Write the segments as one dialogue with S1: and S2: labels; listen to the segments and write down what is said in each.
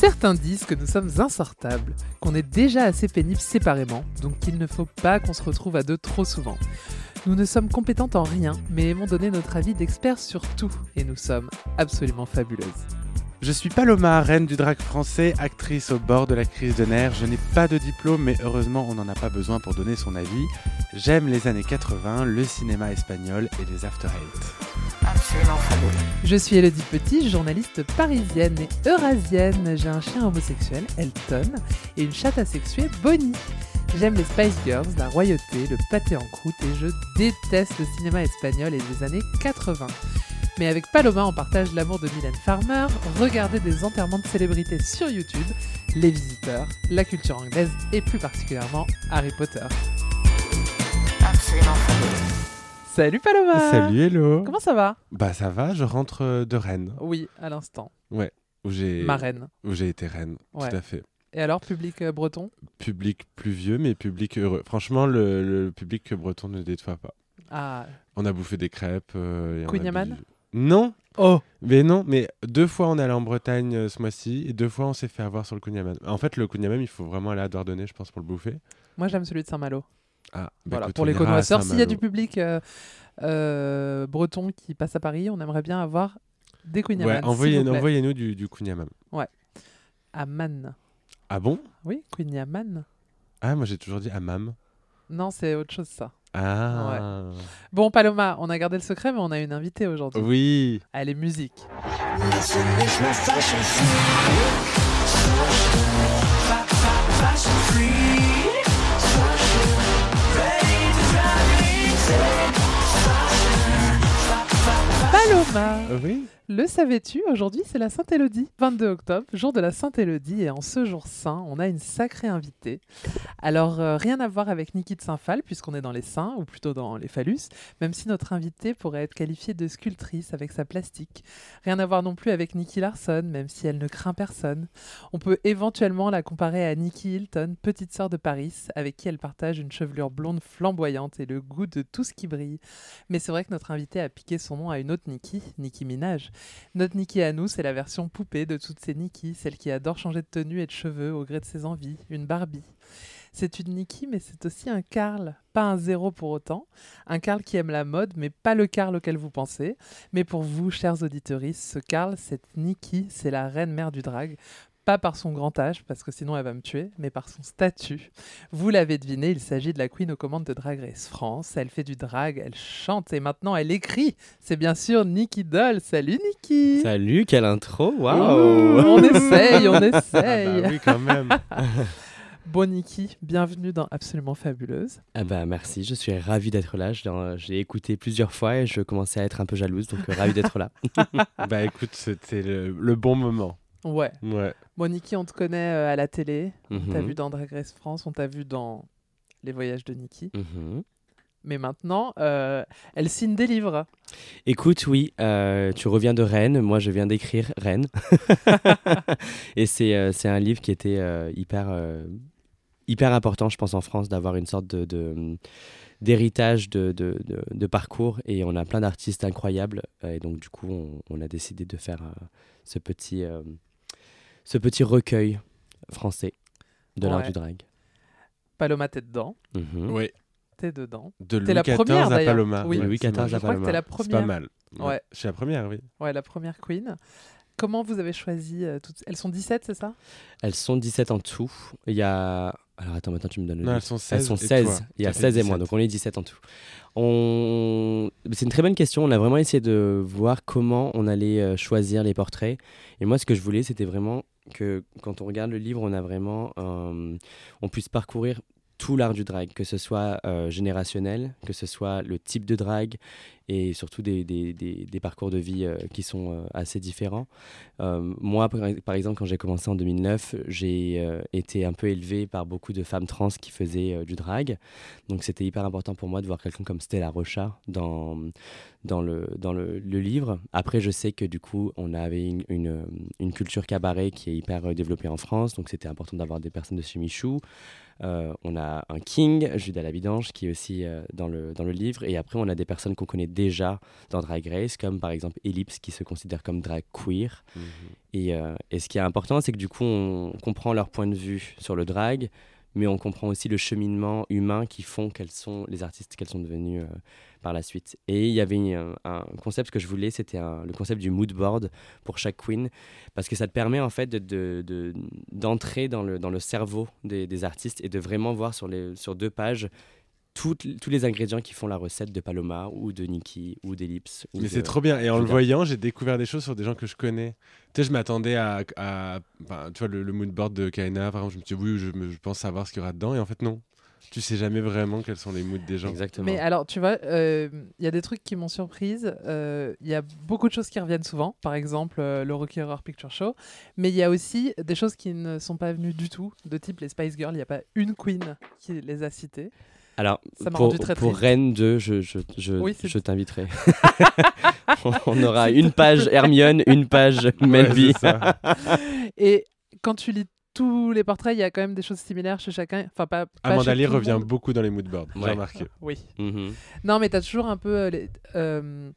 S1: Certains disent que nous sommes insortables, qu'on est déjà assez pénibles séparément, donc qu'il ne faut pas qu'on se retrouve à deux trop souvent. Nous ne sommes compétentes en rien, mais aimons donner notre avis d'experts sur tout, et nous sommes absolument fabuleuses.
S2: Je suis Paloma, reine du drag français, actrice au bord de la crise de nerfs. Je n'ai pas de diplôme, mais heureusement, on n'en a pas besoin pour donner son avis. J'aime les années 80, le cinéma espagnol et les after.
S3: Absolument fabuleux.
S1: Je suis Elodie Petit, journaliste parisienne et eurasienne. J'ai un chien homosexuel, Elton, et une chatte asexuée, Bonnie. J'aime les Spice Girls, la royauté, le pâté en croûte et je déteste le cinéma espagnol et les années 80. Mais avec Paloma, on partage l'amour de Mylène Farmer, regarder des enterrements de célébrités sur YouTube, les visiteurs, la culture anglaise et plus particulièrement Harry Potter.
S3: Absolument.
S1: Salut Paloma
S2: Salut Hello
S1: Comment ça va?
S2: Bah ça va, je rentre euh, de Rennes,
S1: Oui, à l'instant.
S2: où j'ai
S1: Ma reine.
S2: où j'ai été reine,
S1: Ouais.
S2: tout à fait.
S1: Et alors, public euh, breton?
S2: Public pluvieux, mais public heureux. Franchement, le, le public breton ne déçoit pas.
S1: Ah,
S2: On a bouffé des crêpes. euh, et on a
S1: Queen Yaman?
S2: bu- Non
S1: Oh
S2: Mais non, mais deux fois on est allé en Bretagne euh, ce mois-ci et deux fois on s'est fait avoir sur le Kunyaman. En fait, le Kunyaman, il faut vraiment aller à Douarnenez, je pense, pour le bouffer.
S1: Moi, j'aime celui de Saint-Malo.
S2: Ah, bah
S1: Voilà,
S2: écoute,
S1: pour
S2: on
S1: les
S2: ira à
S1: connoisseurs, s'il y a
S2: Saint-Malo.
S1: du public euh, euh, breton qui passe à Paris, on aimerait bien avoir des Queen
S2: Ouais,
S1: Yaman,
S2: envoyez-
S1: s'il vous plaît.
S2: envoyez-nous du, du Kunyaman.
S1: À Man.
S2: Ah bon?
S1: Oui, Queen Yaman.
S2: Ah, moi j'ai toujours dit Amam.
S1: Non, c'est autre chose ça.
S2: Ah
S1: Bon, Paloma, on a gardé le secret, mais on a une invitée aujourd'hui.
S2: Oui
S1: Allez, musique. Paloma
S2: Oui
S1: Le savais-tu Aujourd'hui, c'est la Sainte-Élodie. 22 octobre, jour de la Sainte-Élodie. Et en ce jour saint, on a une sacrée invitée. Alors, euh, rien à voir avec Niki de Saint-Phal, puisqu'on est dans les saints, ou plutôt dans les phallus, même si notre invitée pourrait être qualifiée de sculptrice avec sa plastique. Rien à voir non plus avec Nikki Larson, même si elle ne craint personne. On peut éventuellement la comparer à Nikki Hilton, petite sœur de Paris, avec qui elle partage une chevelure blonde flamboyante et le goût de tout ce qui brille. Mais c'est vrai que notre invitée a piqué son nom à une autre Nikki, Nicki Minaj. Notre Nikki à nous, c'est la version poupée de toutes ces Nikki, celle qui adore changer de tenue et de cheveux au gré de ses envies, une Barbie. C'est une Nikki, mais c'est aussi un Karl, pas un zéro pour autant. Un Karl qui aime la mode, mais pas le Karl auquel vous pensez. Mais pour vous, chers auditeurs, ce Karl, cette Nikki, c'est la reine mère du drag. Pas par son grand âge, parce que sinon elle va me tuer, mais par son statut. Vous l'avez deviné, il s'agit de la queen aux commandes de Drag Race France. Elle fait du drag, elle chante et maintenant elle écrit. C'est bien sûr Nikki Doll. Salut Nikki
S4: Salut, quelle intro,
S1: Ouh,
S4: waouh
S1: On essaye, on
S2: Ah
S1: essaye
S2: bah oui, quand même
S1: Bon Nikki, bienvenue dans Absolument Fabuleuse.
S4: Ah bah merci, je suis ravi d'être là. Je l'ai- J'ai écouté plusieurs fois et je commençais à être un peu jalouse, donc euh, ravi d'être là.
S2: Bah écoute, c'était le, le bon moment.
S1: Ouais.
S2: Ouais.
S1: Bon Nikki, on te connaît euh, à la télé, on t'a
S4: Mhm,
S1: vu dans Drag Race France, on t'a vu dans Les Voyages de Nikki.
S4: mhm.
S1: Mais maintenant, euh, elle signe des livres.
S4: Écoute, oui, euh, tu reviens de Rennes, moi je viens d'écrire Rennes. et c'est un livre qui était hyper, hyper important, je pense, en France, d'avoir une sorte de... de- d'héritage de, de, de- de parcours et on a plein d'artistes incroyables et donc du coup on, on a décidé de faire euh, ce petit euh, ce petit recueil français de l'art
S1: Ouais.
S4: du drag.
S1: Paloma, t'es dedans.
S4: Mhm.
S2: Oui.
S1: T'es dedans.
S2: De Louis
S1: la
S2: XIV
S1: première,
S2: à. Paloma.
S1: Oui.
S4: Louis XIV à
S1: Je crois que t'es la
S2: C'est pas
S1: première.
S2: mal.
S1: Ouais.
S2: Je suis la première, oui.
S1: Ouais, la première queen. Comment vous avez choisi euh, toutes... Elles sont 17, c'est ça?
S4: Elles sont 17 en tout. Il y a alors attends maintenant tu me donnes le
S2: Non,
S4: nom.
S2: elles sont 16.
S4: Elles sont
S2: et
S4: 16.
S2: toi,
S4: Il y a
S2: ça fait
S4: 16 et moi,
S2: 17.
S4: donc on est 17 en tout. On... C'est une très bonne question. On a vraiment essayé de voir comment on allait euh, choisir les portraits. Et moi, ce que je voulais, c'était vraiment que quand on regarde le livre, on a vraiment, euh, on puisse parcourir tout l'art du drag, que ce soit euh, générationnel, que ce soit le type de drag et surtout des, des, des- parcours de vie euh, qui sont euh, assez différents. Moi, par, exemple, quand j'ai commencé en 2009, j'ai été un peu élevé par beaucoup de femmes trans qui faisaient du drag. Donc c'était hyper important pour moi de voir quelqu'un comme Stella Rocha dans, dans, le, dans le, le livre. Après, je sais que du coup, on avait une, une, une culture cabaret qui est hyper développée en France. Donc c'était important d'avoir des personnes de chez Michou. Euh, on a un king, Judas Labidange, qui est aussi euh, dans, le, dans le livre. Et après, on a des personnes qu'on connaît déjà dans Drag Race, comme par exemple Ellipse, qui se considère comme drag queer.
S2: Mhm.
S4: Et, euh, et ce qui est important, c'est que du coup, on comprend leur point de vue sur le drag, mais on comprend aussi le cheminement humain qui font quels sont les artistes qu'elles sont devenues par la suite. Et il y avait un, un concept que je voulais, c'était le concept du mood board pour chaque queen, parce que ça te permet en fait de- de- de- d'entrer dans, le, dans le cerveau des, des artistes et de vraiment voir sur, les, sur deux pages toutes- tous les ingrédients qui font la recette de Paloma ou de Nikki ou d'Ellipse.
S2: Mais c'est trop bien. Et en le voyant, j'ai découvert des choses sur des gens que je connais. Tu sais, je m'attendais à, à- enfin, tu vois, le, le mood board de Kaina, par exemple, je me suis dit, oui, je, je pense savoir ce qu'il y aura dedans. Et en fait, non. Tu sais jamais vraiment quels sont les moods des gens.
S4: Exactement.
S1: Mais alors, tu vois, euh, il y a des trucs qui m'ont surprise. Euh, Il y a beaucoup de choses qui reviennent souvent, par exemple euh, le Rocky Horror Picture Show. Mais il y a aussi des choses qui ne sont pas venues du tout, de type les Spice Girls. Il n'y a pas une queen qui les a citées.
S4: Alors,
S1: Ça m'a
S4: pour,
S1: rendu très
S4: pour. Rennes 2, je, je, je,
S1: Oui,
S4: je t'inviterai. On aura une page Hermione, une page Melby.
S1: Et quand tu lis tous les portraits, il y a quand même des choses similaires chez chacun. Enfin, pas, pas
S2: Amanda Lear revient
S1: monde.
S2: beaucoup dans les mood boards.
S4: Ouais.
S2: J'ai remarqué.
S1: Oui.
S4: Mhm.
S1: Non, mais tu as toujours un peu euh, les- euh,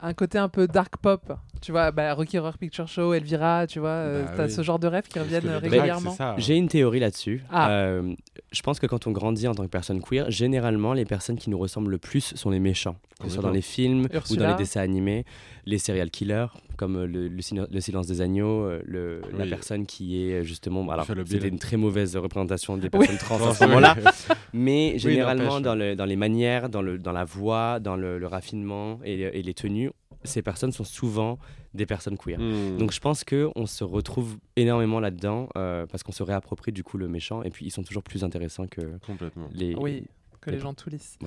S1: un côté un peu dark pop. Tu vois, bah, Rocky Horror Picture Show, Elvira, tu vois, euh,
S2: Bah
S1: t'as
S2: oui.
S1: ce genre de rêves qui reviennent euh, régulièrement.
S2: ça.
S4: J'ai une théorie là-dessus.
S1: Ah.
S4: Euh, je pense que quand on grandit en tant que personne queer, généralement, les personnes qui nous ressemblent le plus sont les méchants. Que ce soit dans les films ou dans les dessins animés, les serial killers, comme euh, le, le, sino- le silence des agneaux, le, la personne qui est justement. Alors, c'était une très mauvaise représentation des
S1: Oui.
S4: personnes trans à ce moment-là. Mais généralement, dans, le- dans les manières, dans, le, dans la voix, dans le, le raffinement et, et les tenues, ces personnes sont souvent des personnes queer.
S2: Hmm.
S4: Donc je pense qu'on se retrouve énormément là-dedans euh, parce qu'on se réapproprie du coup le méchant et puis ils sont toujours plus intéressants que
S2: Complètement.
S4: les...
S1: Oui, que les
S4: les-
S1: gens tout lissent.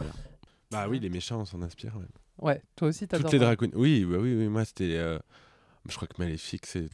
S2: Bah oui, les méchants, on s'en inspire. ouais.
S1: Ouais, toi aussi, t'adores.
S2: Toutes les drag. Oui, bah oui, oui, moi c'était. euh, Je crois que Maléfique, c'est.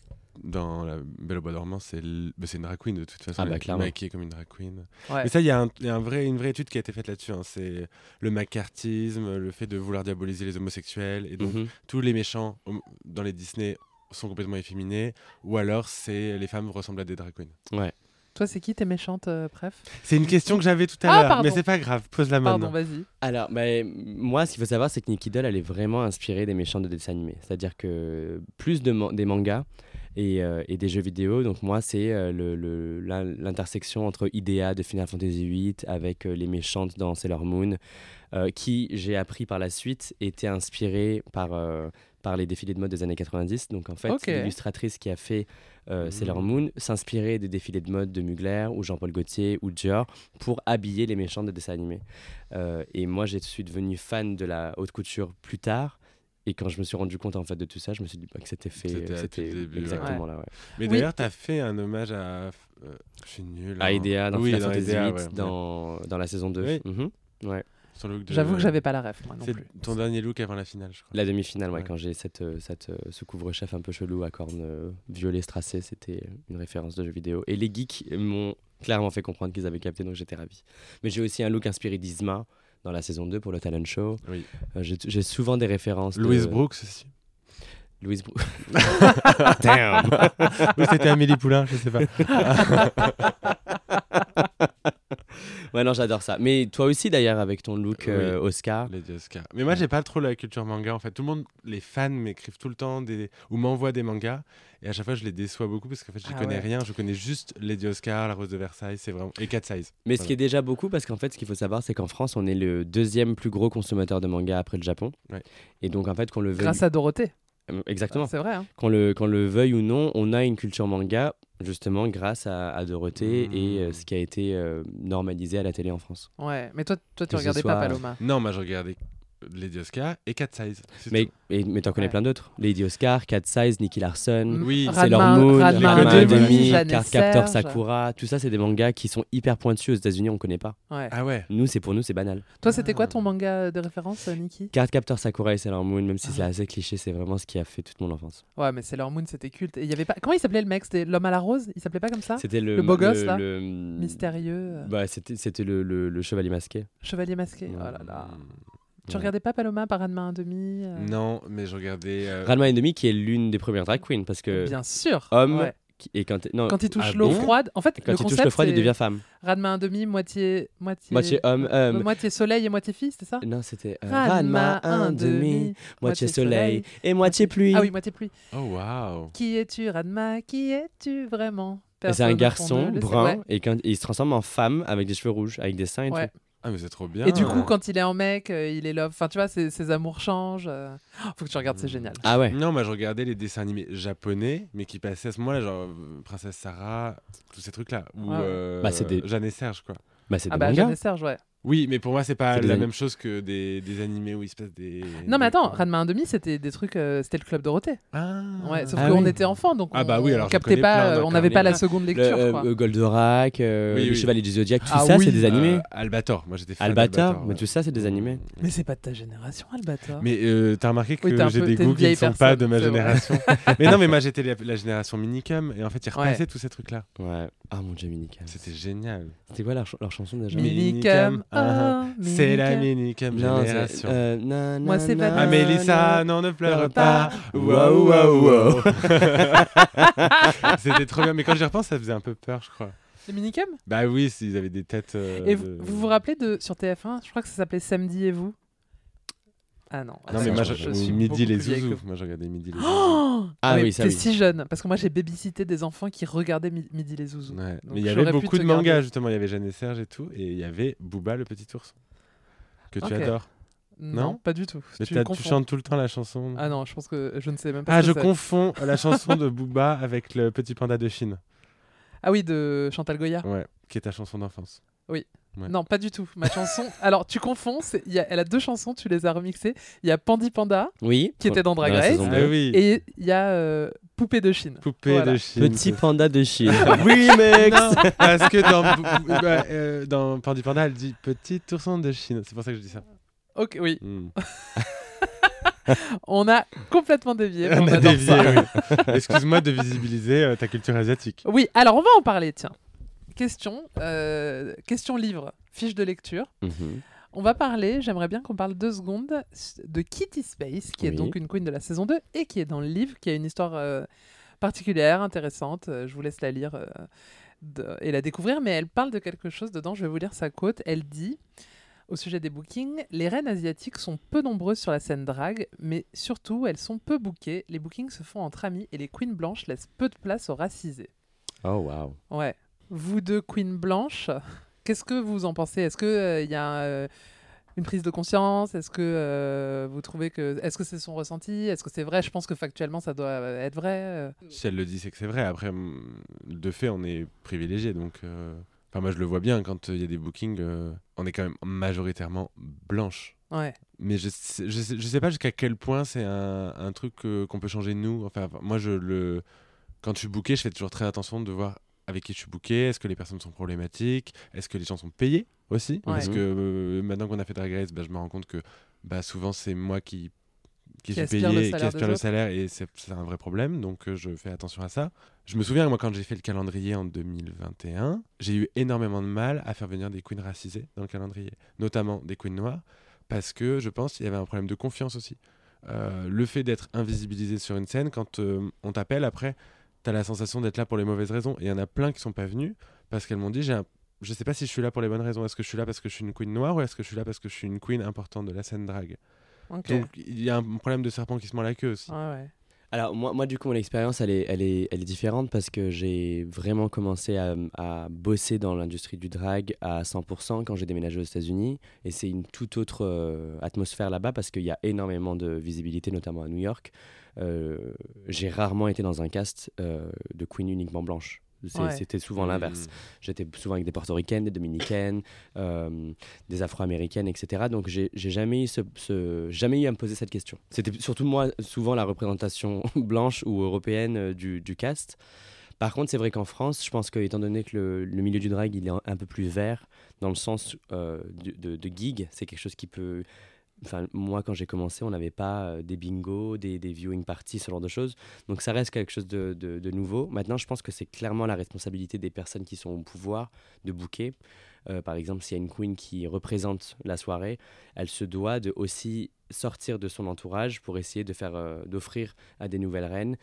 S2: Dans la Belle au Bois dormant, c'est l- bah, c'est une drag queen de toute façon.
S4: Ah bah,
S2: elle est
S4: clairement.
S2: maquillée comme une drag queen.
S1: Ouais.
S2: Mais ça, il y a, un- il y a un vrai, une vraie étude qui a été faite là-dessus. hein. C'est le macartisme, le fait de vouloir diaboliser les homosexuels. Et donc,
S4: Mhm.
S2: tous les méchants dans les Disney sont complètement efféminés. Ou alors, c'est les femmes ressemblent à des drag queens.
S4: Ouais.
S1: Toi, c'est qui tes méchantes, euh, bref
S2: C'est une question que j'avais tout à
S1: Ah,
S2: l'heure.
S1: pardon.
S2: Mais c'est pas grave, pose-la
S1: Pardon,
S2: maintenant.
S1: vas-y.
S4: Alors, bah, moi, ce qu'il faut savoir, c'est que Nikki Doll, elle est vraiment inspirée des méchants de dessins animés. C'est-à-dire que plus de man- des mangas et, euh, et des jeux vidéo, donc moi, c'est euh, le- le- l'intersection entre Idea de Final Fantasy VIII avec euh, les méchantes dans Sailor Moon, qui, j'ai appris par la suite, était inspirée par, par les défilés de mode des années 90. Donc, en fait, l'illustratrice qui a fait euh, Sailor. Moon s'inspirait des défilés de mode de Mugler ou Jean-Paul Gaultier ou Dior pour habiller les méchants de dessins animés. Euh, et moi, je suis devenu fan de la haute couture plus tard. Et quand je me suis rendu compte en fait de tout ça, je me suis dit bah, que c'était fait.
S2: C'était ouais.
S4: exactement là. Ouais.
S2: Mais
S1: Oui.
S2: d'ailleurs, t'as fait un hommage à. euh, je suis nul.
S4: À
S2: hein.
S4: Idea dans
S2: oui,
S4: Final
S2: dans
S4: Fantasy
S2: Idea,
S4: VIII,
S2: ouais, ouais.
S4: dans, dans la saison 2.
S2: Oui.
S4: Mhm. Ouais.
S1: J'avoue que j'avais pas la ref, moi non
S2: C'est
S1: plus.
S2: ton dernier look avant la finale, je crois.
S4: La demi-finale, ouais,
S2: Ouais.
S4: quand j'ai cette, euh, cette, euh, ce couvre-chef un peu chelou à cornes euh, violet strassé, c'était une référence de jeu vidéo. Et les geeks m'ont clairement fait comprendre qu'ils avaient capté, donc j'étais ravi. Mais j'ai aussi un look inspiré d'Isma dans la saison 2 pour le talent show.
S2: Oui.
S4: Euh, j'ai souvent des références. de-
S2: Louise Brooks aussi.
S4: Louise Brooks. Damn
S2: Ou c'était Amélie Poulain, je sais pas.
S4: Ouais, non, j'adore ça. Mais toi aussi, d'ailleurs, avec ton look euh,
S2: Oui.
S4: Oscar.
S2: Lady Oscar. Mais moi, j'ai pas trop la culture manga en fait. Tout le monde, les fans m'écrivent tout le temps des... ou m'envoient des mangas. Et à chaque fois, je les déçois beaucoup parce qu'en fait, je
S1: Ah
S2: connais
S1: ouais.
S2: rien. Je connais juste Lady Oscar, La Rose de Versailles, c'est vraiment. Et Cat Size.
S4: Mais ce qui est déjà beaucoup, parce qu'en fait, ce qu'il faut savoir, c'est qu'en France, on est le deuxième plus gros consommateur de manga après le Japon.
S2: Ouais.
S4: Et donc, en fait, qu'on le veuille.
S1: Grâce à Dorothée.
S4: Euh, Exactement.
S1: C'est vrai. hein.
S4: Qu'on le, qu'on le veuille ou non, on a une culture manga, justement, grâce à, à Dorothée
S2: Mmh.
S4: et euh, ce qui a été euh, normalisé à la télé en France.
S1: Ouais. Mais toi, toi tu
S4: Que
S1: regardais
S4: soit-
S1: pas Paloma.
S2: Non, moi, je regardais Lady Oscar et Cat Size.
S4: Mais, et- mais t'en connais
S1: Ouais.
S4: plein d'autres. Lady Oscar, Cat Size, Nicky Larson.
S1: Mm.
S2: Oui,
S4: Sailor Moon,
S1: demi,
S4: Card Captor. Sakura, tout ça, c'est des mangas qui sont hyper pointus aux États-Unis, on connaît pas.
S1: Ouais.
S2: Ah ouais.
S4: Nous, c'est pour nous, c'est banal.
S1: Toi, c'était quoi ton
S2: Ah.
S1: manga de référence, euh, Nikki
S4: Card Captor Sakura et Sailor Moon, même si c'est
S1: Ah.
S4: assez cliché, c'est vraiment ce qui a fait toute mon enfance.
S1: Ouais, mais Sailor Moon, c'était culte. Et il y avait pas. Comment il s'appelait le mec? C'était l'homme à la rose? Il s'appelait pas comme ça?
S4: C'était le,
S1: Le beau gosse,
S4: le-
S1: là?
S4: le-
S1: Mystérieux. euh,
S4: Bah, c'était c'était le, le, le chevalier masqué.
S1: Chevalier masqué. Oh là là. Tu
S4: Ouais.
S1: regardais pas Paloma par Ranma 1,5 euh,
S2: Non, mais je regardais. euh,
S4: Ranma Demi qui est l'une des premières drag queens parce que
S1: Bien sûr.
S4: homme,
S1: Ouais.
S4: qui- et quand, non,
S1: Quand il touche
S2: Ah
S1: l'eau
S2: bon
S1: froide, en fait,
S4: quand
S1: le
S4: il touche
S1: concept,
S4: le froid, il devient femme.
S1: Ranma un demi, moitié, moitié,
S4: Moitié homme. euh,
S1: moitié soleil et moitié fille, c'est ça?
S4: Non, c'était euh,
S1: Ranma
S4: Ranma un demi, moitié
S1: moitié
S4: soleil et moitié pluie.
S1: Ah oui, moitié pluie.
S2: Oh waouh.
S1: Qui es-tu, Ranma Qui es-tu vraiment?
S4: C'est un garçon brun
S1: Ouais.
S4: et quand il se transforme en femme avec des cheveux rouges, avec des seins et
S1: Ouais.
S4: tout.
S2: Ah mais c'est trop bien.
S1: Et du coup, quand il est en mec, euh, il est love. Enfin, tu vois, ses, ses amours changent. euh. Oh, faut que tu regardes, c'est
S2: Mm.
S1: génial.
S4: Ah ouais.
S2: Non, moi je regardais les dessins animés japonais, mais qui passaient à ce moment-là, genre euh, Princesse Sarah, tous ces trucs-là. Ou
S1: Ah ouais.
S2: euh,
S4: Bah, c'est des-
S2: Jeanne et Serge, quoi.
S4: Bah c'est
S1: Ah
S4: des
S1: bah,
S4: mangas.
S1: Jeanne et Serge, ouais.
S2: Oui, mais pour moi, c'est pas la
S4: anim-
S2: même chose que des, des animés où il se passe des.
S1: Non, mais attends, Ranma un demi, c'était des trucs. euh, c'était le club Dorothée.
S2: Ah,
S1: Ouais, sauf
S4: Ah
S1: qu'on
S4: oui.
S1: était enfants, donc
S2: Ah
S1: on,
S2: bah oui, alors
S1: on
S2: je
S1: captait pas,
S2: plein,
S1: euh, on n'avait pas la seconde
S4: Le,
S1: lecture,
S4: euh,
S1: quoi.
S4: euh, Goldorak, euh,
S2: Oui,
S4: le. Chevalier du Zodiac, tout
S1: Ah
S4: ça
S1: oui,
S4: c'est des animés.
S2: Euh, Albator, moi j'étais fan
S4: Albator,
S2: d'Albator,
S4: mais tout ça c'est des animés.
S1: Mais c'est pas de ta génération, Albator.
S2: Mais euh, t'as remarqué que j'ai des goûts qui ne sont pas de ma génération. mais non, mais moi j'étais la, génération Minicum et en fait ils repassaient tous ces trucs-là.
S4: Ouais. Ah mon dieu, Minicam.
S2: C'était génial.
S4: C'était quoi leur, ch- leur chanson déjà?
S2: Mi-
S1: Minicum.
S2: Minicum, ah,
S1: oh,
S2: C'est la
S4: c'est-
S2: génération.
S4: euh, na,
S1: Moi, c'est pas-
S2: Ah, Mélissa,
S1: non,
S2: non, ne pleure pas.
S1: pas.
S2: Waouh, waouh, waouh. C'était trop bien, mais quand j'y repense, ça faisait un peu peur, je crois.
S1: Les Minicum
S2: Bah oui, s'ils avaient des têtes. euh,
S1: Et
S2: de-
S1: vous, vous vous rappelez de sur TF1, je crois que ça s'appelait Samedi et vous? Ah non.
S2: Non, mais moi,
S1: je,
S2: je,
S1: suis
S2: Midi les
S1: que
S2: zouzous. Moi, je regardais Midi les zouzous.
S1: Oh
S4: Ah
S1: Mais
S4: oui, ça
S1: t'es
S4: oui.
S1: si jeune, parce que moi j'ai babysité des enfants qui regardaient Mi- Midi les zouzous.
S2: Ouais.
S1: Donc,
S2: Mais il y avait beaucoup de mangas,
S1: garder.
S2: justement. Il y avait Jeanne et Serge et tout. Et il y avait Booba, le petit ours. Que tu adores.
S1: Non,
S2: Non
S1: pas du tout.
S2: Mais
S1: tu
S2: tu chantes tout le temps la chanson.
S1: Ah non, je pense que je ne sais même pas.
S2: Ah, je confonds la chanson de Booba avec le petit panda de Chine.
S1: Ah oui, de Chantal Goya.
S2: Ouais, qui est ta chanson d'enfance. Ouais.
S1: Non, pas du tout. Ma chanson. Alors, tu confonds. y a- Elle a deux chansons, tu les as remixées. Il y a Pandy Panda
S4: Oui.
S1: Qui était dans Drag Race.
S2: Ah oui.
S1: et il y a euh, Poupée de Chine.
S2: Poupée
S1: Voilà.
S2: de Chine.
S4: Petit panda de Chine. Remix.
S2: Non, parce que dans, bah, euh, dans Pandy Panda, elle dit petit ourson de Chine. C'est pour ça que je dis ça.
S1: Ok, oui.
S2: Hmm.
S1: On a complètement dévié.
S2: On
S1: on
S2: a
S1: adore
S2: dévié, oui. Excuse-moi de visibiliser euh, ta culture asiatique.
S1: Oui, alors on va en parler, tiens. Question, euh, question livre, fiche de lecture.
S4: Mhm.
S1: On va parler, j'aimerais bien qu'on parle deux secondes de Kitty Space, qui est donc une queen de la saison 2 et qui est dans le livre, qui a une histoire euh, particulière, intéressante. Euh, Je vous laisse la lire euh, de- et la découvrir, mais elle parle de quelque chose dedans. Je vais vous lire sa quote. Elle dit au sujet des bookings, les reines asiatiques sont peu nombreuses sur la scène drag, mais surtout elles sont peu bookées. Les bookings se font entre amis et les queens blanches laissent peu de place aux racisés.
S4: Oh waouh.
S1: Ouais. Vous deux queens blanches, qu'est-ce que vous en pensez? Est-ce qu'il y a euh, une prise de conscience? Est-ce que euh, vous trouvez que. Est-ce que c'est son ressenti? Est-ce que c'est vrai? Je pense que factuellement ça doit euh, être vrai. euh.
S2: Si elle le dit, c'est que c'est vrai. Après, hum, de fait, on est privilégié. Donc, euh, enfin, moi, je le vois bien quand euh, il y a des bookings. euh, on est quand même majoritairement blanche.
S1: Ouais.
S2: Mais je sais, je sais, je sais pas jusqu'à quel point c'est un, un truc euh, qu'on peut changer nous. Enfin, moi, je le. Quand je suis booké, je fais toujours très attention de voir avec qui je suis booké. Est-ce que les personnes sont problématiques Est-ce que les gens sont payés aussi?
S1: Ouais.
S2: Parce que euh, maintenant qu'on a fait Drag Race, bah, je me rends compte que bah, souvent, c'est moi qui, qui,
S1: Qui
S2: suis payé qui aspire le salaire. Et c'est un vrai problème. Donc, euh, je fais attention à ça. Je me souviens, moi, quand j'ai fait le calendrier en 2021, j'ai eu énormément de mal à faire venir des queens racisées dans le calendrier, notamment des queens noires, parce que je pense qu'il y avait un problème de confiance aussi. Euh, le fait d'être invisibilisé sur une scène, quand on t'appelle après, tu as la sensation d'être là pour les mauvaises raisons. Et il y en a plein qui sont pas venus parce qu'elles m'ont dit j'ai un- je sais pas si je suis là pour les bonnes raisons. Est-ce que je suis là parce que je suis une queen noire ou est-ce que je suis là parce que je suis une queen importante de la scène drag?
S1: Ok.
S2: Donc il y a un problème de serpent qui se mord la queue aussi.
S1: Ouais, ouais.
S4: Alors moi, moi du coup mon expérience elle est, elle, est, elle est différente parce que j'ai vraiment commencé à, à bosser dans l'industrie du drag à 100% quand j'ai déménagé aux États-Unis et c'est une toute autre euh, atmosphère là-bas parce qu'il y a énormément de visibilité notamment à New York. Euh, j'ai rarement été dans un cast euh, de queen uniquement blanche.
S1: Ouais.
S4: C'était souvent l'inverse. J'étais souvent avec des portoricaines, des dominicaines, euh, des afro-américaines, etc. Donc j'ai jamais, eu ce, ce- jamais eu à me poser cette question. C'était surtout moi, souvent la représentation blanche ou européenne du, du cast. Par contre, c'est vrai qu'en France, je pense que étant donné que le, le milieu du drag il est un, un peu plus vert, dans le sens euh, de, de, de gig, c'est quelque chose qui peut. Enfin, moi, quand j'ai commencé, on n'avait pas euh, des bingos, des, des viewing parties, ce genre de choses. Donc ça reste quelque chose de, de- nouveau. Maintenant, je pense que c'est clairement la responsabilité des personnes qui sont au pouvoir de booker. par exemple, s'il y a une queen qui représente la soirée, elle se doit de aussi sortir de son entourage pour essayer de faire d'offrir à des nouvelles reines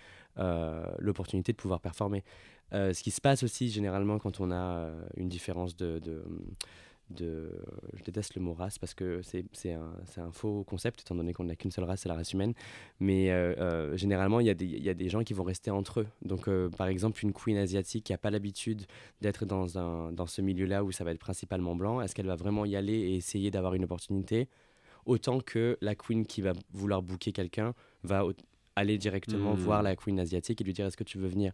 S4: l'opportunité de pouvoir performer. ce qui se passe aussi généralement quand on a une différence de de, je déteste le mot race parce que c'est un, un, faux concept étant donné qu'on n'a qu'une seule race, c'est la race humaine. Mais euh, euh, généralement, il y, y, a des gens qui vont rester entre eux. Donc, euh, par exemple, une queen asiatique qui n'a pas l'habitude d'être dans, un, dans ce milieu-là où ça va être principalement blanc, est-ce qu'elle va vraiment y aller et essayer d'avoir une opportunité? Autant que la queen qui va vouloir booker quelqu'un va aller directement mmh. voir la queen asiatique et lui dire est-ce que tu veux venir?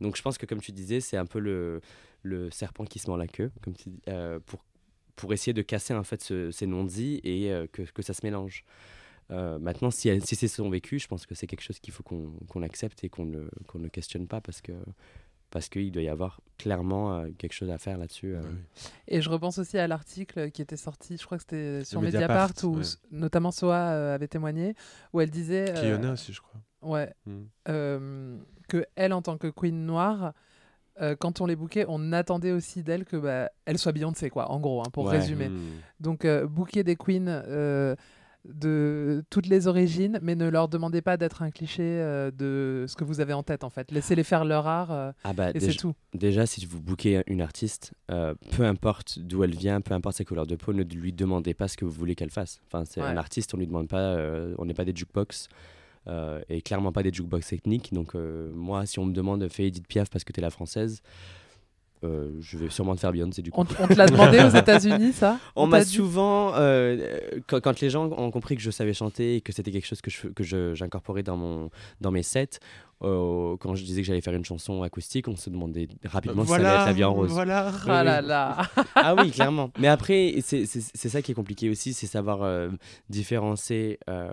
S4: Donc je pense que comme tu disais c'est un peu le, le serpent qui se mord la queue comme tu dis, pour pour essayer de casser en fait ces non-dits et euh, que, que, ça se mélange. Euh, maintenant, si, si c'est son vécu, je pense que c'est quelque chose qu'il faut qu'on accepte et qu'on ne, qu'on ne questionne pas parce que parce qu'il doit y avoir clairement euh, quelque chose à faire là-dessus.
S1: Et je repense aussi à l'article qui était sorti, je crois que c'était sur Mediapart, où notamment Soa avait témoigné, où elle disait...
S2: Kiona aussi, je crois.
S1: Ouais. Hmm. que elle, en tant que queen noire, euh, quand on les bookait, on attendait aussi d'elle que bah, elle soit Beyoncé, quoi, en gros, hein, pour résumer. Hmm. Donc, euh, booker des queens euh, de toutes les origines, mais ne leur demandez pas d'être un cliché de ce que vous avez en tête, en fait. Laissez-les faire leur art ah bah, et c'est tout.
S4: Déjà, si vous bookez une artiste, peu importe d'où elle vient, peu importe sa couleur de peau, ne lui demandez pas ce que vous voulez qu'elle fasse. Enfin, c'est un artiste, on lui demande pas, on n'est pas des jukebox. Euh, et clairement pas des jukebox techniques. Donc euh, moi, si on me demande fais Edith Piaf parce que tu es la française, euh, je vais sûrement te faire Beyoncé du coup.
S1: On, te l'a demandé aux États-Unis, ça?
S4: On, m'a souvent, quand, les gens ont compris que je savais chanter et que c'était quelque chose que, je, que j'incorporais dans, mon, dans mes sets, quand je disais que j'allais faire une chanson acoustique, on se demandait rapidement si ça allait être la vie en rose.
S1: Voilà, ah là là.
S4: ah oui, clairement. Mais après, c'est, ça qui est compliqué aussi, c'est savoir différencier euh,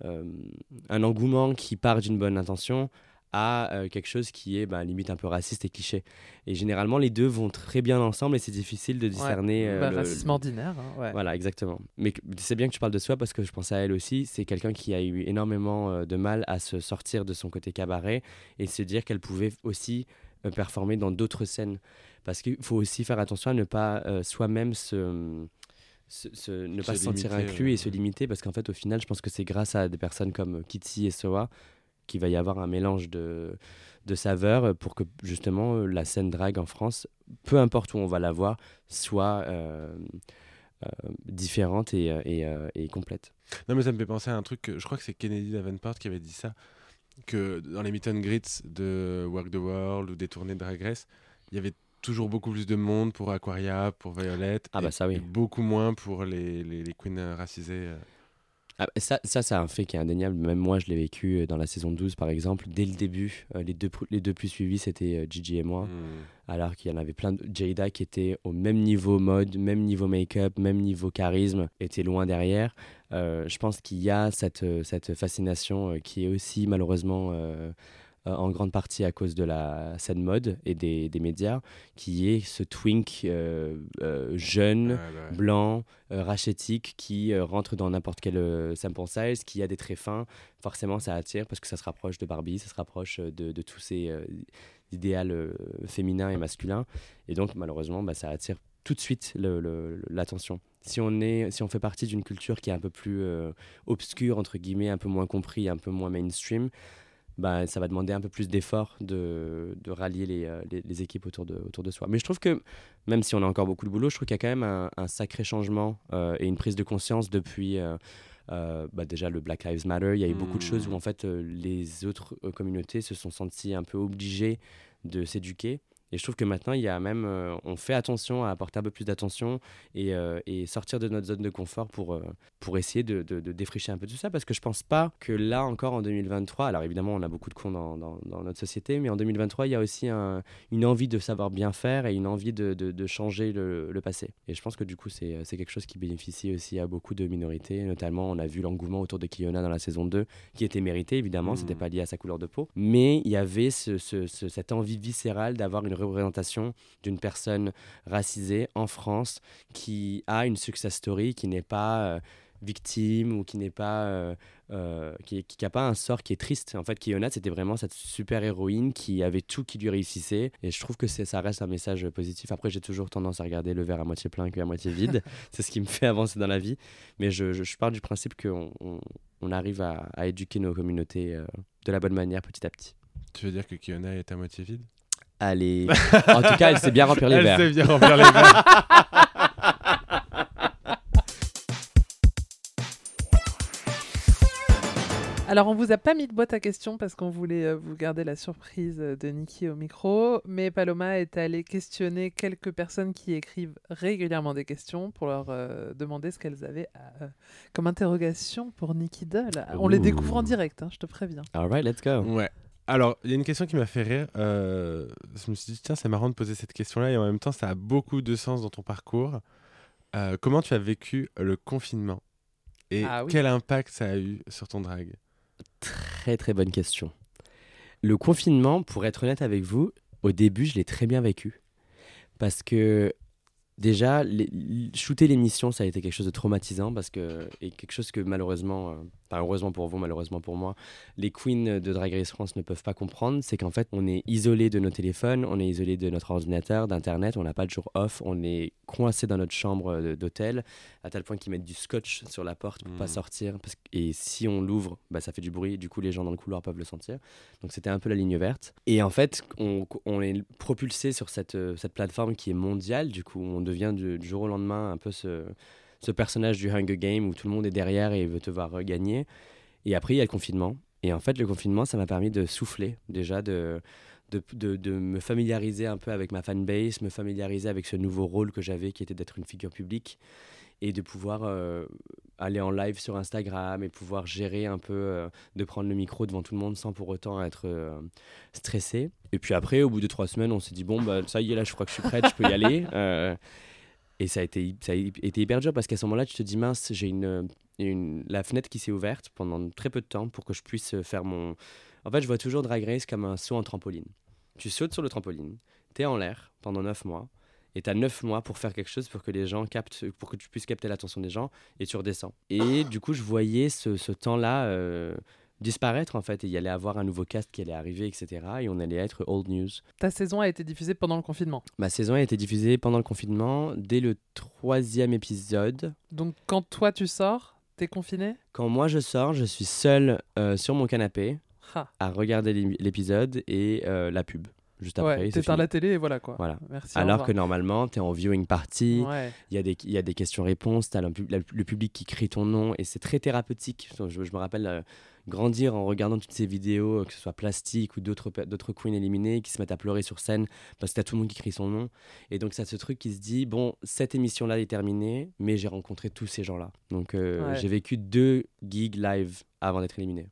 S4: un engouement qui part d'une bonne intention à euh, quelque chose qui est bah, limite un peu raciste et cliché. Et généralement, les deux vont très bien ensemble et c'est difficile de discerner.
S1: Euh, bah, racisme ordinaire. Hein,
S4: voilà, exactement. Mais c'est bien que tu parles de soi parce que je pense à elle aussi. C'est quelqu'un qui a eu énormément de mal à se sortir de son côté cabaret et se dire qu'elle pouvait aussi performer dans d'autres scènes. Parce qu'il faut aussi faire attention à ne pas soi-même se ne pas se sentir inclus et se limiter parce qu'en fait au final je pense que c'est grâce à des personnes comme Kitty et Soa qu'il va y avoir un mélange de, de saveurs pour que justement la scène drag en France, peu importe où on va la voir, soit euh, euh, différente et, euh, et, complète.
S2: Non mais ça me fait penser à un truc, je crois que c'est Kennedy Davenport qui avait dit ça, que dans les meet and greets de Work the World ou des tournées de Drag Race, il y avait toujours beaucoup plus de monde pour Aquaria, pour Violette.
S4: Ah bah ça oui.
S2: beaucoup moins pour les, les, les queens racisées. Euh.
S4: Ah, ça, ça c'est un fait qui est indéniable. Même moi, je l'ai vécu euh, dans la saison 12, par exemple. Dès le début, euh, les, deux, les deux plus suivis, c'était Gigi et moi. Hmm. Alors qu'il y en avait plein de... Jada qui était au même niveau mode, même niveau make-up, même niveau charisme, était loin derrière. je pense qu'il y a cette, cette fascination qui est aussi malheureusement euh, en grande partie à cause de la scène mode et des, des médias, qui est ce twink euh, euh, jeune, blanc, rachétique, qui rentre dans n'importe quel sample size, qui a des traits fins. Forcément, ça attire parce que ça se rapproche de Barbie, ça se rapproche de, de tous ces idéaux féminins et masculins. Et donc, malheureusement, bah, ça attire tout de suite l'attention. Si on, est, si on fait partie d'une culture qui est un peu plus obscure, entre guillemets, un peu moins compris, un peu moins mainstream, bah, ça va demander un peu plus d'efforts de, de, rallier les, euh, les, les, équipes autour de, autour de soi. Mais je trouve que, même si on a encore beaucoup de boulot, je trouve qu'il y a quand même un, un sacré changement euh, et une prise de conscience depuis euh, bah, déjà le Black Lives Matter. Il y a eu beaucoup de choses où mmh. en fait les autres communautés se sont senties un peu obligées de s'éduquer et je trouve que maintenant, il y a même, euh, on fait attention à apporter un peu plus d'attention et, euh, et, sortir de notre zone de confort pour, euh, pour essayer de, de, défricher un peu tout ça. Parce que je pense pas que là encore en 2023, alors évidemment, on a beaucoup de cons dans, dans, notre société, mais en 2023, il y a aussi un, une envie de savoir bien faire et une envie de, de changer le, le, passé. Et je pense que du coup, c'est quelque chose qui bénéficie aussi à beaucoup de minorités. Notamment, on a vu l'engouement autour de Kiona dans la saison 2, qui était mérité, évidemment, mmh. c'était pas lié à sa couleur de peau. Mais il y avait ce, ce, cette envie viscérale d'avoir une représentation d'une personne racisée en France qui a une success story, qui n'est pas euh, victime ou qui n'est pas euh, euh, qui, qui a pas un sort qui est triste. En fait Kiona c'était vraiment cette super héroïne qui avait tout qui lui réussissait. Et je trouve que ça reste un message positif. Après j'ai toujours tendance à regarder le verre à moitié plein qu'à moitié vide. C'est ce qui me fait avancer dans la vie. Mais je, je, je pars du principe qu'on on, on arrive à, à, éduquer nos communautés euh, de la bonne manière petit à petit.
S2: Tu veux dire que Kiona est à moitié vide?
S4: Allez. en tout cas, elle sait bien remplir les
S2: elle
S4: verres.
S2: Elle sait bien remplir les verres.
S1: Alors, on vous a pas mis de boîte à questions parce qu'on voulait euh, vous garder la surprise de Niki au micro, mais Paloma est allée questionner quelques personnes qui écrivent régulièrement des questions pour leur euh, demander ce qu'elles avaient à, euh, comme interrogation pour Niki Doll. On les découvre en direct, hein, je te préviens.
S4: All right, let's go.
S2: Ouais. Alors, il y a une question qui m'a fait rire. Euh, je me suis dit, tiens, c'est marrant de poser cette question-là et en même temps, ça a beaucoup de sens dans ton parcours. Euh, comment tu as vécu le confinement et
S1: Ah oui.
S2: quel impact ça a eu sur ton drag?
S4: Très très bonne question. Le confinement, pour être honnête avec vous, au début, je l'ai très bien vécu. Parce que déjà, les, shooter l'émission, ça a été quelque chose de traumatisant parce que, et quelque chose que malheureusement, enfin heureusement pour vous, malheureusement pour moi, les queens de Drag Race France ne peuvent pas comprendre, c'est qu'en fait, on est isolé de nos téléphones, on est isolé de notre ordinateur, d'internet, on n'a pas de jour off, on est coincé dans notre chambre euh, d'hôtel, à tel point qu'ils mettent du scotch sur la porte pour
S2: Mhm.
S4: pas sortir. Parce que- et si on l'ouvre, bah, ça fait du bruit, du coup les gens dans le couloir peuvent le sentir. Donc c'était un peu la ligne verte. Et en fait, on, on est propulsé sur cette, euh, cette plateforme qui est mondiale, du coup on devient du, du jour au lendemain un peu ce, ce personnage du Hunger Game où tout le monde est derrière et veut te voir gagner. Et après, il y a le confinement. Et en fait, le confinement, ça m'a permis de souffler, déjà, de, de, de, de me familiariser un peu avec ma fanbase, me familiariser avec ce nouveau rôle que j'avais qui était d'être une figure publique et de pouvoir euh, aller en live sur Instagram et pouvoir gérer un peu, euh, de prendre le micro devant tout le monde sans pour autant être euh, stressé. Et puis après, au bout de trois semaines, on s'est dit, bon, bah, ça y est, là, je crois que je suis prête, je peux y aller. Euh, et ça a, été, ça hyper dur parce qu'à ce moment-là, tu te dis, mince, j'ai une, la fenêtre qui s'est ouverte pendant très peu de temps pour que je puisse faire mon... En fait, je vois toujours Drag Race comme un saut en trampoline. Tu sautes sur le trampoline, tu es en l'air pendant 9 mois, et tu as 9 mois pour faire quelque chose pour que les gens captent, pour que tu puisses capter l'attention des gens, et tu redescends. Et du coup, je voyais ce, ce temps-là euh, disparaître, en fait, et il y allait avoir un nouveau cast qui allait arriver, etc., et on allait être old news.
S1: Ta saison a été diffusée pendant le confinement.
S4: Ma saison a été diffusée pendant le confinement, dès le troisième épisode.
S1: Donc quand toi tu sors, t'es confiné?
S4: Quand moi je sors, je suis seul euh, sur mon canapé
S1: Ha.
S4: à regarder l'é- l'épisode et euh, la pub juste après.
S1: Ouais, t'éteins la télé et voilà quoi.
S4: Voilà.
S1: Merci.
S4: Alors que normalement, tu es en viewing party, il
S1: Ouais.
S4: y, a des- il y a des questions-réponses, tu as le public qui crie ton nom et c'est très thérapeutique. Je, je me rappelle euh, grandir en regardant toutes ces vidéos, euh, que ce soit Plastique ou d'autres queens éliminées qui se mettent à pleurer sur scène parce que t'as tout le monde qui crie son nom. Et donc, ça ce truc qui se dit bon, cette émission-là est terminée, mais j'ai rencontré tous ces gens-là. Donc, euh,
S1: Ouais.
S4: j'ai vécu deux gigs live avant d'être éliminé.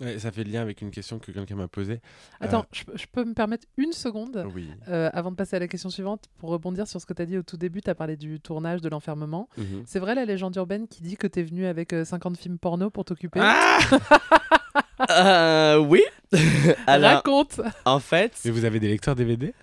S2: Ouais, Ça fait le lien avec une question que quelqu'un m'a posée.
S1: Attends, je, peux- je peux me permettre une seconde
S2: Oui.
S1: euh, avant de passer à la question suivante pour rebondir sur ce que tu as dit au tout début. Tu as parlé du tournage, de l'enfermement.
S4: Mhm.
S1: C'est vrai la légende urbaine qui dit que tu es venu avec euh, 50 films porno pour t'occuper
S2: Ah
S4: Euh, oui. Alors,
S1: Raconte
S4: en fait,
S2: Mais vous avez des lecteurs DVD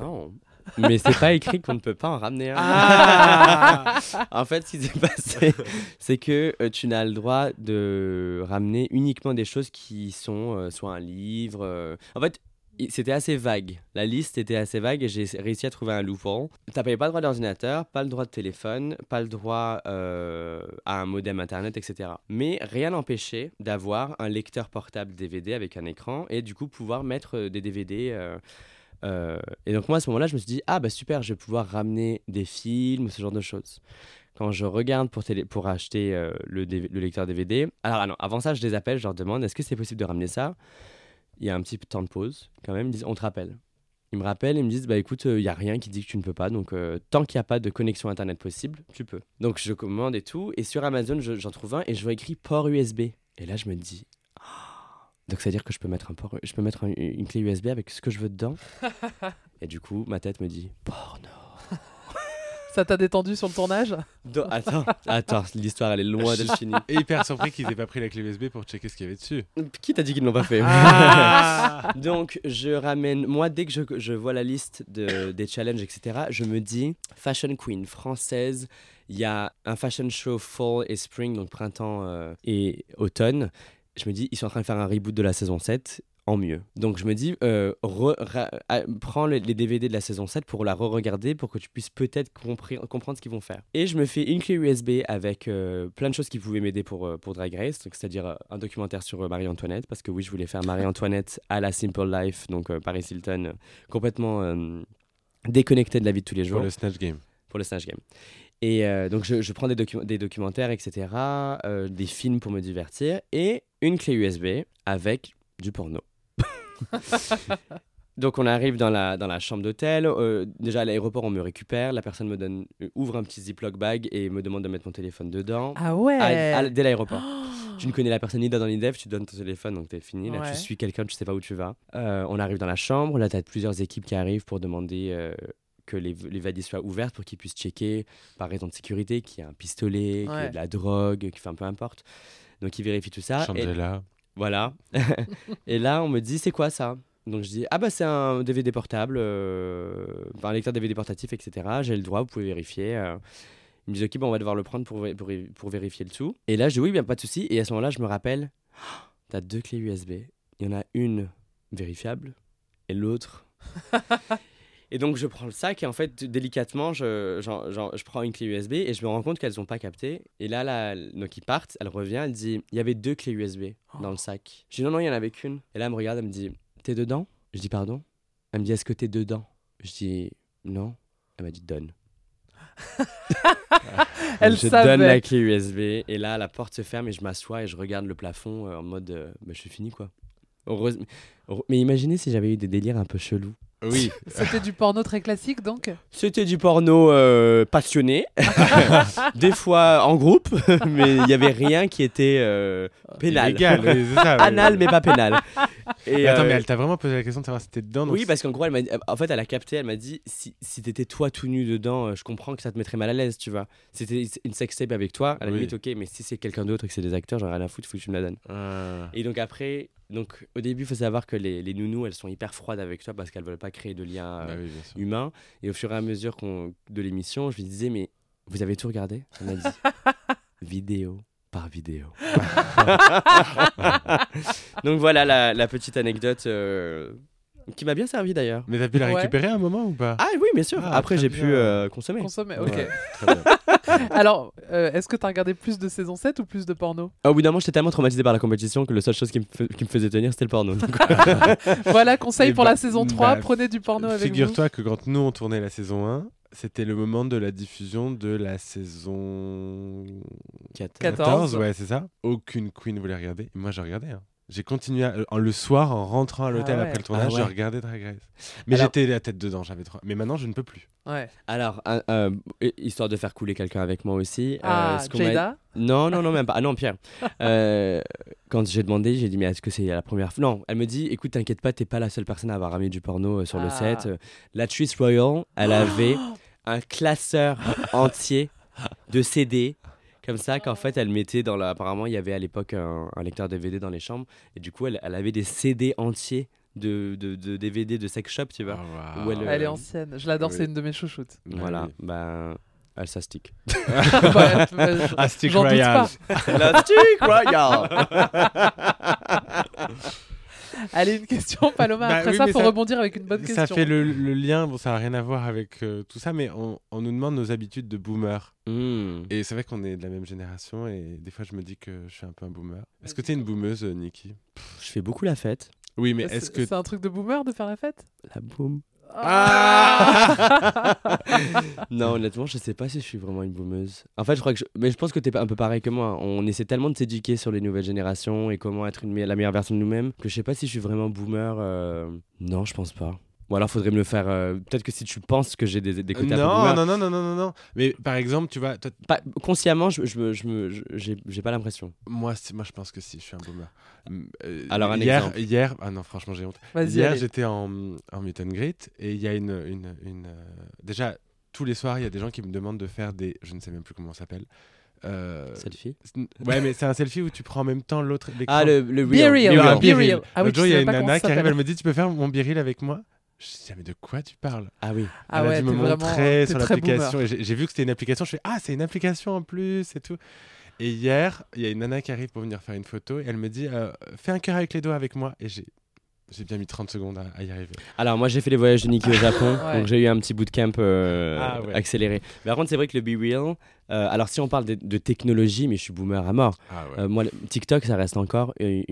S4: non. Mais c'est pas écrit qu'on ne peut pas en ramener un.
S2: Ah
S4: en fait, ce qui s'est passé, c'est que euh, tu n'as le droit de ramener uniquement des choses qui sont euh, soit un livre. euh, En fait, i- c'était assez vague. La liste était assez vague et j'ai réussi à trouver un loophole. T'avais pas le droit d'ordinateur, pas le droit de téléphone, pas le droit euh, à un modem internet, etc. Mais rien n'empêchait d'avoir un lecteur portable DVD avec un écran et du coup pouvoir mettre euh, des DVD. euh, euh, et donc moi à ce moment-là, je me suis dit ah bah super, je vais pouvoir ramener des films ce genre de choses. Quand je regarde pour, télé- pour acheter euh, le, lecteur DVD, alors ah non, avant ça, je les appelle, je leur demande est-ce que c'est possible de ramener ça? Il y a un petit temps de pause quand même, ils disent on te rappelle. Ils me rappellent et me disent bah écoute, il n'y a rien qui dit que tu ne peux pas, donc euh, tant qu'il n'y a pas de connexion internet possible, tu peux. Donc je commande et tout, et sur Amazon, je- j'en trouve un et je vois écrit port USB. Et là, je me dis donc ça veut dire que je peux mettre un port, je peux mettre un- une clé USB avec ce que je veux dedans. et du coup, ma tête me dit porno.
S1: Ça t'a détendu sur le tournage?
S4: Do- attends, attends, l'histoire elle est loin d'être finie.
S2: Et hyper surpris qu'ils aient pas pris la clé USB pour checker ce qu'il y avait dessus.
S4: Qui t'a dit qu'ils ne l'ont pas fait
S2: Ah
S4: Donc je ramène, moi dès que je, je vois la liste de, des challenges, etc., je me dis Fashion Queen française il y a un fashion show fall et spring, donc printemps euh, et automne. Je me dis, ils sont en train de faire un reboot de la saison 7 en mieux. Donc je me dis, euh, re- ra- ah, prends les, les DVD de la saison 7 pour la re-regarder pour que tu puisses peut-être compri- comprendre ce qu'ils vont faire. Et je me fais une clé USB avec euh, plein de choses qui pouvaient m'aider pour, euh, pour Drag Race, c'est-à-dire un documentaire sur Marie-Antoinette, parce que oui, je voulais faire Marie-Antoinette à la Simple Life, donc euh, Paris Hilton, complètement déconnecté de la vie de tous les jours
S2: Pour le Snatch Game.
S4: pour le Snatch Game. Et donc, je, je prends des, docu- des documentaires, etc., des films pour me divertir, et une clé USB avec du porno. donc, on arrive dans la, dans la chambre d'hôtel. euh, déjà, à l'aéroport, on me récupère. La personne me donne, euh, ouvre un petit Ziploc bag et me demande de mettre mon téléphone dedans.
S1: Ah ouais
S4: À- à- dès l'aéroport.
S1: Oh
S4: Tu ne connais la personne ni dans ni dev, tu donnes ton téléphone, donc t'es fini. Là,
S1: Ouais.
S4: tu suis quelqu'un, tu sais pas où tu vas. Euh, on arrive dans la chambre, là, tu as plusieurs équipes qui arrivent pour demander euh, que les, les valises soient ouvertes pour qu'ils puissent checker, par raison de sécurité, qu'il y a un pistolet, qu'il y a de la drogue, qu'il enfin, peu importe. Donc, ils vérifient tout ça. Et,
S2: Shangela.
S4: voilà. et là, on me dit, c'est quoi ça? Donc je dis ah bah c'est un DVD portable, euh, enfin, un lecteur DVD portatif etc. J'ai le droit, vous pouvez vérifier. euh. Ils me disent ok bon on va devoir le prendre pour, pour, pour vérifier le tout. Et là je dis oui bien pas de souci. Et à ce moment-là je me rappelle, t'as deux clés USB. Il y en a une vérifiable et l'autre. et donc je prends le sac et en fait délicatement je, j'en- je prends une clé USB et je me rends compte qu'elles n'ont pas capté. Et là, là donc ils partent, elle revient, elle dit il y avait deux clés USB dans le sac. Je dis non non il y en avait qu'une. Et là elle me regarde, elle me dit t'es dedans? Je dis pardon? Elle me dit est-ce que t'es dedans? Je dis non. Elle m'a dit donne.
S1: Elle
S4: je
S1: savait.
S4: donne la clé USB et là la porte se ferme et je m'assois et je regarde le plafond euh, en mode euh, bah, je suis fini quoi. Heureuse- Mais imaginez si j'avais eu des délires un peu chelous.
S2: Oui.
S1: C'était du porno très classique donc
S4: C'était du porno euh, passionné, des fois en groupe, mais il n'y avait rien qui était euh, pénal.
S2: Illégal, oui, c'est ça. oui.
S4: Anal mais pas pénal. Et,
S2: Mais attends,
S4: euh,
S2: mais elle t'a vraiment posé la question de savoir si t'étais dedans. donc
S4: Oui, parce qu'en gros, elle m'a dit- en fait, elle a capté, elle m'a dit si, si t'étais toi tout nu dedans, euh, je comprends que ça te mettrait mal à l'aise, tu vois. C'était une sextape avec toi, à la
S2: Oui.
S4: limite, ok, mais si c'est quelqu'un d'autre et que c'est des acteurs, j'en ai rien à foutre, faut que tu me la donnes.
S2: Ah.
S4: Et donc après, donc, au début, il faut savoir que les, les nounous, elles sont hyper froides avec toi parce qu'elles veulent pas créer de lien
S2: Bah
S4: euh,
S2: oui,
S4: humain. Et au fur et à mesure de l'émission, je lui disais, mais vous avez tout regardé? Elle m'a dit, vidéo par vidéo. donc voilà la, la petite anecdote euh, qui m'a bien servi d'ailleurs.
S2: Mais t'as pu la
S1: Ouais.
S2: récupérer à un moment ou pas?
S4: Ah oui, bien sûr.
S2: Ah,
S4: Après, j'ai pu euh, consommer.
S1: Consommer, ok.
S2: Ouais, très bien.
S1: Alors, euh, est-ce que t'as regardé plus de saison 7 ou plus de porno?
S4: Au bout d'un moment, j'étais tellement traumatisé par la compétition que la seule chose qui me, fe- qui me faisait tenir, c'était le porno. Donc,
S1: Voilà, conseil pour
S2: bah,
S1: la saison 3,
S2: bah,
S1: prenez du porno avec vous.
S2: Figure-toi que quand nous on tournait la saison 1, c'était le moment de la diffusion de la saison
S4: 4.
S1: 14.
S2: ouais, c'est ça. Aucune queen voulait regarder. Et moi, j'ai regardé. hein. J'ai continué à- en, le soir en rentrant à l'hôtel
S1: Ah ouais.
S2: après le tournage,
S4: Ah ouais.
S2: j'ai regardé Drag Race. Mais
S4: Alors-
S2: j'étais la tête dedans, j'avais trop. Mais maintenant, je ne peux plus.
S1: Ouais.
S4: Alors, euh, histoire de faire couler quelqu'un avec moi aussi. euh,
S1: Ah,
S4: m'a-
S1: Jada
S4: Non, non, non, même pas. Ah non, Pierre. Euh, quand j'ai demandé, j'ai dit, mais est-ce que c'est la première fois Non, elle me dit, écoute, t'inquiète pas, t'es pas la seule personne à avoir ramené du porno euh, sur le
S1: Ah.
S4: set. Euh, La Trice Royal, elle avait un classeur entier de CD. Comme ça, qu'en fait, elle mettait dans la. Apparemment, il y avait à l'époque un, un lecteur DVD dans les chambres. Et du coup, elle, elle avait des CD entiers de, de, de DVD de sex shop, tu vois.
S2: Ah,
S4: Où elle,
S1: Elle est ancienne. Je l'adore,
S2: oui.
S1: c'est une de mes chouchoutes.
S4: Voilà,
S2: oui.
S4: ben. Elle
S2: Ah, Royal.
S4: stick royal
S1: Allez, une question, Paloma.
S2: Bah
S1: Après
S2: oui,
S1: ça,
S2: ça-
S1: rebondir avec une bonne question.
S2: Ça fait le, le lien, bon, ça n'a rien à voir avec euh, tout ça, mais on, on nous demande nos habitudes de boomer.
S4: Hmm.
S2: Et c'est vrai qu'on est de la même génération, et des fois, je me dis que je suis un peu un boomer. Est-ce que tu es une boomeuse, euh, Nikki?
S4: Je fais beaucoup la fête.
S2: Oui, mais
S1: C'est
S2: est-ce que.
S1: c'est un truc de boomer de faire la fête?
S4: La boum.
S1: Ah
S4: Non, honnêtement, je sais pas si je suis vraiment une boomeuse. En fait, je crois que. Je... Mais je pense que t'es un peu pareil que moi. On essaie tellement de s'éduquer sur les nouvelles générations et comment être la meilleure version de nous-mêmes que je sais pas si je suis vraiment boomer. euh, Non, je pense pas. Ou alors, faudrait me le faire. euh, Peut-être que si tu penses que j'ai des, des côtés un peu
S2: non, non, non, non, non, non, non. Mais par exemple, tu vois, toi,
S4: pas- consciemment, je, je, me- je me- je- j'ai j'ai pas l'impression.
S2: moi, c'est- moi, je pense que si, je suis un boomer. Euh,
S4: Alors, un
S2: hier,
S4: exemple.
S2: Hier, ah non, franchement, j'ai honte.
S1: Vas-y,
S2: Hier,
S1: allez.
S2: j'étais en, en meet and greet et il y a une. une, une, euh, déjà, tous les soirs, il y a des gens qui me demandent de faire des. Je ne sais même plus comment ça s'appelle. Euh,
S4: Selfie.
S2: ouais, mais c'est un selfie où tu prends en même temps l'autre. l'écran.
S4: Ah, le, le
S1: Be
S4: real.
S1: real.
S2: Be
S1: Ah,
S2: real,
S1: Be
S2: be
S1: real.
S2: real.
S1: Ah oui,
S2: L'autre jour, il y a une
S1: pas comment
S2: nana
S1: ça
S2: qui arrive,
S1: s'appelle.
S2: elle me dit Tu peux faire mon biril avec moi? Je dis, ah, mais de quoi tu parles
S4: Ah oui.
S1: Ah
S2: Elle a
S1: ouais,
S2: dû
S1: t'es
S2: me
S1: vraiment-
S2: montrer sur l'application. et J'ai vu que c'était une application. Je fais Ah, c'est une application en plus et tout. Et hier, il y a une nana qui arrive pour venir faire une photo et elle me dit euh, Fais un cœur avec les doigts avec moi. Et j'ai j'ai bien mis 30 secondes à, à y arriver.
S4: Alors moi j'ai fait les voyages de Nikki au Japon,
S1: Ouais.
S4: donc j'ai eu un petit bootcamp euh,
S2: Ah ouais.
S4: accéléré. Mais par contre c'est vrai que le Be Real, euh, alors si on parle de, de technologie, mais je suis boomer à mort.
S2: Ah ouais.
S4: Euh, moi le- TikTok ça reste encore euh,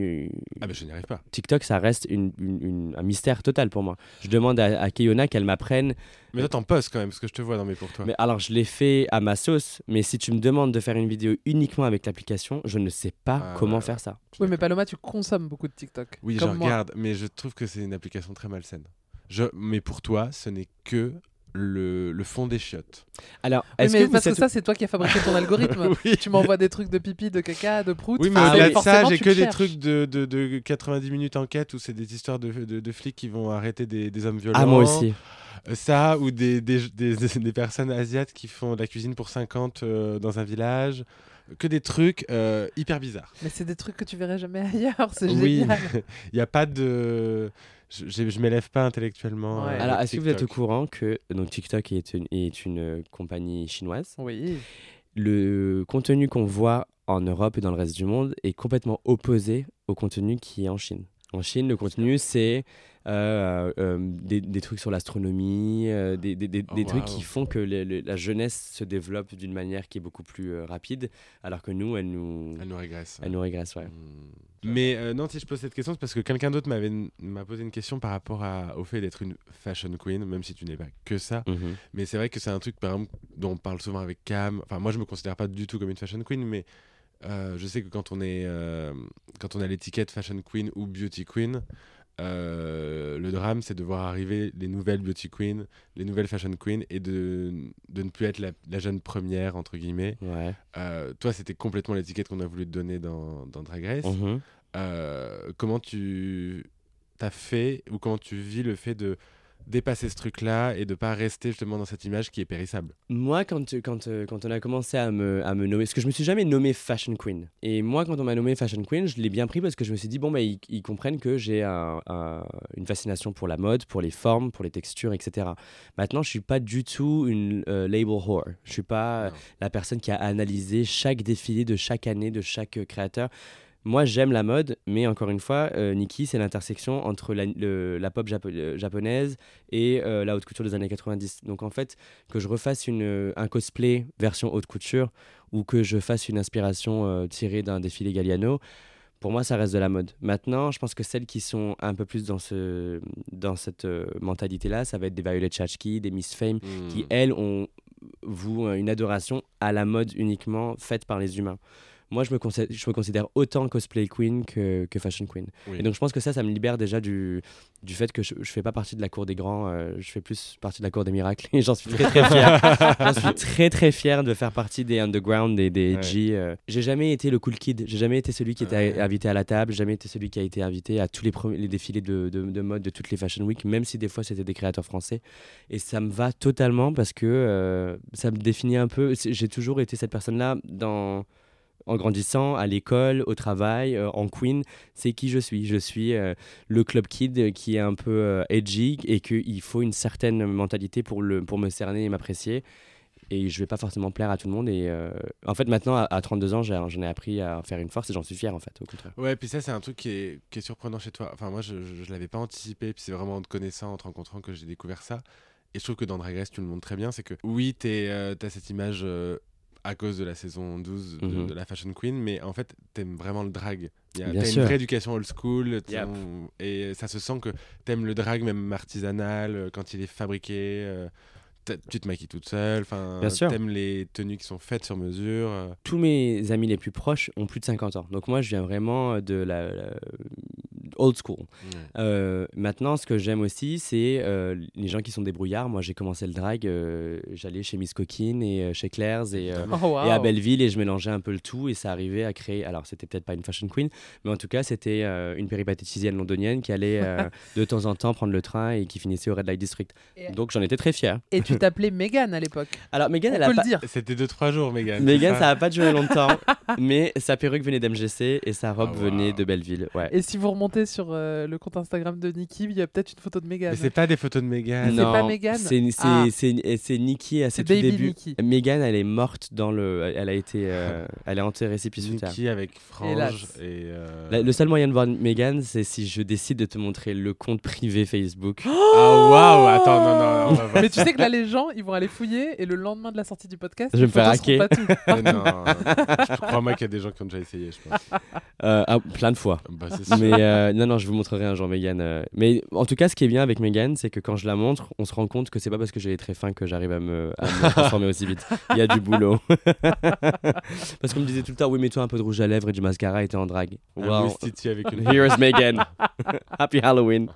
S2: ah, mais je n'y arrive pas.
S4: TikTok ça reste une- une- une- un mystère total pour moi. Je demande à, à Keyona qu'elle m'apprenne.
S2: Mais toi, t'en postes quand même, parce que je te vois dans mes pour toi.
S4: Mais alors je l'ai fait à ma sauce, mais si tu me demandes de faire une vidéo uniquement avec l'application, je ne sais pas
S2: Ah,
S4: comment
S2: ouais,
S4: faire ça.
S1: Oui, mais. Paloma, tu consommes beaucoup de TikTok.
S2: Oui, je regarde, mais je trouve que c'est une application très malsaine. Je... Mais pour toi, ce n'est que le, le fond des chiottes.
S4: Alors
S1: Oui, mais
S4: que
S1: parce que ça, c'est toi qui as fabriqué ton algorithme.
S2: oui.
S1: Tu m'envoies des trucs de pipi, de caca, de prout.
S2: Oui, mais
S1: Enfin,
S2: au-delà de ça, j'ai que des
S1: cherches.
S2: trucs de, de, de 90 minutes enquête où c'est des histoires de, de, de flics qui vont arrêter des, des hommes violents.
S4: Ah moi aussi.
S2: Ça, ou des, des, des, des personnes asiates qui font de la cuisine pour 50 euh, dans un village. Que des trucs euh, hyper bizarres.
S1: Mais c'est des trucs que tu verrais jamais ailleurs. C'est
S2: Oui,
S1: génial.
S2: il n'y a pas de. Je, je, je m'élève pas intellectuellement.
S1: Ouais.
S2: euh,
S4: Alors, est-ce que vous êtes au
S2: TikTok.
S4: courant que donc, TikTok est une, est une compagnie chinoise?
S1: Oui.
S4: Le contenu qu'on voit en Europe et dans le reste du monde est complètement opposé au contenu qui est en Chine. En Chine, le contenu, c'est euh, euh, des, des trucs sur l'astronomie, euh, des, des- des-
S2: Oh,
S4: des trucs qui font que le- le- la jeunesse se développe d'une manière qui est beaucoup plus rapide, alors que nous, elle nous,
S2: Elle nous régresse.
S4: elle nous régresse. Ouais.
S2: Hmm. Mais non, si je pose cette question, c'est parce que quelqu'un d'autre m'avait m'a posé une question par rapport à- au fait d'être une fashion queen, même si tu n'es pas que ça.
S4: Mhm.
S2: Mais c'est vrai que c'est un truc, par exemple, dont on parle souvent avec Cam. Enfin, moi, je me considère pas du tout comme une fashion queen, mais euh, je sais que quand on est, euh, quand on a l'étiquette fashion queen ou beauty queen, euh, le drame, c'est de voir arriver les nouvelles beauty queens, les nouvelles fashion queens, et de, de ne plus être la, la jeune première entre guillemets.
S4: Ouais.
S2: Toi, c'était complètement l'étiquette qu'on a voulu te donner dans, dans Drag Race.
S4: Mhm.
S2: Comment tu t'as fait ou comment tu vis le fait de dépasser ce truc-là et de pas rester justement dans cette image qui est périssable
S4: Moi, quand, quand, euh, quand on a commencé à me, à me nommer, parce que je me suis jamais nommé Fashion Queen. Et moi, quand on m'a nommé Fashion Queen, je l'ai bien pris parce que je me suis dit, bon, bah, ils, ils comprennent que j'ai un- un- une fascination pour la mode, pour les formes, pour les textures, etc. Maintenant, je suis pas du tout une euh, label whore. Je suis pas euh,
S2: Non.
S4: la personne qui a analysé chaque défilé de chaque année, de chaque euh, créateur. Moi, j'aime la mode, mais encore une fois, euh, Nikki, c'est l'intersection entre la, le- la pop japo- euh, japonaise et euh, la haute couture des années 90. Donc, en fait, que je refasse une, un cosplay version haute couture ou que je fasse une inspiration euh, tirée d'un défilé Galliano, pour moi, ça reste de la mode. Maintenant, je pense que celles qui sont un peu plus dans, ce, dans cette mentalité-là, ça va être des Violet Chachki, des Miss Fame, qui,
S2: Hmm.
S4: elles, ont vous une adoration à la mode uniquement faite par les humains. Moi, je me, considère, je me considère autant cosplay queen que, que fashion queen.
S2: Oui.
S4: Et donc, je pense que ça, ça me libère déjà du, du fait que je ne fais pas partie de la cour des grands, euh, je fais plus partie de la cour des miracles. Et j'en suis très, très fier. j'en suis très, très fier de faire partie des underground, des, des
S2: Ouais.
S4: G. euh. J'ai jamais été le cool kid. J'ai jamais été celui qui était invité à la table. Jamais été celui qui a été invité à tous les, premiers- les défilés de, de, de mode de toutes les Fashion Week, même si des fois c'était des créateurs français. Et ça me va totalement parce que euh, ça me définit un peu. J'ai toujours été cette personne-là dans en grandissant, à l'école, au travail, euh, en queen, c'est qui je suis. Je suis euh, le club kid qui est un peu euh, edgy et qu'il faut une certaine mentalité pour, le, pour me cerner et m'apprécier. Et je vais pas forcément plaire à tout le monde. Et en fait, maintenant, à, à 32 ans, j'en ai appris à faire une force et j'en suis fier, en fait, au contraire.
S2: Ouais, puis ça, c'est un truc qui est, qui est surprenant chez toi. Enfin, moi, je, je l'avais pas anticipé, puis c'est vraiment en te connaissant, en te rencontrant que j'ai découvert ça. Et je trouve que dans Drag Race, tu le montres très bien. C'est que oui, tu as cette image à cause de la saison 12 de,
S4: Mhm.
S2: de la Fashion Queen, mais en fait, t'aimes vraiment le drag. T'as une vraie éducation old school,
S4: Yep.
S2: et ça se sent que t'aimes le drag même artisanal, euh, quand il est fabriqué. euh, tu te maquilles toute seule, enfin, t'aimes les tenues qui sont faites sur mesure. euh.
S4: Tous mes amis les plus proches ont plus de 50 ans. Donc moi, je viens vraiment de la, la- old school. Euh, maintenant, ce que j'aime aussi, c'est euh, les gens qui sont débrouillards. Moi, j'ai commencé le drag, euh, j'allais chez Miss Coquine et euh, chez Claire's et, euh,
S1: Oh, wow.
S4: et à Belleville et je mélangeais un peu le tout et ça arrivait à créer. Alors, c'était peut-être pas une fashion queen, mais en tout cas, c'était euh, une péripatéticienne londonienne qui allait euh, de temps en temps prendre le train et qui finissait au Red Light District.
S1: Et-
S4: Donc, j'en étais très fier.
S1: Et tu t'appelais Megan à l'époque.
S4: Alors, Megan, elle a pas.
S1: le dire.
S2: C'était 2-3 jours, Megan.
S4: Megan, ça n'a pas duré longtemps. mais sa perruque venait d'MGC et sa robe
S2: Ah,
S4: venait de Belleville. Ouais.
S1: Et si vous remontez sur euh, le compte Instagram de Nikki, il y a peut-être une photo de Megan.
S2: Mais c'est pas des photos de Megan.
S1: c'est
S4: non,
S1: pas Meghan
S4: c'est c'est-
S1: Ah.
S4: c'est- c'est Nikki à ses tout.
S1: Nikki.
S4: Megan, elle est morte dans le. Elle a été. euh, elle est enterrée six pieds sous terre.
S2: Nikki avec Frange
S1: Hélas.
S2: et. euh,
S4: La- le seul moyen de voir Megan, c'est si je décide de te montrer le compte privé Facebook.
S2: Ah waouh Attends, non, non, on va voir.
S1: Mais tu sais que là, les gens, ils vont aller fouiller et le lendemain de la sortie du podcast,
S4: Je vais me faire hacker.
S1: pas tout.
S2: Mais non, je crois-moi qu'il y a des gens qui ont déjà essayé, je pense.
S4: Euh, ah, plein de fois.
S2: Bah.
S4: Mais euh, non, non, je vous montrerai un jour Megan. euh. Mais en tout cas, ce qui est bien avec Megan, c'est que quand je la montre, on se rend compte que c'est pas parce que j'ai les traits fins que j'arrive à me, à me transformer aussi vite. Il y a du boulot. parce qu'on me disait tout le temps, oui, mets-toi un peu de rouge à lèvres et du mascara et t'es en drague. Wow.
S2: Avec une.
S4: Here's Megan. Happy Halloween.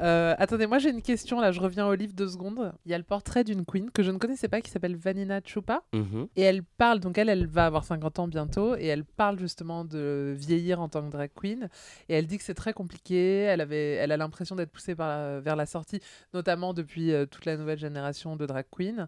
S1: Euh, attendez, moi j'ai une question là, je reviens au livre deux secondes. Il y a le portrait d'une queen que je ne connaissais pas qui s'appelle Vanina Chupa
S4: Mhm.
S1: et elle parle, donc elle, elle va avoir 50 ans bientôt et elle parle justement de vieillir en tant que drag queen. Et elle dit que c'est très compliqué, elle, avait, elle a l'impression d'être poussée par la- vers la sortie, notamment depuis euh, toute la nouvelle génération de drag queen.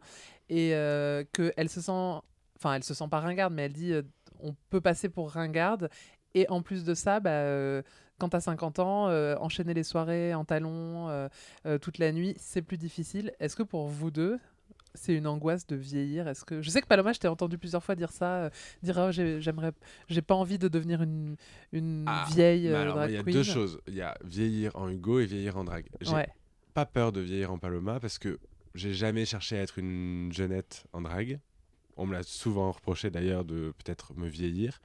S1: Et euh, qu'elle se sent, enfin elle se sent pas ringarde mais elle dit euh, on peut passer pour ringarde. Et en plus de ça, bah, euh, quand tu as 50 ans, euh, enchaîner les soirées en talons euh, euh, toute la nuit, c'est plus difficile. Est-ce que pour vous deux, c'est une angoisse de vieillir? Est-ce que je sais que Paloma, je t'ai entendu plusieurs fois dire ça, dire oh, j'ai- j'aimerais, j'ai pas envie de devenir une, une
S2: Ah,
S1: vieille
S2: alors,
S1: drag
S2: il y a
S1: queen.
S2: deux choses. Il y a vieillir en Hugo et vieillir en drague. J'ai
S1: Ouais.
S2: pas peur de vieillir en Paloma parce que j'ai jamais cherché à être une jeunette en drague. On me l'a souvent reproché d'ailleurs de peut-être me vieillir.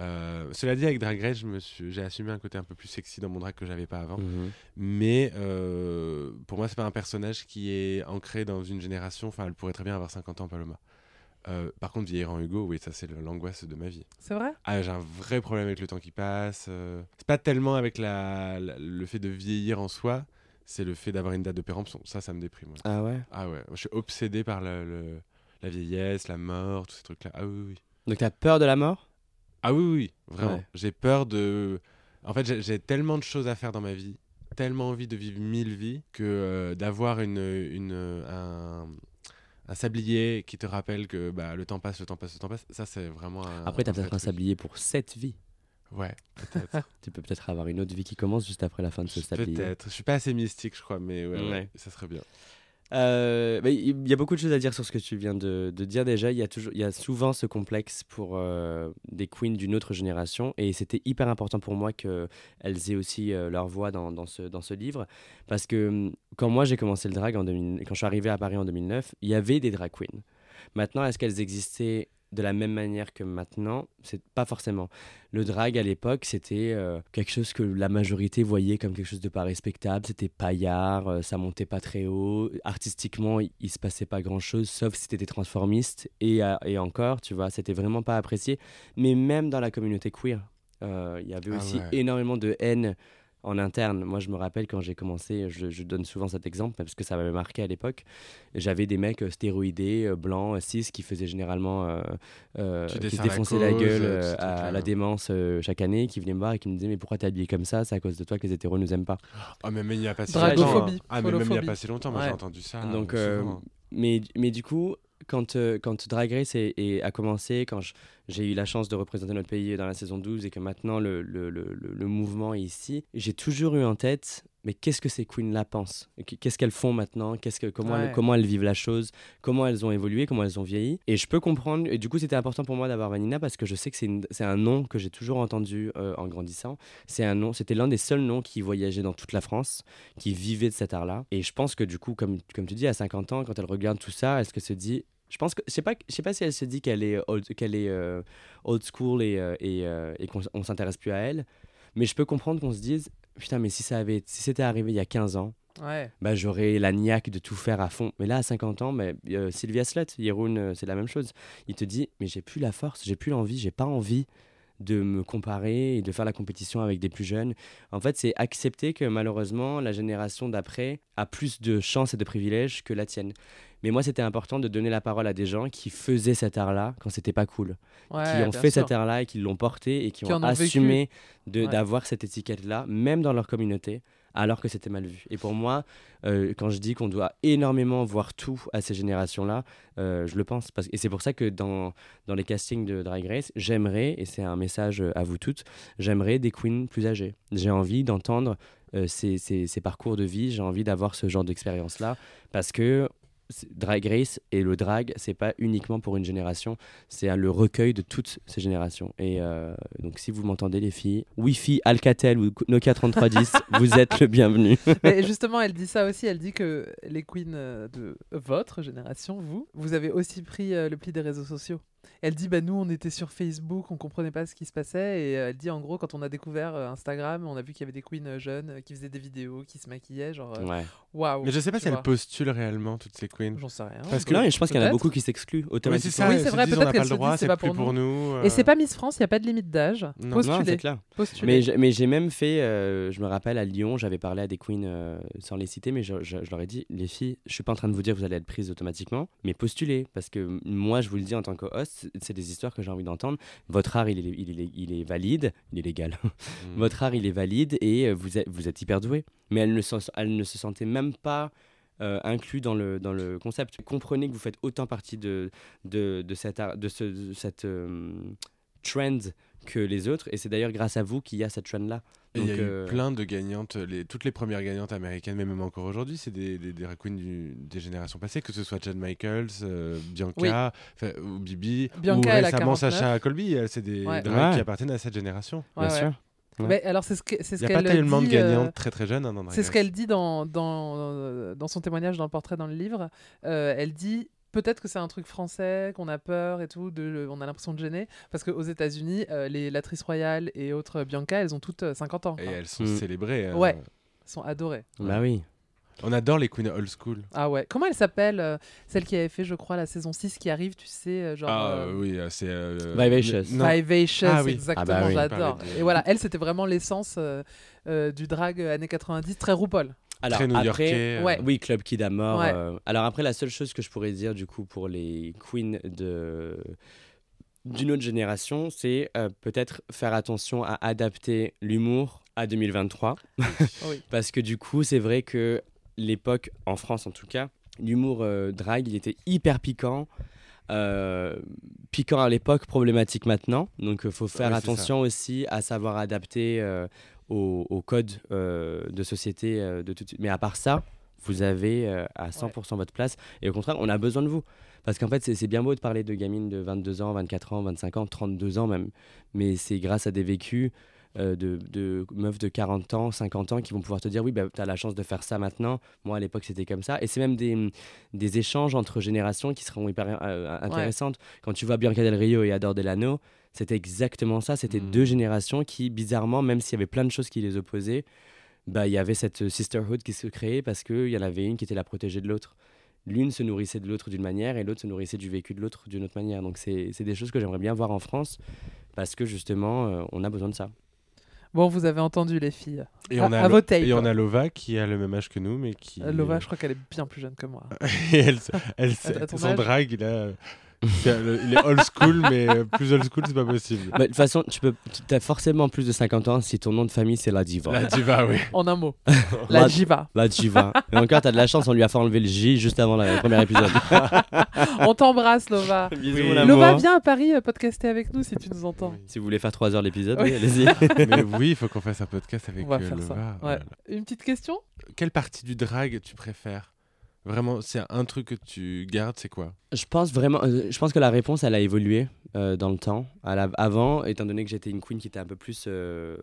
S2: Euh, cela dit, avec Drag Race, j'ai assumé un côté un peu plus sexy dans mon drag que j'avais pas avant.
S4: Mhm.
S2: Mais euh, pour moi, c'est pas un personnage qui est ancré dans une génération. Enfin, elle pourrait très bien avoir 50 ans, Paloma. Euh, par contre, vieillir en Hugo, oui, ça c'est l'angoisse de ma vie.
S1: C'est vrai?
S2: Ah, j'ai un vrai problème avec le temps qui passe. euh. C'est pas tellement avec la, la- le fait de vieillir en soi, c'est le fait d'avoir une date de péremption. Ça, ça me déprime. ouais.
S4: Ah ouais?
S2: Ah ouais, je suis obsédé par le- le- la vieillesse, la mort, tous ces trucs-là. Ah oui, oui.
S4: Donc t'as peur de la mort?
S2: Ah oui, oui, vraiment.
S4: Ouais.
S2: J'ai peur de. En fait, j'ai- tellement de choses à faire dans ma vie, tellement envie de vivre mille vies, que euh, d'avoir une, une, un, un sablier qui te rappelle que bah, le temps passe, le temps passe, le temps passe, ça c'est vraiment un.
S4: Après, t'as
S2: vrai
S4: peut-être un sablier pour cette vie.
S2: Ouais, peut-être.
S4: Tu peux peut-être avoir une autre vie qui commence juste après la fin de ce sablier.
S2: peut-être. Je suis pas assez mystique, je crois, mais Ouais. ça serait bien.
S4: Euh, bah, Il y a beaucoup de choses à dire sur ce que tu viens de, dire déjà. Il y, a toujours, il y a souvent ce complexe pour euh, des queens d'une autre génération et c'était hyper important pour moi qu'elles aient aussi euh, leur voix dans, dans, ce, dans ce livre parce que hum, quand moi j'ai commencé le drag, en 2000 quand je suis arrivé à Paris en 2009, il y avait des drag queens. Maintenant, est-ce qu'elles existaient de la même manière que maintenant C'est pas forcément. Le drag à l'époque, c'était euh, quelque chose que la majorité voyait comme quelque chose de pas respectable. C'était paillard, euh, ça montait pas très haut. Artistiquement, il, il se passait pas grand chose, sauf si t'étais transformiste. Et, euh, et encore, tu vois, c'était vraiment pas apprécié. Mais même dans la communauté queer, euh, il y avait
S2: Ah
S4: aussi
S2: ouais.
S4: énormément de haine en interne. Moi, je me rappelle quand j'ai commencé, je, je donne souvent cet exemple parce que ça m'avait marqué à l'époque. J'avais des mecs euh, stéroïdés, euh, blancs, cis, qui faisaient généralement. euh, euh,
S2: Tu
S4: qui se
S2: la
S4: défonçaient la
S2: cause,
S4: gueule
S2: euh,
S4: euh, à, la démence euh, chaque année, qui venaient me voir et qui me disaient Mais pourquoi t'es habillé comme ça? C'est à cause de toi que les hétéros nous aiment pas.
S2: Ah, mais même il y a pas si
S1: Dragophobie,
S2: longtemps. Ah, mais même il y a pas si longtemps, moi
S4: Ouais.
S2: j'ai entendu ça.
S4: Donc,
S2: euh,
S4: euh,
S2: souvent.
S4: mais, mais du coup, quand, euh, quand Drag Race est- est- a commencé, quand je- j'ai eu la chance de représenter notre pays dans la saison 12 et que maintenant le, le, le, le- mouvement est ici, j'ai toujours eu en tête, mais qu'est-ce que ces queens-là pensent? Qu- Qu'est-ce qu'elles font maintenant? Qu'est-ce que, comment,
S1: Ouais.
S4: elles, comment elles vivent la chose? Comment elles ont évolué? Comment elles ont vieilli? Et je peux comprendre, et du coup c'était important pour moi d'avoir Vanina parce que je sais que c'est, un nom que j'ai toujours entendu euh, en grandissant. C'est un nom, c'était l'un des seuls noms qui voyageait dans toute la France, qui vivait de cet art-là. Et je pense que du coup, comme, comme tu dis, à 50 ans, quand elle regarde tout ça, est-ce que se dit je pense que je sais pas je sais pas si elle se dit qu'elle est old, qu'elle est euh, old school et, euh, et, euh, et qu'on on s'intéresse plus à elle mais je peux comprendre qu'on se dise putain mais si ça avait si c'était arrivé il y a 15 ans
S1: Ouais.
S4: bah, j'aurais la niaque de tout faire à fond. Mais là, à 50 ans, mais, euh, Sylvia Slett, Yeroun, c'est la même chose. Il te dit, mais j'ai plus la force, j'ai plus l'envie, j'ai pas envie de me comparer et de faire la compétition avec des plus jeunes. En fait, c'est accepter que malheureusement, la génération d'après a plus de chances et de privilèges que la tienne. Mais moi, c'était important de donner la parole à des gens qui faisaient cet art-là quand c'était pas cool
S1: Ouais,
S4: qui ont fait
S1: sûr.
S4: cet art-là et qui l'ont porté et qui,
S1: Qui
S4: ont, assumé
S1: Ouais.
S4: d'avoir cette étiquette-là, même dans leur communauté, alors que c'était mal vu. Et pour moi, euh, quand je dis qu'on doit énormément voir tout à ces générations-là, euh, je le pense. Parce... Et c'est pour ça que dans, dans les castings de Drag Race, j'aimerais, et c'est un message à vous toutes, j'aimerais des queens plus âgées. J'ai envie d'entendre euh, ces, ces, ces parcours de vie, j'ai envie d'avoir ce genre d'expérience-là, parce que Drag Race et le drag, c'est pas uniquement pour une génération, c'est le recueil de toutes ces générations. Et euh, donc, si vous m'entendez, les filles, Wi-Fi, Alcatel ou Nokia 3310, vous êtes le bienvenu.
S1: Mais justement, elle dit ça aussi. Elle dit que les queens euh, de votre génération, vous, vous avez aussi pris euh, le pli des réseaux sociaux. Elle dit bah nous on était sur Facebook, on comprenait pas ce qui se passait et elle dit en gros quand on a découvert Instagram, on a vu qu'il y avait des queens jeunes qui faisaient des vidéos, qui se maquillaient, genre waouh.
S2: Wow, Mais je sais pas si elles postulent réellement toutes ces queens.
S1: J'en sais rien.
S4: Parce que non, je pense qu'il y en a beaucoup qui s'excluent automatiquement.
S1: Oui, c'est vrai, peut-être qu'elles se disent c'est pas pour,
S2: nous.
S1: Et c'est pas Miss France, il y a pas de limite d'âge.
S4: Non, c'est clair. Mais mais j'ai même fait, je me rappelle à Lyon, j'avais parlé à des queens sans les citer, mais je, leur ai dit les filles, je suis pas en train de vous dire que vous allez être prises automatiquement, mais postulez parce que moi je vous le dis en tant que host, c'est des histoires que j'ai envie d'entendre. Votre art, il est, il est, il est valide, il est légal. Mm. Votre art, il est valide et euh, vous êtes, vous êtes hyper doué. Mais elle ne, se, elle ne se sentait même pas euh, inclus dans le, dans le concept. Comprenez que vous faites autant partie de, de, de, cette, de, ce, de cette euh, trend que les autres. Et c'est d'ailleurs grâce à vous qu'il y a cette trend-là.
S2: Il y a eu euh, plein de gagnantes, les, toutes les premières gagnantes américaines, mais même encore aujourd'hui, c'est des, des, des queens des générations passées, que ce soit Chad Michaels, euh, Bianca ou Bibi,
S1: Bianca,
S2: ou récemment Sacha Colby. C'est des ouais. qui appartiennent à cette génération.
S1: Bien sûr. Mais alors c'est ce que c'est ce
S2: Il n'y a pas tellement de gagnantes très très jeunes. Hein,
S1: c'est ce qu'elle dit dans, dans, dans son témoignage, dans le portrait, dans le livre. Euh, elle dit peut-être que c'est un truc français, qu'on a peur et tout, de, on a l'impression de gêner. Parce qu'aux États-Unis, euh, les Latrice Royale et autres Bianca, elles ont toutes 50 euh, ans.
S2: Et elles sont mm. célébrées.
S1: Hein. Ouais, elles sont adorées.
S4: Bah oui.
S2: On adore les queens old school.
S1: Ah ouais. Comment elle s'appelle euh, Celle qui avait fait, je crois, la saison 6 qui arrive, tu sais, genre.
S2: Ah oui, c'est.
S4: Vivacious.
S1: Vivacious, ah, oui. exactement, ah bah j'adore. Et voilà, elle, c'était vraiment l'essence du drag années 90, très RuPaul.
S4: Alors, après, euh. oui, Club Kid à mort. Euh. alors après, la seule chose que je pourrais dire du coup pour les queens de d'une autre génération, c'est euh, peut-être faire attention à adapter l'humour à 2023. Parce que du coup, c'est vrai que l'époque, en France en tout cas, l'humour drag, il était hyper piquant. piquant à l'époque, problématique maintenant. Donc il faut faire attention aussi à savoir adapter au, code euh, de société euh, de tout Mais à part ça, vous avez euh, à 100% votre place. Et au contraire, on a besoin de vous. Parce qu'en fait, c'est bien beau de parler de gamines de 22 ans, 24 ans, 25 ans, 32 ans même. Mais c'est grâce à des vécus de, de, meufs de 40 ans, 50 ans qui vont pouvoir te dire oui, bah, tu as la chance de faire ça maintenant. Moi, à l'époque, c'était comme ça. Et c'est même des, des, échanges entre générations qui seront hyper intéressantes. Quand tu vois Bianca Del Rio et Adore Delano, c'était exactement ça. C'était hmm. deux générations qui, bizarrement, même s'il y avait plein de choses qui les opposaient, bah, il y avait cette sisterhood qui se créait parce qu'il y en avait une qui était la protégée de l'autre. L'une se nourrissait de l'autre d'une manière et l'autre se nourrissait du vécu de l'autre d'une autre manière. Donc c'est des choses que j'aimerais bien voir en France parce que justement, euh, on a besoin de ça.
S1: Bon, vous avez entendu les filles.
S2: Et on, a, et on a Lova qui a le même âge que nous, mais qui.
S1: Euh, Lova, je crois qu'elle est bien plus jeune que moi.
S2: et elle, elle, son drague, là, il est old school, mais plus old school, c'est pas possible.
S4: De toute façon, tu peux, as forcément plus de 50 ans si ton nom de famille c'est la diva.
S2: La diva, oui.
S1: En un mot. La, diva.
S4: La diva. Et encore, t'as de la chance, on lui a fait enlever le J juste avant le premier épisode.
S1: on t'embrasse, Lova. Lova, viens à Paris euh, podcaster avec nous si tu nous entends.
S4: Si vous voulez faire 3 heures l'épisode, oui, allez-y.
S2: mais oui, il faut qu'on fasse un podcast avec on va euh, faire Lova.
S1: Ça. Une petite question?
S2: Quelle partie du drag tu préfères? Vraiment, c'est un truc que tu gardes, c'est quoi?
S4: Je pense vraiment, euh, je pense que la réponse, elle a évolué euh, dans le temps. avant, étant donné que j'étais une queen qui était un peu plus euh,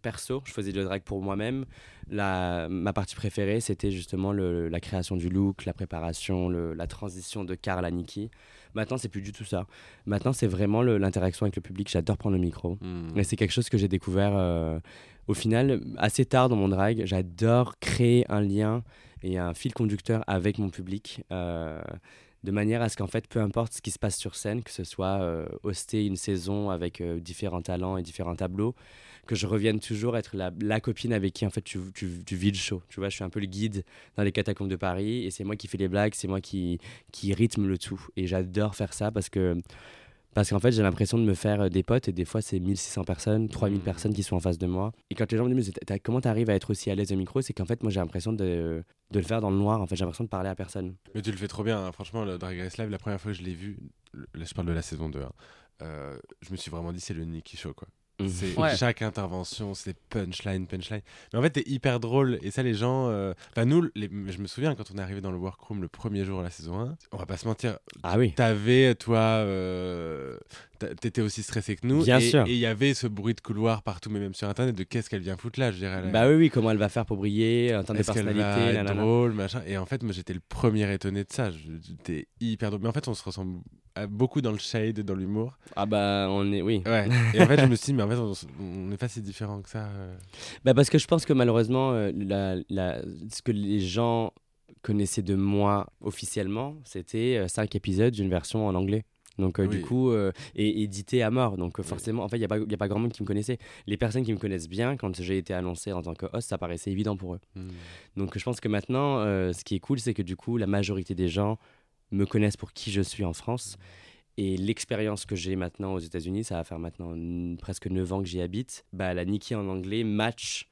S4: perso, je faisais du drag pour moi-même. Ma partie préférée, c'était justement la création du look, la préparation, la transition de Carl à Nikki. Maintenant, c'est plus du tout ça. Maintenant, c'est vraiment l'interaction avec le public. J'adore prendre le micro. Hmm. Et c'est quelque chose que j'ai découvert au final assez tard dans mon drag. J'adore créer un lien et un fil conducteur avec mon public. Euh, de manière à ce qu'en fait, peu importe ce qui se passe sur scène, que ce soit euh, hoster une saison avec euh, différents talents et différents tableaux, que je revienne toujours être la, copine avec qui en fait tu, vis le show. Tu vois, je suis un peu le guide dans les catacombes de Paris et c'est moi qui fais les blagues, c'est moi qui rythme le tout. Et j'adore faire ça parce que Parce qu'en fait, j'ai l'impression de me faire euh, des potes et des fois, c'est 1600 personnes, 3000
S2: Mm.
S4: personnes qui sont en face de moi. Et quand les gens me disent, mais comment t'arrives à être aussi à l'aise au micro C'est qu'en fait, moi, j'ai l'impression de, de le faire dans le noir. En fait, j'ai l'impression de parler à personne.
S2: Mais tu le fais trop bien, hein. franchement, le Drag Race Live, la première fois que je l'ai vu, là je parle de la saison 2, hein, euh, je me suis vraiment dit c'est le Nicky Show quoi.
S4: Mhm.
S2: C'est
S1: Ouais.
S2: chaque intervention, c'est punchline, punchline. Mais en fait, t'es hyper drôle. Et ça, les gens. euh, Enfin, nous, les- je me souviens quand on est arrivé dans le workroom le premier jour de la saison 1, on va pas se mentir,
S4: Ah oui.
S2: t'avais, toi, euh, t'a- t'étais aussi stressé que nous.
S4: Bien
S2: et,
S4: sûr.
S2: Et il y avait ce bruit de couloir partout, mais même sur internet, de qu'est-ce qu'elle vient foutre là, je dirais.
S4: Bah oui, oui, comment elle va faire pour briller, en termes de personnalité,
S2: va être
S4: nanana.
S2: drôle, machin. Et en fait, moi, j'étais le premier étonné de ça. Je- J'étais hyper drôle. Mais en fait, on se ressemble beaucoup dans le shade, dans l'humour.
S4: Ah bah, on est, oui.
S2: Ouais. Et en fait, je me suis dit, mais en fait, on n'est pas si différents que ça. euh.
S4: Bah parce que je pense que malheureusement, euh, la, la- ce que les gens connaissaient de moi officiellement, c'était euh, cinq épisodes d'une version en anglais. Donc euh, du coup, euh, et édité à mort. Donc euh,
S2: Oui.
S4: forcément, en fait, il n'y a, pas- y a pas grand monde qui me connaissait. Les personnes qui me connaissent bien, quand j'ai été annoncé en tant que host, ça paraissait évident pour eux.
S2: Hmm.
S4: Donc je pense que maintenant, ce qui est cool, c'est que du coup, la majorité des gens me connaissent pour qui je suis en France. Et l'expérience que j'ai maintenant aux États-Unis, ça va faire maintenant presque 9 ans que j'y habite, bah, la Nikki en anglais match,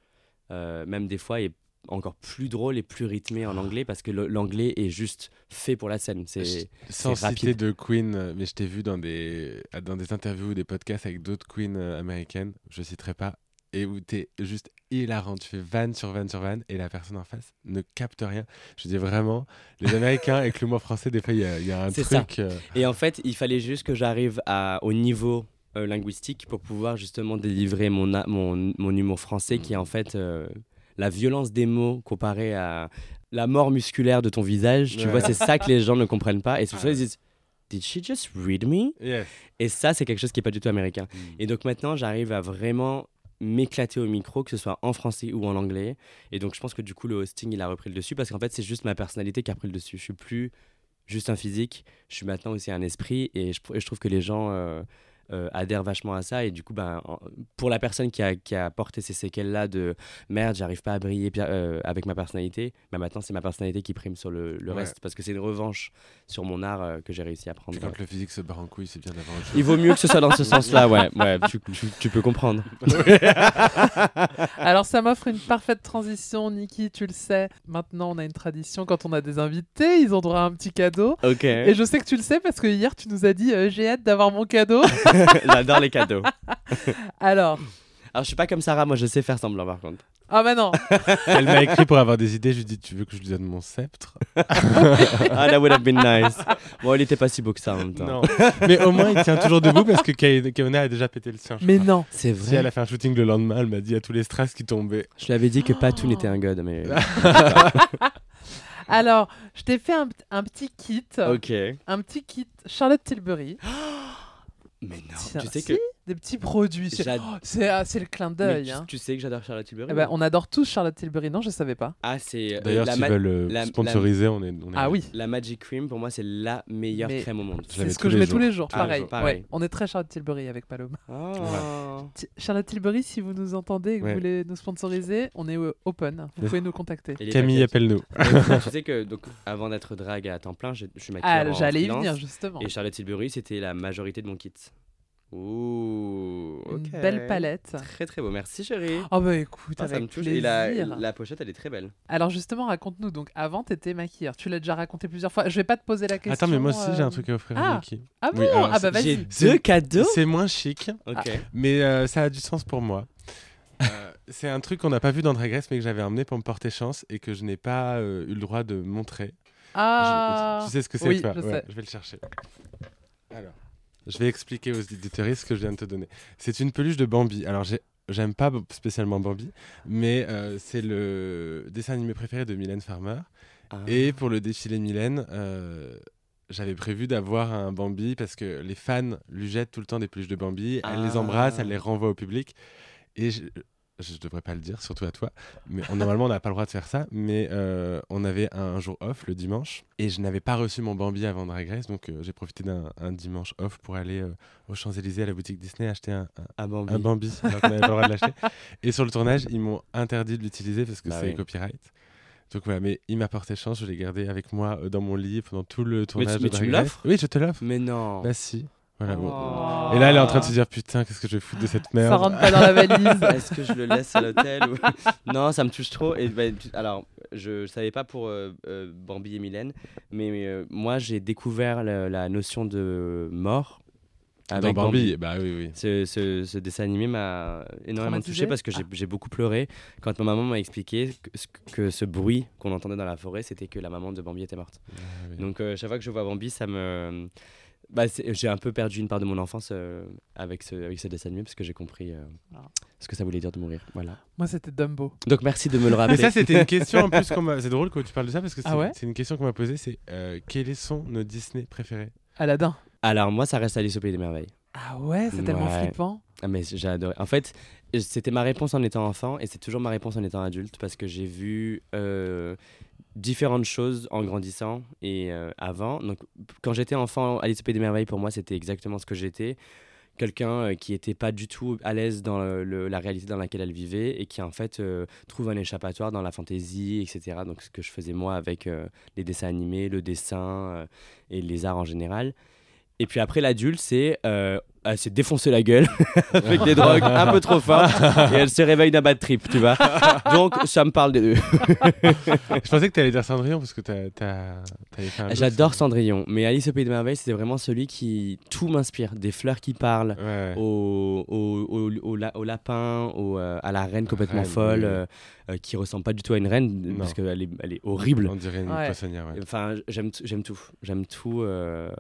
S4: euh, même des fois, est encore plus drôle et plus rythmé en anglais parce que l'anglais est juste fait pour la scène. C'est
S2: Sans
S4: c'est
S2: citer
S4: rapide.
S2: de Queen, euh, mais je t'ai vu dans des, dans des interviews ou des podcasts avec d'autres Queens euh, américaines, je citerai pas, et où t'es juste hilarant. Tu fais vanne sur vanne sur vanne, et la personne en face ne capte rien. Je dis vraiment, les Américains avec l'humour français, des fois, il y, a- il y a un truc. euh,
S4: Et en fait, il fallait juste que j'arrive au niveau euh, linguistique pour pouvoir justement délivrer mon, mon, mon humour français qui est en fait euh, la violence des mots comparée à la mort musculaire de ton visage. Tu
S2: Ouais.
S4: vois, c'est ça que les gens ne comprennent pas. Et c'est pour ça qu'ils disent Did she just read me?
S2: Yes.
S4: Et ça, c'est quelque chose qui n'est pas du tout américain.
S2: Hmm.
S4: Et donc maintenant, j'arrive à vraiment m'éclater au micro, que ce soit en français ou en anglais. Et donc je pense que du coup, le hosting, il a repris le dessus parce qu'en fait, c'est juste ma personnalité qui a pris le dessus. Je suis plus juste un physique, je suis maintenant aussi un esprit et je, je trouve que les gens euh, euh, adhèrent vachement à ça. Et du coup, ben, en- pour la personne qui a, qui a porté ces séquelles-là de merde, j'arrive pas à briller euh, avec ma personnalité, ben maintenant, c'est ma personnalité qui prime sur le, le
S2: Ouais.
S4: reste parce que c'est une revanche sur mon art euh, que j'ai réussi à prendre.
S2: Quand le physique se barre en couille, c'est bien d'avoir.
S4: Il vaut mieux que ce soit dans ce sens-là, ouais. ouais tu, tu- tu peux comprendre.
S1: Alors ça m'offre une parfaite transition, Niki, tu le sais. Maintenant, on a une tradition quand on a des invités, ils ont droit à un petit cadeau.
S4: Ok.
S1: Et je sais que tu le sais parce que hier tu nous as dit euh, j'ai hâte d'avoir mon cadeau.
S4: J'adore les cadeaux.
S1: Alors,
S4: Alors, je suis pas comme Sarah, moi je sais faire semblant par contre.
S1: ah bah non,
S2: Elle m'a écrit pour avoir des idées. Je lui dis Tu veux que je lui donne mon sceptre?
S4: Ah, that would have been nice. Bon, il était pas si beau que ça en même temps.
S2: Non. Mais au moins, il tient toujours debout parce que Kay- Kaona a déjà pété le sien. je
S1: mais
S2: crois.
S1: non.
S4: C'est
S2: Si
S4: vrai.
S2: elle a fait un shooting le lendemain, elle m'a dit à tous les strass qui tombaient.
S4: Je lui avais dit que pas tout n'était un god, mais.
S1: Alors, je t'ai fait un, un petit kit,
S4: ok.
S1: un petit kit Charlotte Tilbury.
S4: Mais non. Tu sais que.
S1: Des petits produits. C'est oh, c'est, ah, c'est le clin d'œil.
S4: tu,
S1: hein.
S4: tu sais que j'adore Charlotte Tilbury
S1: Eh ben, on adore tous Charlotte Tilbury. Non, je savais pas.
S4: Ah, c'est. euh,
S2: D'ailleurs,
S4: la,
S2: s'ils veulent euh,
S4: la-
S2: sponsoriser, on est. on est
S1: Ah oui.
S4: la Magic Cream, pour moi, c'est la meilleure
S1: Mais-
S4: crème au monde.
S1: C'est ce que je mets tous les jours.
S4: Ah,
S1: pareil.
S4: jours, pareil.
S1: Ouais, on est très Charlotte Tilbury avec Paloma.
S4: Ah.
S1: Charlotte Tilbury, si vous nous entendez et que
S2: Ouais.
S1: vous voulez nous sponsoriser, on est euh, open. Vous pouvez nous contacter.
S2: Camille, appelle-nous.
S4: Tu sais que donc, avant d'être drague à temps plein, je, je suis maquilleur
S1: Ah, j'allais y venir justement.
S4: Et Charlotte Tilbury, c'était la majorité de mon kit. Ouh,
S1: Une belle palette.
S4: Très très beau, merci chérie.
S1: Oh bah écoute,
S4: Ah, ça me touche.
S1: plaisir.
S4: Et la, la pochette, elle est très belle.
S1: Alors justement, raconte-nous. Donc avant, t'étais maquilleur. Tu l'as déjà raconté plusieurs fois. Je vais pas te poser la question.
S2: Attends, mais moi aussi, j'ai
S1: euh,
S2: un truc à offrir
S1: ah.
S2: à Niki.
S1: Ah bon
S2: Oui, alors,
S1: Ah bah
S4: J'ai
S1: vas-y.
S2: C'est-
S4: deux cadeaux
S2: C'est moins chic,
S4: Ok.
S2: mais euh, ça a du sens pour moi. Euh, c'est un truc qu'on n'a pas vu dans Drag Race, mais que j'avais emmené pour me porter chance et que je n'ai pas euh, eu le droit de montrer.
S1: Ah.
S2: Je- tu sais ce que c'est
S1: oui, je
S2: Ouais,
S1: sais.
S2: je vais le chercher. Alors, je vais expliquer aux éditeurs ce que je viens de te donner. C'est une peluche de Bambi. Alors, j'ai- j'aime pas spécialement Bambi, mais euh, c'est le dessin animé préféré de Mylène Farmer.
S4: Ah.
S2: Et pour le défilé Mylène, euh, j'avais prévu d'avoir un Bambi parce que les fans lui jettent tout le temps des peluches de Bambi. Elle les
S4: Ah.
S2: embrasse, elle les renvoie au public. Et je, je devrais pas le dire, surtout à toi. Mais on- normalement, on n'a pas le droit de faire ça. Mais euh, on avait un jour off le dimanche et je n'avais pas reçu mon Bambi avant Drag Race. Donc euh, j'ai profité d'un un dimanche off pour aller euh, aux Champs-Élysées à la boutique Disney acheter un, un-
S4: Bambi.
S2: un Bambi. alors n'avait pas le droit de l'acheter. Et sur le tournage, ils m'ont interdit de l'utiliser parce que
S4: Bah
S2: c'est
S4: oui.
S2: copyright. Donc voilà, mais il m'a porté chance, je l'ai gardé avec moi dans mon lit pendant tout le tournage
S4: mais
S2: de
S4: tu me
S2: Race.
S4: l'offres
S2: Oui, je te l'offre.
S4: Mais non.
S2: Bah si. Voilà, bon.
S1: Oh.
S2: Et là, elle est en train de se dire putain, qu'est-ce que je vais foutre de cette merde
S1: Ça rentre pas dans la valise.
S4: Est-ce que je le laisse à l'hôtel ou- Non, ça me touche trop. Et, bah, tu- alors, je ne savais pas pour euh, euh, Bambi et Mylène, mais euh, moi, j'ai découvert la, la notion de mort
S2: Dans
S4: avec
S2: Bambi. Bah oui, oui.
S4: Ce, ce- ce dessin animé m'a énormément touché parce que j'ai j'ai beaucoup pleuré quand ma maman m'a expliqué que, ce- que ce bruit qu'on entendait dans la forêt, c'était que la maman de Bambi était morte.
S2: Ah oui.
S4: Donc euh, chaque fois que je vois Bambi, ça me... Bah, j'ai un peu perdu une part de mon enfance euh, avec, ce, avec ce dessin animé parce que j'ai compris euh,
S1: Ah.
S4: ce que ça voulait dire de mourir. Voilà.
S1: Moi, c'était Dumbo.
S4: Donc merci de me le
S2: Mais
S4: rappeler.
S2: ça, c'était une question en plus. qu'on m'a- C'est drôle que tu parles de ça parce que c'est
S1: Ah ouais
S2: c'est une question qu'on m'a posée. C'est euh, quels sont nos Disney préférés
S1: Aladdin.
S4: Alors moi, ça reste Alice au Pays des Merveilles.
S1: Ah ouais, c'est tellement
S4: Ouais.
S1: flippant.
S4: Ah, mais j'ai adoré. En fait, c'était ma réponse en étant enfant et c'est toujours ma réponse en étant adulte parce que j'ai vu euh, différentes choses en grandissant et euh, avant. Donc, quand j'étais enfant, Alice au Pays des Merveilles, pour moi, c'était exactement ce que j'étais. Quelqu'un euh, qui n'était pas du tout à l'aise dans la réalité dans laquelle elle vivait et qui, en fait, euh, trouve un échappatoire dans la fantaisie, etc. Donc, ce que je faisais moi avec les dessins animés, le dessin et les arts en général. Et puis après, l'adulte, c'est euh, elle s'est défoncée la gueule avec des drogues un peu trop fortes et elle se réveille d'un bad trip, tu vois. Donc, ça me parle des deux.
S2: Je pensais que tu allais dire Cendrillon parce que t'as- t'as- t'avais fait un.
S4: J'adore
S2: ça.
S4: Cendrillon, mais Alice au Pays des Merveilles, c'était vraiment celui qui tout m'inspire. Des fleurs qui parlent,
S2: Ouais,
S4: au, au, au, au la- au lapin, au, euh, à la reine complètement
S2: reine,
S4: folle,
S2: oui.
S4: euh, euh, qui ressemble pas du tout à une reine,
S2: Non.
S4: parce qu'elle est, elle est horrible.
S2: On dirait une
S1: Ouais.
S2: poissonnière. ouais.
S4: Enfin, j'aime tout. J'aime tout. euh,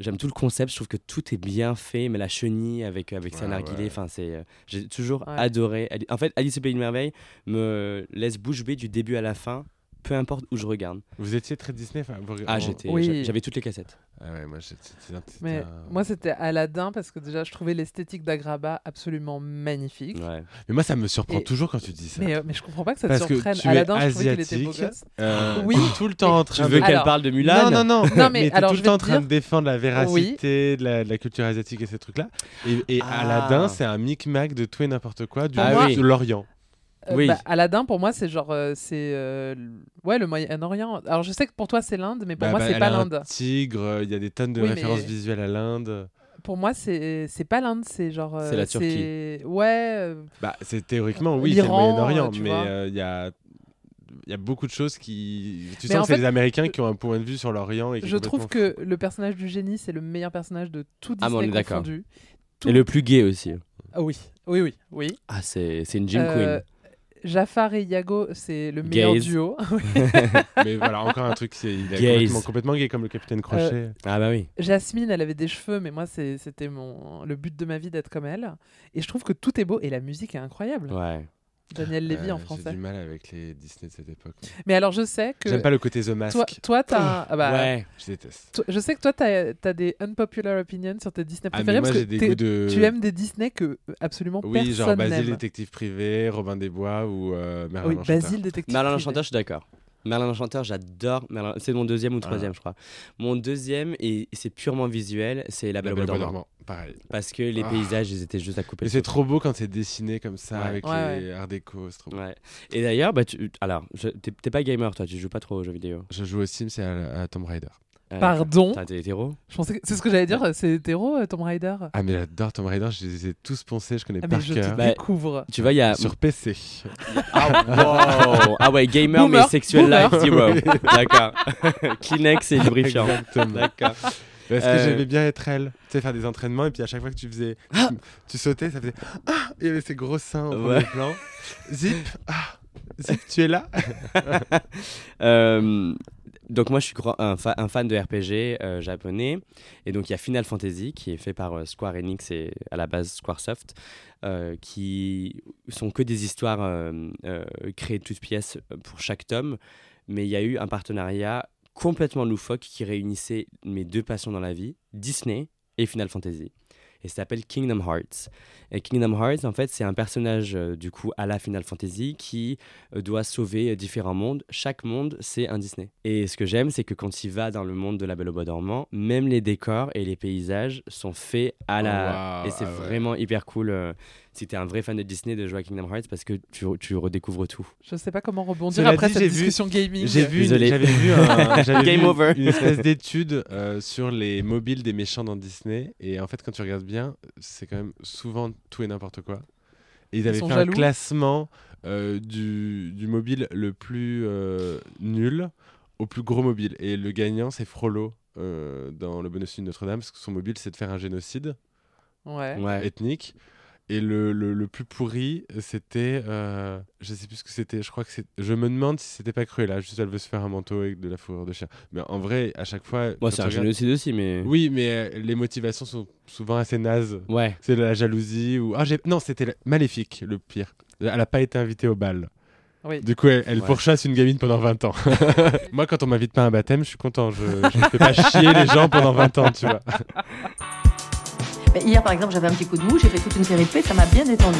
S4: J'aime tout le concept, je trouve que tout est bien fait, mais la chenille avec, avec sa
S2: Ouais,
S4: narguilé,
S2: ouais.
S4: enfin, c'est, euh, j'ai toujours
S1: Ouais.
S4: adoré. En fait, Alice au Pays des Merveilles me laisse bouche bée du début à la fin, peu importe où je regarde.
S2: Vous étiez très Disney enfin, vous-
S4: Ah, j'étais,
S1: Oui.
S4: j'a- j'avais toutes les cassettes.
S2: Ah ouais, moi c'était un- c'était
S1: Mais
S2: un-
S1: moi, c'était Aladdin parce que déjà, je trouvais l'esthétique d'Agraba absolument magnifique.
S4: Ouais.
S2: Mais moi ça me surprend
S1: Et-
S2: toujours quand tu dis ça.
S1: Mais, euh, mais je comprends pas que ça te
S2: Parce que
S1: surprenne.
S2: tu es
S1: Aladdin, je trouvais qu'il était beau
S2: asiatique.
S1: gosse.
S2: Euh,
S1: Oui.
S2: t'es tout le temps en
S4: Tu
S2: train
S4: veux
S2: de.
S4: qu'elle
S1: Alors-
S4: parle de Mulan
S2: Non, non, non.
S1: Non, mais
S2: mais
S1: alors,
S2: tout le temps en train
S1: dire-
S2: de défendre la véracité de, la, de la culture asiatique et ces trucs-là. Et, et
S4: Ah.
S2: Aladdin, c'est un micmac de tout et n'importe quoi du
S4: Ah oui.
S2: de l'Orient.
S1: Euh,
S4: Oui.
S1: bah, Aladdin, pour moi, c'est genre. euh, c'est. euh, ouais, le Moyen-Orient. Alors, je sais que pour toi, c'est l'Inde, mais pour
S2: Bah,
S1: moi,
S2: bah,
S1: c'est pas l'Inde.
S2: Tigre, il y a des tonnes de
S1: Oui,
S2: références
S1: mais-
S2: visuelles à l'Inde.
S1: Pour moi, c'est c'est pas l'Inde, c'est genre. euh,
S4: C'est la Turquie.
S1: Ouais. euh,
S2: Bah, c'est théoriquement, oui, c'est le
S1: L'Iran,
S2: Moyen-Orient,
S1: euh,
S2: mais euh, il y a. Il y a beaucoup de choses qui. Tu
S1: Mais
S2: sens
S1: en
S2: que c'est les Américains qui ont un point de vue sur l'Orient. et
S1: Je trouve que le personnage du génie, c'est le meilleur personnage de tout
S4: Ah,
S1: Disney
S4: est d'accord.
S1: confondu.
S4: Et
S1: Tout-
S4: le plus gay aussi.
S1: Ah oui, oui, oui, oui.
S4: Ah, c'est c'est une Jim
S1: Euh,
S4: Queen.
S1: Jafar et Yago, c'est le meilleur
S4: Gaze.
S1: duo.
S2: Mais voilà, encore un truc, c'est- il est
S4: Gaze.
S2: complètement, complètement gay comme le capitaine Crochet.
S4: Ah, bah oui.
S1: Jasmine, elle avait des cheveux, mais moi, c'est- c'était mon le but de ma vie d'être comme elle. Et je trouve que tout est beau et la musique est incroyable.
S4: Ouais.
S1: Daniel Lévy
S2: Euh,
S1: en
S2: J'ai
S1: français.
S2: du mal avec les Disney de cette époque.
S1: Mais alors, je sais que
S2: J'aime pas le côté The Mask.
S1: toi, toi, t'as, ah bah,
S4: ouais.
S2: Je déteste.
S1: toi- je sais que toi, t'as as des unpopular opinions sur tes Disney
S2: Ah,
S1: préférés
S2: moi
S1: parce
S2: j'ai
S1: que
S2: des
S1: t'es-
S2: goûts de.
S1: tu aimes des Disney que euh, absolument
S2: Oui, genre
S1: personne
S2: Basile,
S1: n'aime.
S2: détective privé, Robin des Bois ou euh, Merlin
S1: Oui,
S2: l'Enchanteur.
S1: Basile, détective.
S4: Merlin l'Enchanteur, je suis d'accord. Merlin l'Enchanteur, j'adore. Merlin- C'est mon deuxième ou troisième, je crois. Mon deuxième, et c'est purement visuel, c'est La
S2: La
S4: Belle au
S2: Belle
S4: Bois
S2: au Bois
S4: dormant.
S2: pareil.
S4: Parce que les
S2: Ah.
S4: paysages, ils étaient juste à couper.
S2: C'est trop beau quand c'est dessiné comme ça
S4: Ouais.
S2: avec
S1: Ouais,
S2: les art déco, c'est trop beau.
S4: Ouais. Et d'ailleurs, bah, tu... alors, je- t'es pas gamer, toi, tu joues pas trop aux jeux vidéo.
S2: Je joue au Sims et à, à Tomb Raider.
S4: Euh,
S1: Pardon
S4: T'es hétéro
S1: Je pensais que- C'est ce que j'allais dire, c'est hétéro, euh, Tomb Raider?
S2: Ah mais j'adore Tomb Raider, je les ai tous poncés, je connais
S1: Ah,
S2: par
S1: mais je
S2: cœur.
S1: te
S4: Bah,
S1: découvre.
S4: Tu vois, il y a.
S2: Sur PC.
S4: Ah, wow. ah ouais, gamer,
S1: Boomer.
S4: mais sexuel
S1: Boomer.
S4: life zero. D'accord. Kleenex et lubrifiant.
S2: Exactement.
S4: D'accord.
S2: Parce que
S4: Euh.
S2: j'aimais bien être elle. Tu sais, faire des entraînements et puis à chaque fois que tu faisais.
S4: Ah.
S2: tu sautais, ça faisait. Ah Il y avait ces gros seins au
S4: Ouais.
S2: plan. Zip Ah Zip, tu es là?
S4: Euh, donc moi je suis un, fa- un fan de RPG euh, japonais. Et donc il y a Final Fantasy qui est fait par euh, Square Enix et à la base Squaresoft euh, qui sont que des histoires euh, créées toutes pièces pour chaque tome. Mais il y a eu un partenariat complètement loufoque qui réunissait mes deux passions dans la vie Disney et Final Fantasy et ça s'appelle Kingdom Hearts. Et Kingdom Hearts, en fait, c'est un personnage euh, du coup à la Final Fantasy qui euh, doit sauver euh, différents mondes. Chaque monde, c'est un Disney. Et ce que j'aime, c'est que quand il va dans le monde de la Belle au Bois dormant, même les décors et les paysages sont faits à
S2: Oh,
S4: la.
S2: waouh,
S4: et c'est
S2: ah ouais.
S4: vraiment hyper cool. Si t'es un vrai fan de Disney, de jouer à Kingdom Hearts parce que tu, tu redécouvres tout.
S1: Je sais pas comment rebondir
S2: Cela
S1: après
S2: dit,
S1: cette
S2: j'ai vu-
S1: discussion gaming.
S2: J'ai vu, j'avais vu, un-
S4: Game
S2: vu
S4: over.
S2: une espèce d'étude euh, sur les mobiles des méchants dans Disney. Et en fait, quand tu regardes bien, c'est quand même souvent tout et n'importe quoi. Et ils avaient
S1: sont
S2: fait
S1: jaloux.
S2: un classement euh, du, du mobile le plus euh, nul au plus gros mobile. Et le gagnant, c'est Frollo euh, dans Le Bonus de Notre-Dame, parce que son mobile, c'est de faire un génocide
S1: Ouais.
S4: Ouais.
S2: ethnique. Et le, le, le plus pourri, c'était. euh, je sais plus ce que c'était. Je crois que c'est. Je me demande si c'était pas Cruella. Juste, elle veut se faire un manteau avec de la fourrure de chien. Mais en vrai, à chaque fois.
S4: Moi, c'est un
S2: regardes-
S4: génocide aussi, mais.
S2: Oui, mais euh, les motivations sont souvent assez nazes.
S4: Ouais.
S2: C'est de la jalousie ou. Ah, non, c'était la- maléfique, le pire. Elle a pas été invitée au bal.
S1: Oui.
S2: Du coup, elle, elle
S4: Ouais.
S2: pourchasse une gamine pendant 20 ans. Moi, quand on m'invite pas à un baptême, je suis content. Je, je ne fais pas chier les gens pendant 20 ans, tu vois.
S3: Mais hier, par exemple, j'avais un petit coup de mou, j'ai fait toute une péripée, ça m'a bien détendu.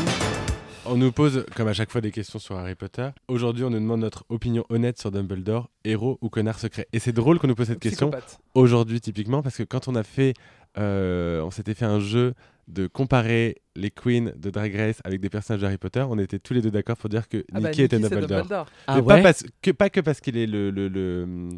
S2: On nous pose, comme à chaque fois, des questions sur Harry Potter. Aujourd'hui, on nous demande notre opinion honnête sur Dumbledore, héros ou connard secret. Et c'est drôle qu'on nous pose cette question aujourd'hui, typiquement, parce que quand on a fait, euh, on s'était fait un jeu de comparer les queens de Drag Race avec des personnages d'Harry Potter, on était tous les deux d'accord pour dire que
S1: Ah bah,
S2: Nicky était
S1: Nicky,
S2: Dumbledore.
S1: Dumbledore.
S4: Ah
S2: Mais
S4: ouais
S2: pas, parce que, pas que parce qu'il est le, le, le,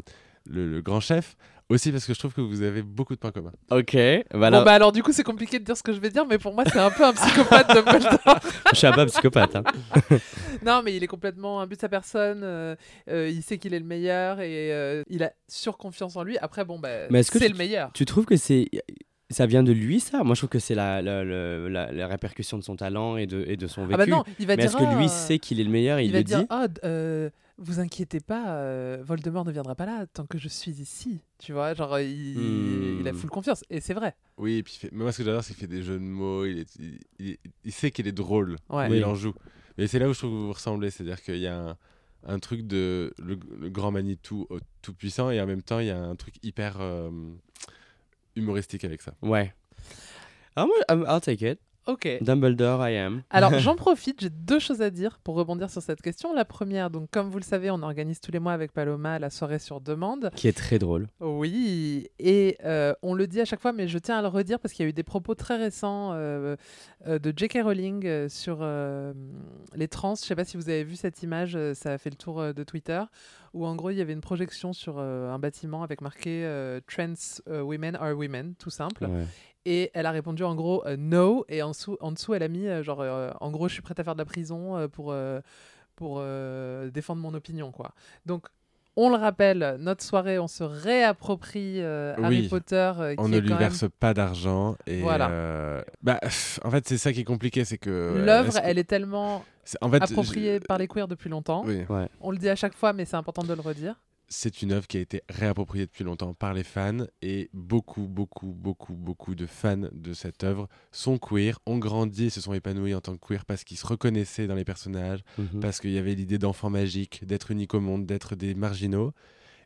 S2: le- le grand chef, aussi parce que je trouve que vous avez beaucoup de points communs.
S4: Ok.
S1: Bon,
S4: Voilà.
S1: bah alors du coup, c'est compliqué de dire ce que je vais dire, mais pour moi, c'est un peu un psychopathe Dumbledore.
S4: Je suis un peu un psychopathe. hein.
S1: Non, mais il est complètement un but de sa personne. euh, euh, il sait qu'il est le meilleur et euh, il a surconfiance en lui. Après, bon, bah,
S4: Mais est-ce que
S1: c'est
S4: tu-
S1: le meilleur.
S4: Tu trouves que c'est ça vient de lui ça? Moi je trouve que c'est la, la, la, la- répercussion de son talent et de, et de son vécu.
S1: Ah bah non, il va
S4: Mais
S1: dire.
S4: est-ce que lui sait qu'il est le meilleur et il,
S1: il va
S4: le
S1: dire
S4: dit?
S1: ah d- euh, vous inquiétez pas euh, Voldemort ne viendra pas là tant que je suis ici tu vois genre il,
S4: Hmm.
S1: il a full confiance et c'est vrai
S2: Oui, et puis fait- mais moi ce que j'adore, c'est qu'il fait des jeux de mots, il, est- il, il- il sait qu'il est drôle,
S1: Ouais.
S2: mais il en joue. Mais c'est là où je trouve que vous vous ressemblez, c'est-à-dire qu'il y a un, un truc de le, le grand Manitou tout puissant et en même temps il y a un truc hyper euh, humoristique avec ça.
S4: Ouais. Ah moi I'm- I'll take it.
S1: Ok
S4: Dumbledore I am.
S1: alors j'en profite j'ai deux choses à dire pour rebondir sur cette question la première donc comme vous le savez on organise tous les mois avec Paloma la soirée sur demande
S4: Qui est très drôle.
S1: Oui, et euh, on le dit à chaque fois, mais je tiens à le redire parce qu'il y a eu des propos très récents euh, euh, de J.K. Rowling sur les trans. Je ne sais pas si vous avez vu cette image, ça a fait le tour de Twitter, où en gros il y avait une projection sur un bâtiment avec marqué Trans women are women, tout simple.
S4: Ouais.
S1: Et elle a répondu en gros euh, no, et en dessous, en dessous elle a mis euh, genre euh, en gros je suis prête à faire de la prison euh, pour, euh, pour euh, défendre mon opinion quoi. Donc on le rappelle, notre soirée, on se réapproprie euh, Harry
S2: Oui.
S1: Potter. euh,
S2: On
S1: qui
S2: ne
S1: est
S2: lui
S1: quand même-
S2: verse pas d'argent et
S1: Voilà.
S2: euh, bah, pff, en fait c'est ça qui est compliqué, c'est que
S1: L'œuvre, elle est tellement
S2: c'est- en fait,
S1: appropriée
S2: je-
S1: par les queers depuis longtemps.
S2: oui.
S1: On le dit à chaque fois, mais c'est important de le redire.
S2: C'est une œuvre qui a été réappropriée depuis longtemps par les fans et beaucoup, beaucoup, beaucoup, beaucoup de fans de cette œuvre sont queer, ont grandi et se sont épanouis en tant que queer parce qu'ils se reconnaissaient dans les personnages,
S4: Mhm.
S2: parce qu'il y avait l'idée d'enfants magiques, d'être unique au monde, d'être des marginaux.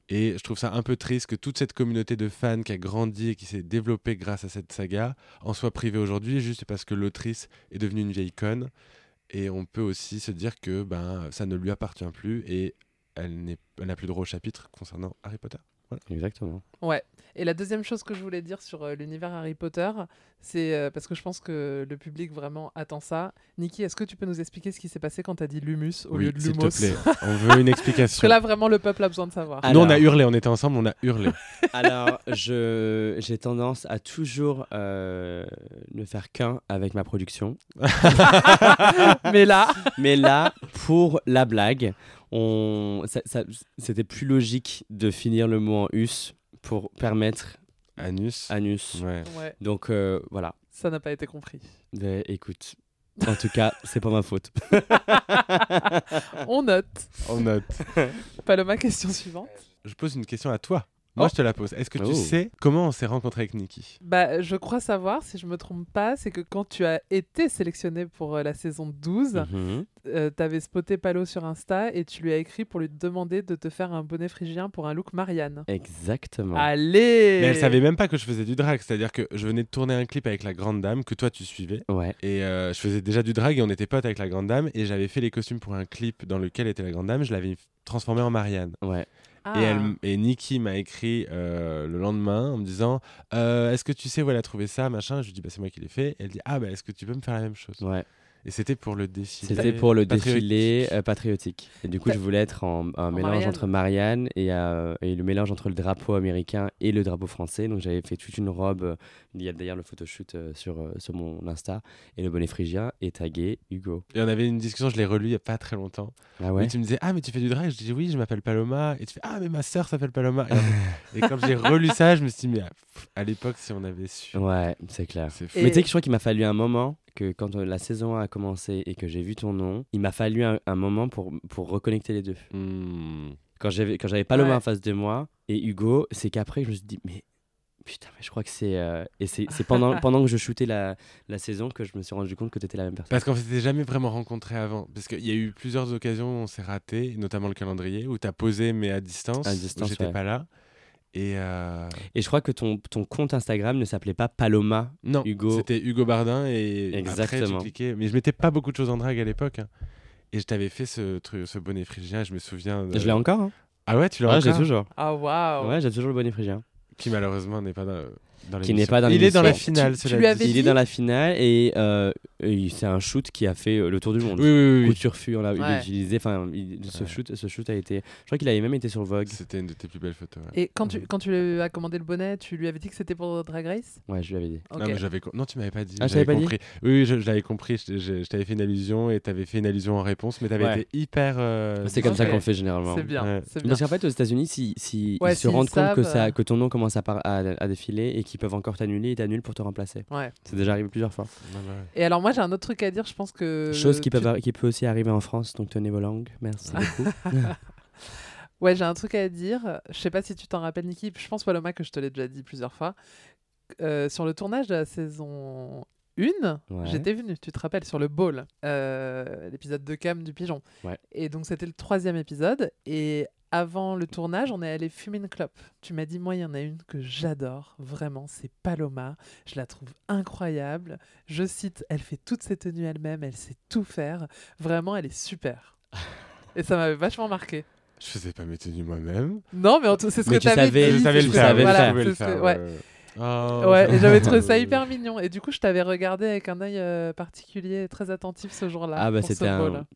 S2: Et je trouve ça un peu triste que toute cette communauté de fans qui a grandi et qui s'est développée grâce à cette saga en soit privée aujourd'hui juste parce que l'autrice est devenue une vieille conne. Et on peut aussi se dire que ben, ça ne lui appartient plus et elle n'a plus de droit au chapitre concernant Harry Potter.
S4: Exactement.
S1: Ouais. Et la deuxième chose que je voulais dire sur euh, l'univers Harry Potter, c'est euh, parce que je pense que le public vraiment attend ça. Niki, est-ce que tu peux nous expliquer ce qui s'est passé quand tu as dit Lumus au lieu de
S2: s'il
S1: Lumos
S2: te plaît. On veut une
S1: Parce
S2: explication.
S1: que là, vraiment, le peuple a besoin de savoir.
S2: Nous, on a hurlé, on était ensemble, on a hurlé.
S4: Alors, je j'ai tendance à toujours euh, ne faire qu'un avec ma production.
S1: mais là,
S4: Mais là, pour la blague, on, ça- ça- c'était plus logique de finir le mot en us pour permettre
S2: Anus.
S4: anus.
S2: Ouais.
S1: ouais,
S4: Donc euh, voilà.
S1: ça n'a pas été compris.
S4: Ben, écoute, en tout cas, c'est pas ma faute.
S1: On note.
S2: On note.
S1: Paloma, question suivante.
S2: Je pose une question à toi. Moi,
S1: Oh.
S2: je te la pose. Est-ce que tu
S4: Oh.
S2: sais comment on s'est rencontré avec Nikki?
S1: Bah, je crois savoir, si je me trompe pas, c'est que quand tu as été sélectionné pour euh, la saison 12,
S4: Mhm.
S1: euh, t'avais spoté Palo sur Insta et tu lui as écrit pour lui demander de te faire un bonnet phrygien pour un look Marianne.
S4: Exactement.
S1: Allez
S2: Mais elle savait même pas que je faisais du drag. C'est-à-dire que je venais de tourner un clip avec la grande dame que toi tu suivais.
S4: Ouais.
S2: Et euh, je faisais déjà du drag et on était potes avec la grande dame. Et j'avais fait les costumes pour un clip dans lequel était la grande dame. Je l'avais transformé en Marianne.
S4: Ouais.
S1: Ah.
S2: Et, elle, m- et Nikki m'a écrit euh, le lendemain en me disant euh, Est-ce que tu sais où elle a trouvé ça machin? Je lui dis bah, C'est moi qui l'ai fait. Et elle dit Ah, bah, est-ce que tu peux me faire la même chose?
S4: Ouais.
S2: Et c'était pour le défilé.
S4: C'était pour le
S2: patriotique.
S4: défilé euh, patriotique. Et du coup, je voulais être en, un mélange
S1: Marianne.
S4: entre Marianne et, euh, et le mélange entre le drapeau américain et le drapeau français. Donc, j'avais fait toute une robe. euh, il y a d'ailleurs le photoshoot euh, sur, euh, sur mon Insta et le bonnet phrygien et tagué Hugo.
S2: Et on avait une discussion, je l'ai relu il y a pas très longtemps.
S4: Ah
S2: Et tu me disais, ah, mais tu fais du drag? Je dis, oui, je m'appelle Paloma. Et tu fais, ah, mais ma sœur s'appelle Paloma. Et, et quand j'ai relu ça, je me suis dit, mais à l'époque, si on avait su.
S4: Ouais, c'est clair.
S2: C'est fou.
S1: Et-
S4: Mais tu sais que je crois qu'il m'a fallu un moment que quand euh, la saison a commencé et que j'ai vu ton nom, il m'a fallu un, un moment pour, pour reconnecter les deux.
S2: Hmm.
S4: Quand j'avais quand j'avais Paloma
S1: Ouais.
S4: en face de moi et Hugo, c'est qu'après je me suis dit mais putain mais je crois que c'est euh, et c'est c'est pendant pendant que je shootais la, la saison que je me suis rendu compte que tu étais la même personne.
S2: Parce qu'on s'était jamais vraiment rencontrés avant. Parce qu'il y a eu plusieurs occasions où on s'est ratés, notamment le calendrier, où tu as posé, mais à distance.
S4: À
S2: où
S4: distance,
S2: J'étais
S4: ouais.
S2: pas là. Et euh,
S4: Et je crois que ton ton compte Instagram ne s'appelait pas Paloma.
S2: non,
S4: Hugo.
S2: c'était Hugo Bardin. Et après, j'ai
S4: Exactement.
S2: cliqué. Mais je mettais pas beaucoup de choses en drague à l'époque. hein. Et je t'avais fait ce, truc, ce bonnet phrygien. Je me souviens. de-
S4: Je l'ai encore. Hein.
S2: Ah ouais, tu l'as
S4: Ouais, j'ai
S2: encore
S4: toujours.
S1: Ah, waouh
S4: Ouais, j'ai toujours le bonnet phrygien.
S2: Qui malheureusement n'est pas dans, dans
S4: Qui n'est pas dans
S2: Il est dans la finale.
S1: Tu- tu lui
S2: dit.
S1: avais
S4: Il
S1: dit
S4: est dans la finale et, euh, et c'est un shoot qui a fait euh, le tour du monde.
S2: Oui, oui, oui.
S4: Couture fut, on l'a
S1: Ouais.
S4: utilisé. Enfin, il- ce
S2: Ouais.
S4: shoot, ce shoot a été. Je crois qu'il avait même été sur Vogue.
S2: C'était une de tes plus belles photos. ouais.
S1: Et quand tu, quand tu lui as commandé le bonnet, tu lui avais dit que c'était pour Drag Race?
S4: Ouais, je lui avais dit.
S2: Non, mais j'avais non, tu m'avais pas dit.
S4: Ah, je
S2: j'avais
S4: pas dit
S2: compris. Oui, je, je l'avais compris. Je, je- je t'avais fait une allusion et t'avais fait une allusion en réponse, mais t'avais
S4: Ouais.
S2: été hyper. euh,
S4: C'est comme ça qu'on fait généralement.
S1: C'est bien,
S2: Ouais.
S1: c'est bien.
S4: Parce qu'en fait, aux États-Unis, si, si
S1: Ouais,
S4: ils se rendent compte que,
S1: savent,
S4: ça, que ton nom commence à, par- à, à défiler et qu'ils peuvent encore t'annuler, ils t'annulent pour te remplacer.
S1: Ouais.
S4: C'est déjà arrivé plusieurs fois.
S2: Ouais, ouais.
S1: Et alors, moi, j'ai un autre truc à dire. Je pense que.
S4: Chose qui,
S1: tu-
S4: peuvent arri- qui peut aussi arriver en France, donc tenez vos langues. Merci beaucoup.
S1: Ouais, j'ai un truc à dire. Je sais pas si tu t'en rappelles, Niki. Je pense, Paloma, que je te l'ai déjà dit plusieurs fois. Euh, sur le tournage de la saison 1,
S4: Ouais.
S1: j'étais venue, tu te rappelles, sur le ball, euh, l'épisode de Cam du pigeon.
S4: Ouais.
S1: Et donc, c'était le troisième épisode. Et avant le tournage, on est allé fumer une clope. Tu m'as dit, moi, il y en a une que j'adore, vraiment, c'est Paloma. Je la trouve incroyable. Je cite, elle fait toutes ses tenues elle-même, elle sait tout faire. Vraiment, elle est super. Et ça m'avait vachement marqué.
S2: Je faisais pas mes tenues moi-même.
S1: Non, mais en tout- c'est ce
S4: Mais
S1: que
S4: tu
S1: tu avais
S4: savais-
S1: dit.
S2: je savais le faire.
S1: voilà,
S2: le faire,
S1: que- ouais.
S2: ouais. Oh,
S1: Ouais, et j'avais trouvé ça hyper mignon. Et du coup, je t'avais regardé avec un œil euh, particulier, très attentif ce jour-là.
S4: ah bah c'était un...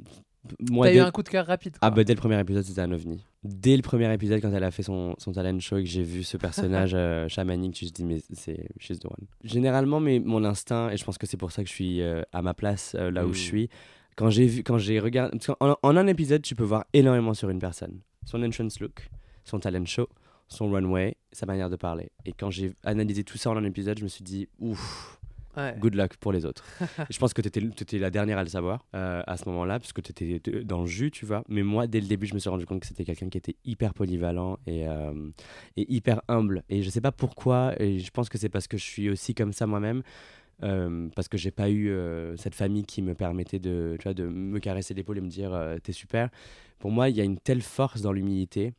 S4: Moi,
S1: T'as eu un coup de cœur rapide.
S4: Ah
S1: quoi.
S4: bah dès le premier épisode, c'était un ovni. Dès le premier épisode, quand elle a fait son, son talent show et que j'ai vu ce personnage euh, chamanique, je me suis dit, mais c'est she's the one. Généralement, mais mon instinct, et je pense que c'est pour ça que je suis euh, à ma place euh, là où
S2: Mm.
S4: je suis, quand j'ai vu, quand j'ai regardé, parce qu'en en un épisode, tu peux voir énormément sur une personne. Son entrance look, son talent show, son runway, sa manière de parler. Et quand j'ai analysé tout ça en un épisode, je me suis dit, ouf,
S1: Ouais.
S4: good luck pour les autres. Je pense que tu étais, la dernière à le savoir euh, à ce moment-là, parce que tu étais dans le jus, tu vois. Mais moi, dès le début, je me suis rendu compte que c'était quelqu'un qui était hyper polyvalent et, euh, et hyper humble. Et je sais pas pourquoi, et je pense que c'est parce que je suis aussi comme ça moi-même. euh, parce que j'ai pas eu euh, cette famille qui me permettait de, tu vois, de me caresser l'épaule et me dire euh, t'es super. Pour moi, il y a une telle force dans l'humilité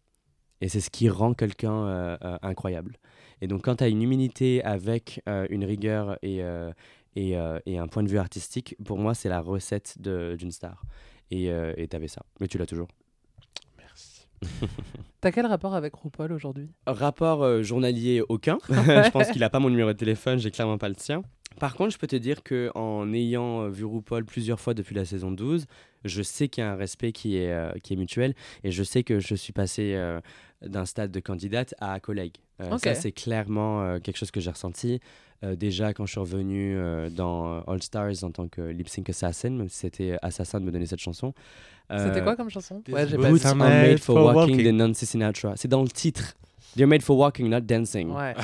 S4: et c'est ce qui rend quelqu'un incroyable. Et donc, quand tu as une humilité avec euh, une rigueur et, euh, et, euh, et un point de vue artistique, pour moi, c'est la recette de- d'une star. Et euh, tu avais ça. Mais tu l'as toujours.
S2: Merci.
S1: T'as quel rapport avec RuPaul aujourd'hui?
S4: Rapport euh, journalier, aucun. je pense qu'il n'a pas mon numéro de téléphone, j'ai clairement pas le sien. Par contre, je peux te dire que en ayant vu RuPaul plusieurs fois depuis la saison 12, je sais qu'il y a un respect qui est, euh, qui est mutuel et je sais que je suis passé euh, d'un stade de candidate à collègue. Euh. Ça, c'est clairement euh, quelque chose que j'ai ressenti. Euh, déjà, quand je suis revenu euh, dans All Stars en tant que lip sync assassin, même si c'était assassin de me donner cette chanson.
S1: C'était quoi comme chanson? Ouais,
S4: Boots are made for walking, the Nancy Sinatra. C'est dans le titre. They're made for walking, not dancing.
S1: Ouais.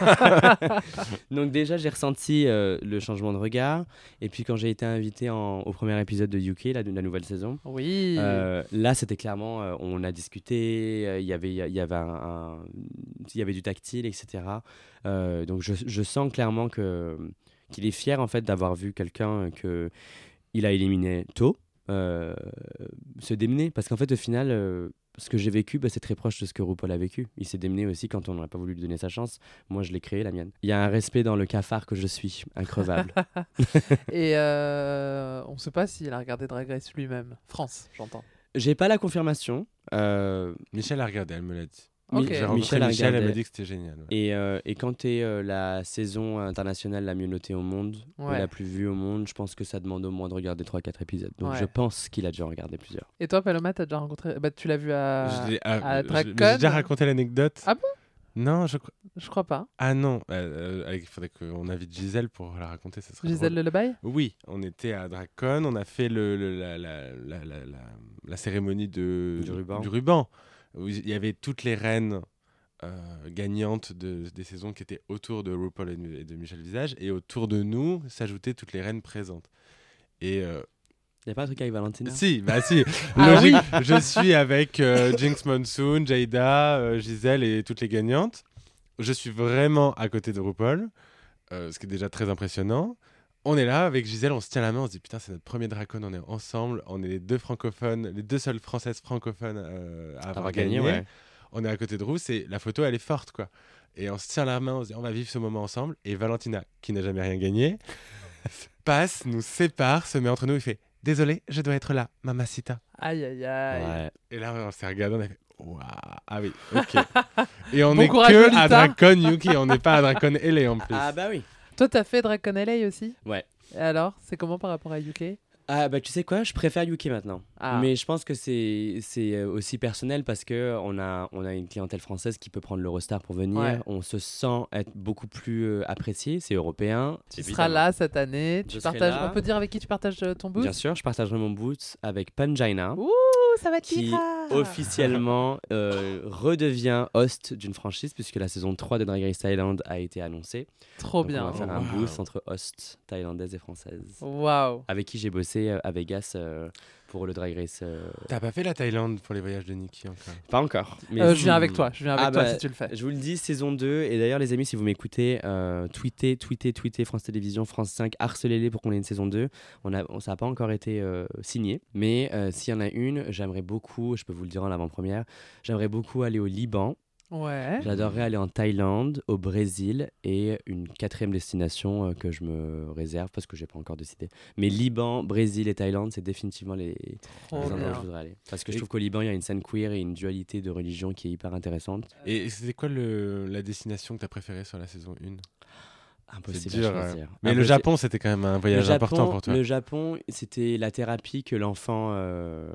S4: Donc déjà, j'ai ressenti euh, le changement de regard. Et puis quand j'ai été invité en- au premier épisode de UK, là, de la nouvelle saison,
S1: Oui.
S4: euh, là, c'était clairement, euh, on a discuté, il y avait, y avait un, y avait du tactile, etc. Donc je, je sens clairement que qu'il est fier en fait d'avoir vu quelqu'un que il a éliminé tôt euh, se démener, parce qu'en fait au final. euh, ce que j'ai vécu, bah, c'est très proche de ce que RuPaul a vécu. Il s'est démené aussi quand on n'a pas voulu lui donner sa chance. Moi, je l'ai créé, la mienne. Il y a un respect dans le cafard que je suis, increvable.
S1: Et euh, on ne sait pas s'il a regardé Drag Race lui-même. France, j'entends.
S4: J'ai pas la confirmation. euh,
S2: Michel a regardé, elle me l'a dit.
S1: Ok.
S2: J'ai rencontré
S4: Michel
S2: Michel, elle m'a dit que c'était génial. ouais.
S4: Et, euh, et quand tu es la saison internationale la mieux notée au monde, ou la plus vue au monde, je pense que ça demande au moins de regarder 3-4 épisodes. Donc
S1: Ouais.
S4: je pense qu'il a déjà regardé plusieurs.
S1: Et toi, Paloma, t'as déjà rencontré. Bah, tu l'as vu à.
S2: Ah,
S1: à
S2: mais J'ai déjà raconté l'anecdote.
S1: Ah bon?
S2: Non, je crois.
S1: Je crois pas.
S2: Ah non, euh, euh, il faudrait qu'on invite Gisèle pour la raconter. Ça serait
S1: Gisèle
S2: drôle.
S1: Lebaille?
S2: Oui, on était à Dracon, on a fait le, le- la, la- la- la- la- la cérémonie de,
S4: Du ruban.
S2: ruban, où il y avait toutes les reines euh, gagnantes de, des saisons qui étaient autour de RuPaul et de, Michel Visage, et autour de nous s'ajoutaient toutes les reines présentes. Et euh,
S4: Y a pas un truc avec Valentina?
S2: Si, bah si,
S1: Ah
S2: logique. Je suis avec euh, Jinx Monsoon, Jada, euh, Gisèle et toutes les gagnantes. Je suis vraiment à côté de RuPaul, ce qui est déjà très impressionnant. On est là avec Gisèle, on se tient la main, on se dit putain c'est notre premier Dracon, on est ensemble, on est les deux francophones, les deux seules françaises francophones euh, à avoir
S4: Avoir
S2: gagné.
S4: gagné, ouais.
S2: On est à côté de Rousse et la photo elle est forte quoi. Et on se tient la main, on se dit on va vivre ce moment ensemble. Et Valentina, qui n'a jamais rien gagné, passe, nous sépare, se met entre nous et fait désolé, je dois être là, mamacita.
S1: Aïe, aïe, aïe.
S4: Ouais.
S2: Et là, on s'est regardé, on a fait Waouh, ah oui, ok. Et on
S1: Bon
S2: est
S1: courage,
S2: que à Dracon Yuki, on n'est pas à Dracon LA en plus.
S4: Ah bah oui.
S1: Toi, t'as fait Dracon LA aussi?
S4: Ouais.
S1: Et alors, c'est comment par rapport à UK
S4: Ah bah tu sais quoi, je préfère UK maintenant.
S1: Ah.
S4: Mais je pense que c'est c'est euh, aussi personnel parce que on a on a une clientèle française qui peut prendre l'Eurostar pour venir.
S1: Ouais.
S4: On se sent être beaucoup plus euh, apprécié. C'est européen.
S1: Tu
S4: évidemment.
S1: seras là cette année. Tu
S4: Je serai
S1: partages.
S4: là.
S1: On peut dire avec qui tu partages euh, ton booth
S4: Bien sûr, je partagerai mon boot avec Panjaina.
S1: Ouh, ça va être
S4: qui officiellement euh, redevient host d'une franchise puisque la saison 3 de Drag Race Thailand a été annoncée.
S1: Trop
S4: Donc,
S1: bien.
S4: On va faire un
S2: Wow.
S4: boost entre hosts thaïlandaises et françaises.
S1: Waouh.
S4: Avec qui j'ai bossé à Vegas euh, pour le Drag Race. euh,
S2: T'as pas fait la Thaïlande pour les voyages de Nikki encore?
S4: Pas encore. Mais
S1: Euh, je viens avec toi. Je viens avec
S4: Ah
S1: toi
S4: bah,
S1: si tu le fais.
S4: Je vous le dis, saison 2. Et d'ailleurs, les amis, si vous m'écoutez, euh, tweetez, tweetez, tweetez France Télévisions, France 5, harcelez-les pour qu'on ait une saison 2. On a, on- ça n'a pas encore été euh, signé. Mais euh, s'il y en a une, j'aimerais beaucoup, je peux vous le dire en avant-première, j'aimerais beaucoup aller au Liban.
S1: Ouais.
S4: J'adorerais aller en Thaïlande, au Brésil et une quatrième destination euh, que je me réserve parce que j'ai pas encore décidé. Mais Liban, Brésil et Thaïlande, c'est définitivement les, endroits où je voudrais aller. Parce que je trouve qu'au Liban, il y a une scène queer et une dualité de religion qui est hyper intéressante.
S2: Et c'était quoi le, la destination que t'as préférée sur la saison 1
S4: Impossible
S2: dur,
S4: à choisir.
S2: Mais le. Japon, c'était quand même un voyage
S4: Japon,
S2: important pour toi.
S4: le Japon, c'était la thérapie que l'enfant euh,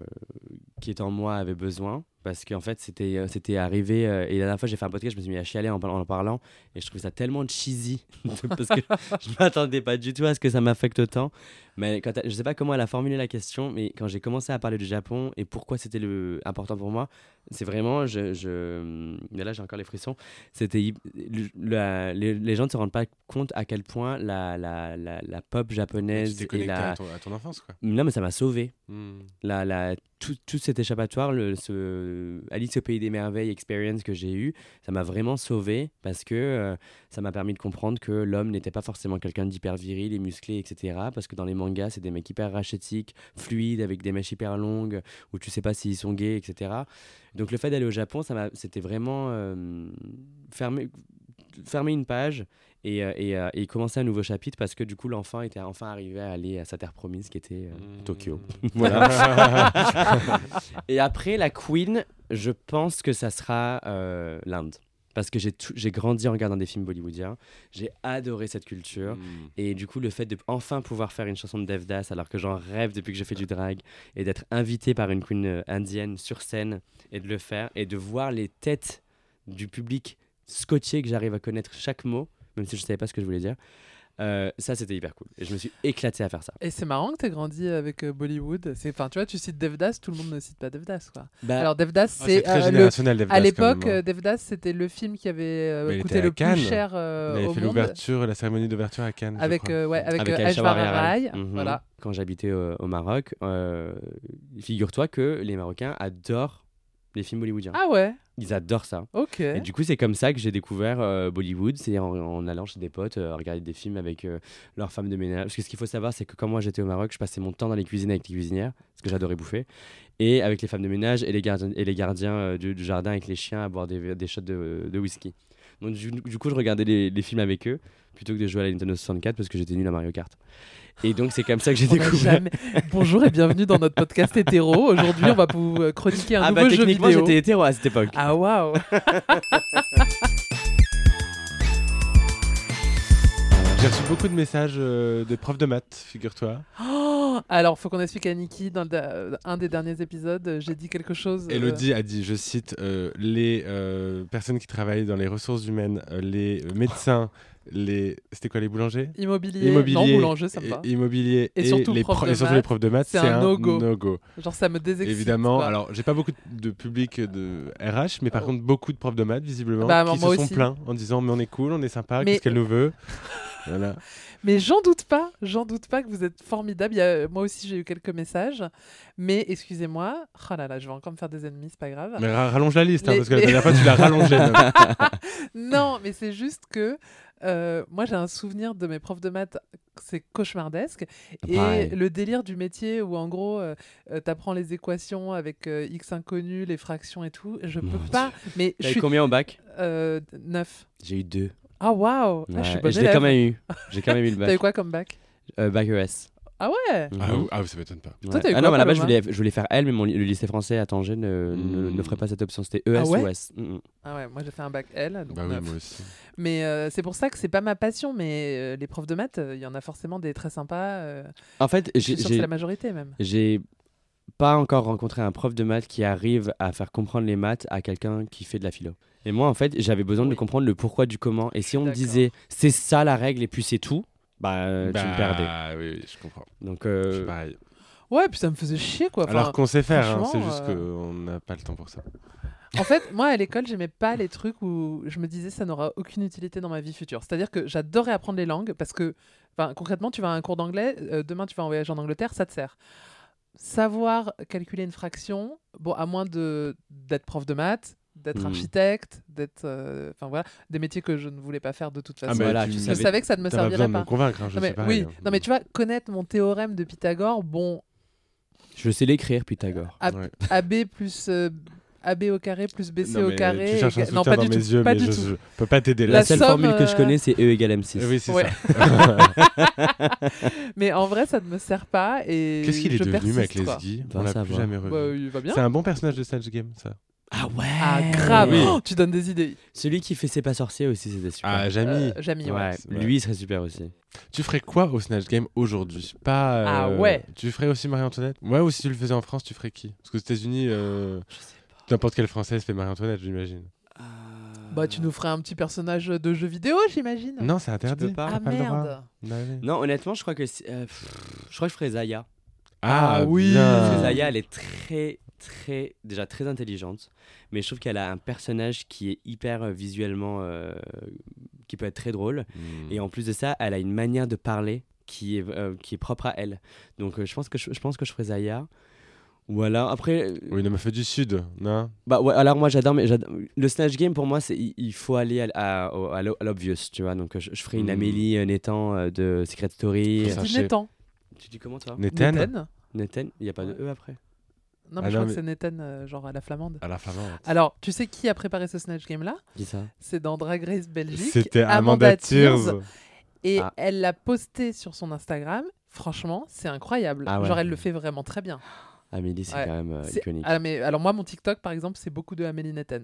S4: qui est en moi avait besoin. Parce qu'en fait, c'était euh, c'était arrivé. euh, et la dernière fois, j'ai fait un podcast, je me suis mis à chialer en, en parlant. Et je trouvais ça tellement cheesy. parce que je m'attendais pas du tout à ce que ça m'affecte autant. Mais quand je sais pas comment elle a formulé la question, mais quand j'ai commencé à parler du Japon et pourquoi c'était le- important pour moi, c'est vraiment. Je, je, mais là, j'ai encore les frissons. C'était le- les, les gens ne se rendent pas compte à quel point la, la, la, la pop
S2: tu
S4: japonaise
S2: t'es
S4: et la.
S2: à, ton, à ton enfance, quoi.
S4: Non, mais ça m'a sauvé.
S2: Hmm.
S4: La, la, tout, tout cet échappatoire, le, ce Alice au Pays des Merveilles experience que j'ai eu, ça m'a vraiment sauvé parce que euh, ça m'a permis de comprendre que l'homme n'était pas forcément quelqu'un d'hyper viril et musclé, etc. Parce que dans les mangas, c'est des mecs hyper rachétiques, fluides, avec des mèches hyper longues, où tu sais pas s'ils sont gays, etc. Donc le fait d'aller au Japon, ça m'a, c'était vraiment euh, fermer, fermer une page et, euh, et, euh, et commencer un nouveau chapitre parce que du coup l'enfant était enfin arrivé à aller à sa terre promise qui était euh,
S2: Hmm.
S4: Tokyo. Voilà. et après, la Queen, je pense que ça sera euh, l'Inde. Parce que j'ai grandi en regardant des films bollywoodiens. J'ai adoré cette culture.
S2: Hmm.
S4: Et du coup, le fait de enfin pouvoir faire une chanson de Devdas alors que j'en rêve depuis que je fais du drag et d'être invité par une queen indienne sur scène et de le faire et de voir les têtes du public scotché que j'arrive à connaître chaque mot, même si je ne savais pas ce que je voulais dire, Euh, ça, c'était hyper cool. Et je me suis éclaté à faire ça.
S1: Et c'est marrant que tu aies grandi avec euh, Bollywood. C'est, enfin, tu vois, tu cites Devdas, tout le monde ne cite pas Devdas, quoi.
S4: Bah,
S1: Alors Devdas,
S2: Ah,
S1: c'est
S2: très
S1: euh, le-
S2: générationnel, Devdas,
S1: à l'époque,
S2: hein.
S1: euh, Devdas, c'était le film qui avait euh, coûté le plus
S2: Cannes.
S1: cher euh,
S2: Il avait
S1: au
S2: fait l'ouverture, la cérémonie d'ouverture à Cannes.
S1: Avec, euh, ouais, avec,
S4: Avec
S1: euh,
S4: Rai. Mhm.
S1: Voilà.
S4: quand j'habitais au, au Maroc, euh, figure-toi que les Marocains adorent les films bollywoodiens.
S1: Ah ouais,
S4: Ils adorent ça.
S1: ok.
S4: Et du coup, c'est comme ça que j'ai découvert euh, Bollywood, c'est en, en allant chez des potes, euh, regarder des films avec euh, leurs femmes de ménage. Parce que ce qu'il faut savoir, c'est que quand moi j'étais au Maroc, je passais mon temps dans les cuisines avec les cuisinières, parce que j'adorais bouffer, et avec les femmes de ménage et les gardiens, et les gardiens euh, du, du jardin avec les chiens à boire des, des shots de, de whisky. Donc du, du coup, je regardais les, les films avec eux plutôt que de jouer à la Nintendo 64 parce que j'étais nul à Mario Kart. Et donc c'est comme ça que j'ai découvert.
S1: jamais- Bonjour et bienvenue dans notre podcast hétéro. Aujourd'hui, on va vous euh, chroniquer un
S4: Ah
S1: nouveau
S4: bah
S1: jeu
S4: techniquement
S1: vidéo.
S4: j'étais hétéro à cette époque.
S1: Ah waouh
S2: J'ai reçu beaucoup de messages euh, de profs de maths, figure-toi.
S1: Oh Alors, faut qu'on explique à Niki, dans le un des derniers épisodes, j'ai dit quelque chose. euh,
S2: Elodie a dit, je cite, euh, les euh, personnes qui travaillent dans les ressources humaines, les médecins, les... C'était quoi les boulangers?
S1: Immobilier.
S2: Immobilier,
S1: Non, boulanger, ça me va.
S2: Immobilier
S1: Et
S2: et,
S1: surtout
S2: les,
S1: prof
S2: pro-
S1: de
S2: et surtout
S1: maths,
S2: les profs de maths,
S1: c'est un no-go. Genre, ça me désexcite.
S2: Évidemment, alors j'ai pas beaucoup de public de RH, mais par
S1: Oh.
S2: contre beaucoup de profs de maths visiblement
S1: Bah,
S2: qui se sont
S1: aussi.
S2: plaints en disant mais on est cool, on est sympa,
S1: Mais-
S2: qu'est-ce qu'elle nous veut? Voilà.
S1: Mais j'en doute pas, j'en doute pas que vous êtes formidable. Il y a- Moi aussi, j'ai eu quelques messages. Mais excusez-moi, oh là là, je vais encore me faire des ennemis, c'est pas grave.
S2: Mais ra- rallonge la liste, hein,
S1: Les-
S2: parce que la dernière fois tu l'as rallongée.
S1: Non, mais c'est juste que euh, moi, j'ai un souvenir de mes profs de maths, c'est cauchemardesque. Et
S4: Pareil.
S1: le délire du métier où, en gros, euh, euh, t'apprends les équations avec euh, x inconnus, les fractions et tout, je
S4: Mon
S1: peux
S4: Dieu.
S1: pas. Mais
S4: T'as eu
S1: suis
S4: combien au bac?
S1: Euh, 9.
S4: J'ai eu deux.
S1: Ah waouh, Ah, je suis
S4: Ouais,
S1: bonne
S4: je l'ai
S1: élève.
S4: quand même eu. J'ai quand même eu le
S1: T'as eu
S4: bac.
S1: quoi comme bac?
S4: Euh, bac ES.
S1: Ah ouais?
S2: Ah,
S4: Mhm.
S2: oui, ah ça m'étonne pas.
S1: Toi,
S4: Ouais.
S1: t'as eu
S4: ah non, mais à la base, je
S1: Paloma
S4: voulais, je voulais faire L, mais mon, li- le lycée français à Tanger ne, ne,
S2: Mm.
S4: n'offrait pas cette option. C'était ES
S1: Ah ouais
S4: ou S. Mm, mm.
S1: Ah ouais, moi j'ai fait un bac L, donc
S2: Bah oui,
S1: neuf.
S2: moi aussi.
S1: Mais euh, c'est pour ça que c'est pas ma passion, mais euh, les profs de maths, euh, il y en a forcément des très sympas. euh,
S4: En fait,
S1: je suis
S4: j'ai
S1: sûre que c'est
S4: j'ai-
S1: la majorité même.
S4: j'ai pas encore rencontré un prof de maths qui arrive à faire comprendre les maths à quelqu'un qui fait de la philo. Et moi, en fait, j'avais besoin de comprendre le pourquoi du comment. Et si on me disait c'est ça la règle et puis c'est tout, bah, tu me perdais.
S2: Ah oui, oui, je comprends.
S4: Donc,
S2: Je
S4: euh,
S2: pareil.
S1: Ouais, puis ça me faisait chier quoi. Enfin,
S2: Alors qu'on sait faire, hein, c'est juste
S1: euh,
S2: qu'on n'a pas le temps pour ça.
S1: En fait, moi à l'école, j'aimais pas les trucs où je me disais ça n'aura aucune utilité dans ma vie future. C'est-à-dire que j'adorais apprendre les langues parce que, enfin, concrètement, tu vas à un cours d'anglais, euh, demain tu vas en voyage en Angleterre, ça te sert. Savoir calculer une fraction, bon, à moins de d'être prof de maths, d'être
S4: Mhm.
S1: architecte, d'être, euh, enfin voilà, des métiers que je ne voulais pas faire de toute
S2: Ah,
S1: façon.
S2: mais
S4: voilà,
S2: tu
S1: je
S4: savais-
S1: savais que ça ne me
S2: pas
S1: servirait
S2: besoin de me
S1: pas.
S2: convaincre, hein, je
S1: Non,
S2: sais
S1: mais,
S2: pas.
S1: oui, non mais tu vois, connaître mon théorème de Pythagore, bon,
S4: je sais l'écrire, Pythagore.
S2: Ouais.
S1: AB plus euh, AB au carré plus BC
S2: Non,
S1: au carré.
S2: Tu cherches un
S1: non, pas
S2: dans
S1: du
S2: mes
S1: tout.
S2: yeux,
S1: pas
S2: mais
S1: du
S2: je,
S1: tout.
S2: je peux pas t'aider
S4: La,
S2: là.
S1: La
S4: seule
S1: somme,
S4: formule que je
S1: euh,
S4: connais, c'est E égale M6.
S2: Oui, c'est
S1: Ouais.
S2: ça.
S1: Mais en vrai, ça ne me sert pas. et
S2: Qu'est-ce qu'il est
S1: je
S2: devenu, mec,
S1: quoi.
S2: Lesguy
S4: Va
S2: On l'a plus jamais revu.
S1: Bah, il va bien.
S2: C'est un bon personnage de Snatch Game, ça.
S4: Ah ouais
S1: Ah, grave.
S2: Oui.
S1: Oh, tu donnes des idées.
S4: Celui qui fait C'est pas sorcier aussi, c'était super.
S2: Ah, Jamie.
S1: Euh, Jamie, ouais.
S4: lui, il serait super aussi.
S2: Tu ferais quoi au Snatch Game aujourd'hui? Pas. euh,
S1: Ah ouais.
S2: Tu ferais aussi Marie-Antoinette? Ouais, ou si tu le faisais en France, tu ferais qui? Parce qu'aux États-Unis, euh,
S4: Je sais
S2: n'importe quelle française fait Marie-Antoinette, j'imagine.
S4: pas.
S1: Bah, tu nous ferais un petit personnage de jeu vidéo, j'imine.
S2: Non, c'est interdit.
S4: peux pas.
S1: Ah
S2: T'as le droit.
S1: merde.
S2: Bah oui.
S4: Non, honnêtement, je crois que euh, pff, je crois que je ferais Zaya.
S2: Ah,
S1: Ah oui.
S2: bien.
S4: Parce que Zaya, elle est très, très, déjà très intelligente, mais je trouve qu'elle a un personnage qui est hyper euh, visuellement, euh, qui peut être très drôle.
S2: Hmm.
S4: Et en plus de ça, elle a une manière de parler qui est, euh, qui est propre à elle. Donc euh, je pense que je, je pense que je ferais Zaya. Ou alors après,
S2: Oui, une meuf du Sud, non?
S4: Bah ouais, alors moi j'adore, mais le snatch game pour moi c'est il, faut aller à, à, au- à l'o- à l'obvious, tu vois. Donc je, je ferais une
S2: Hmm.
S4: Amélie euh, Nathan euh, de Secret Story.
S2: Sais.
S1: Nathan.
S4: Tu dis comment toi?
S2: Nathan?
S1: Nathan
S4: Nathan Il n'y a pas de E après.
S1: Non, mais
S2: Ah
S1: je
S2: non,
S1: crois
S2: mais-
S1: que c'est Nathan, euh, genre à la flamande.
S2: À la flamande.
S1: Alors, tu sais qui a préparé ce Snatch Game là
S4: Dis ça?
S1: C'est dans Drag Race Belgique.
S2: C'était Amanda Tears.
S1: Et
S4: Ah.
S1: elle l'a posté sur son Instagram. Franchement, c'est incroyable.
S4: Ah ouais.
S1: Genre, elle le fait vraiment très bien.
S4: Amélie, c'est
S1: Ouais.
S4: quand même euh, iconique.
S1: Ah, mais, alors, moi, mon TikTok, par exemple, c'est beaucoup de Amélie Nathan.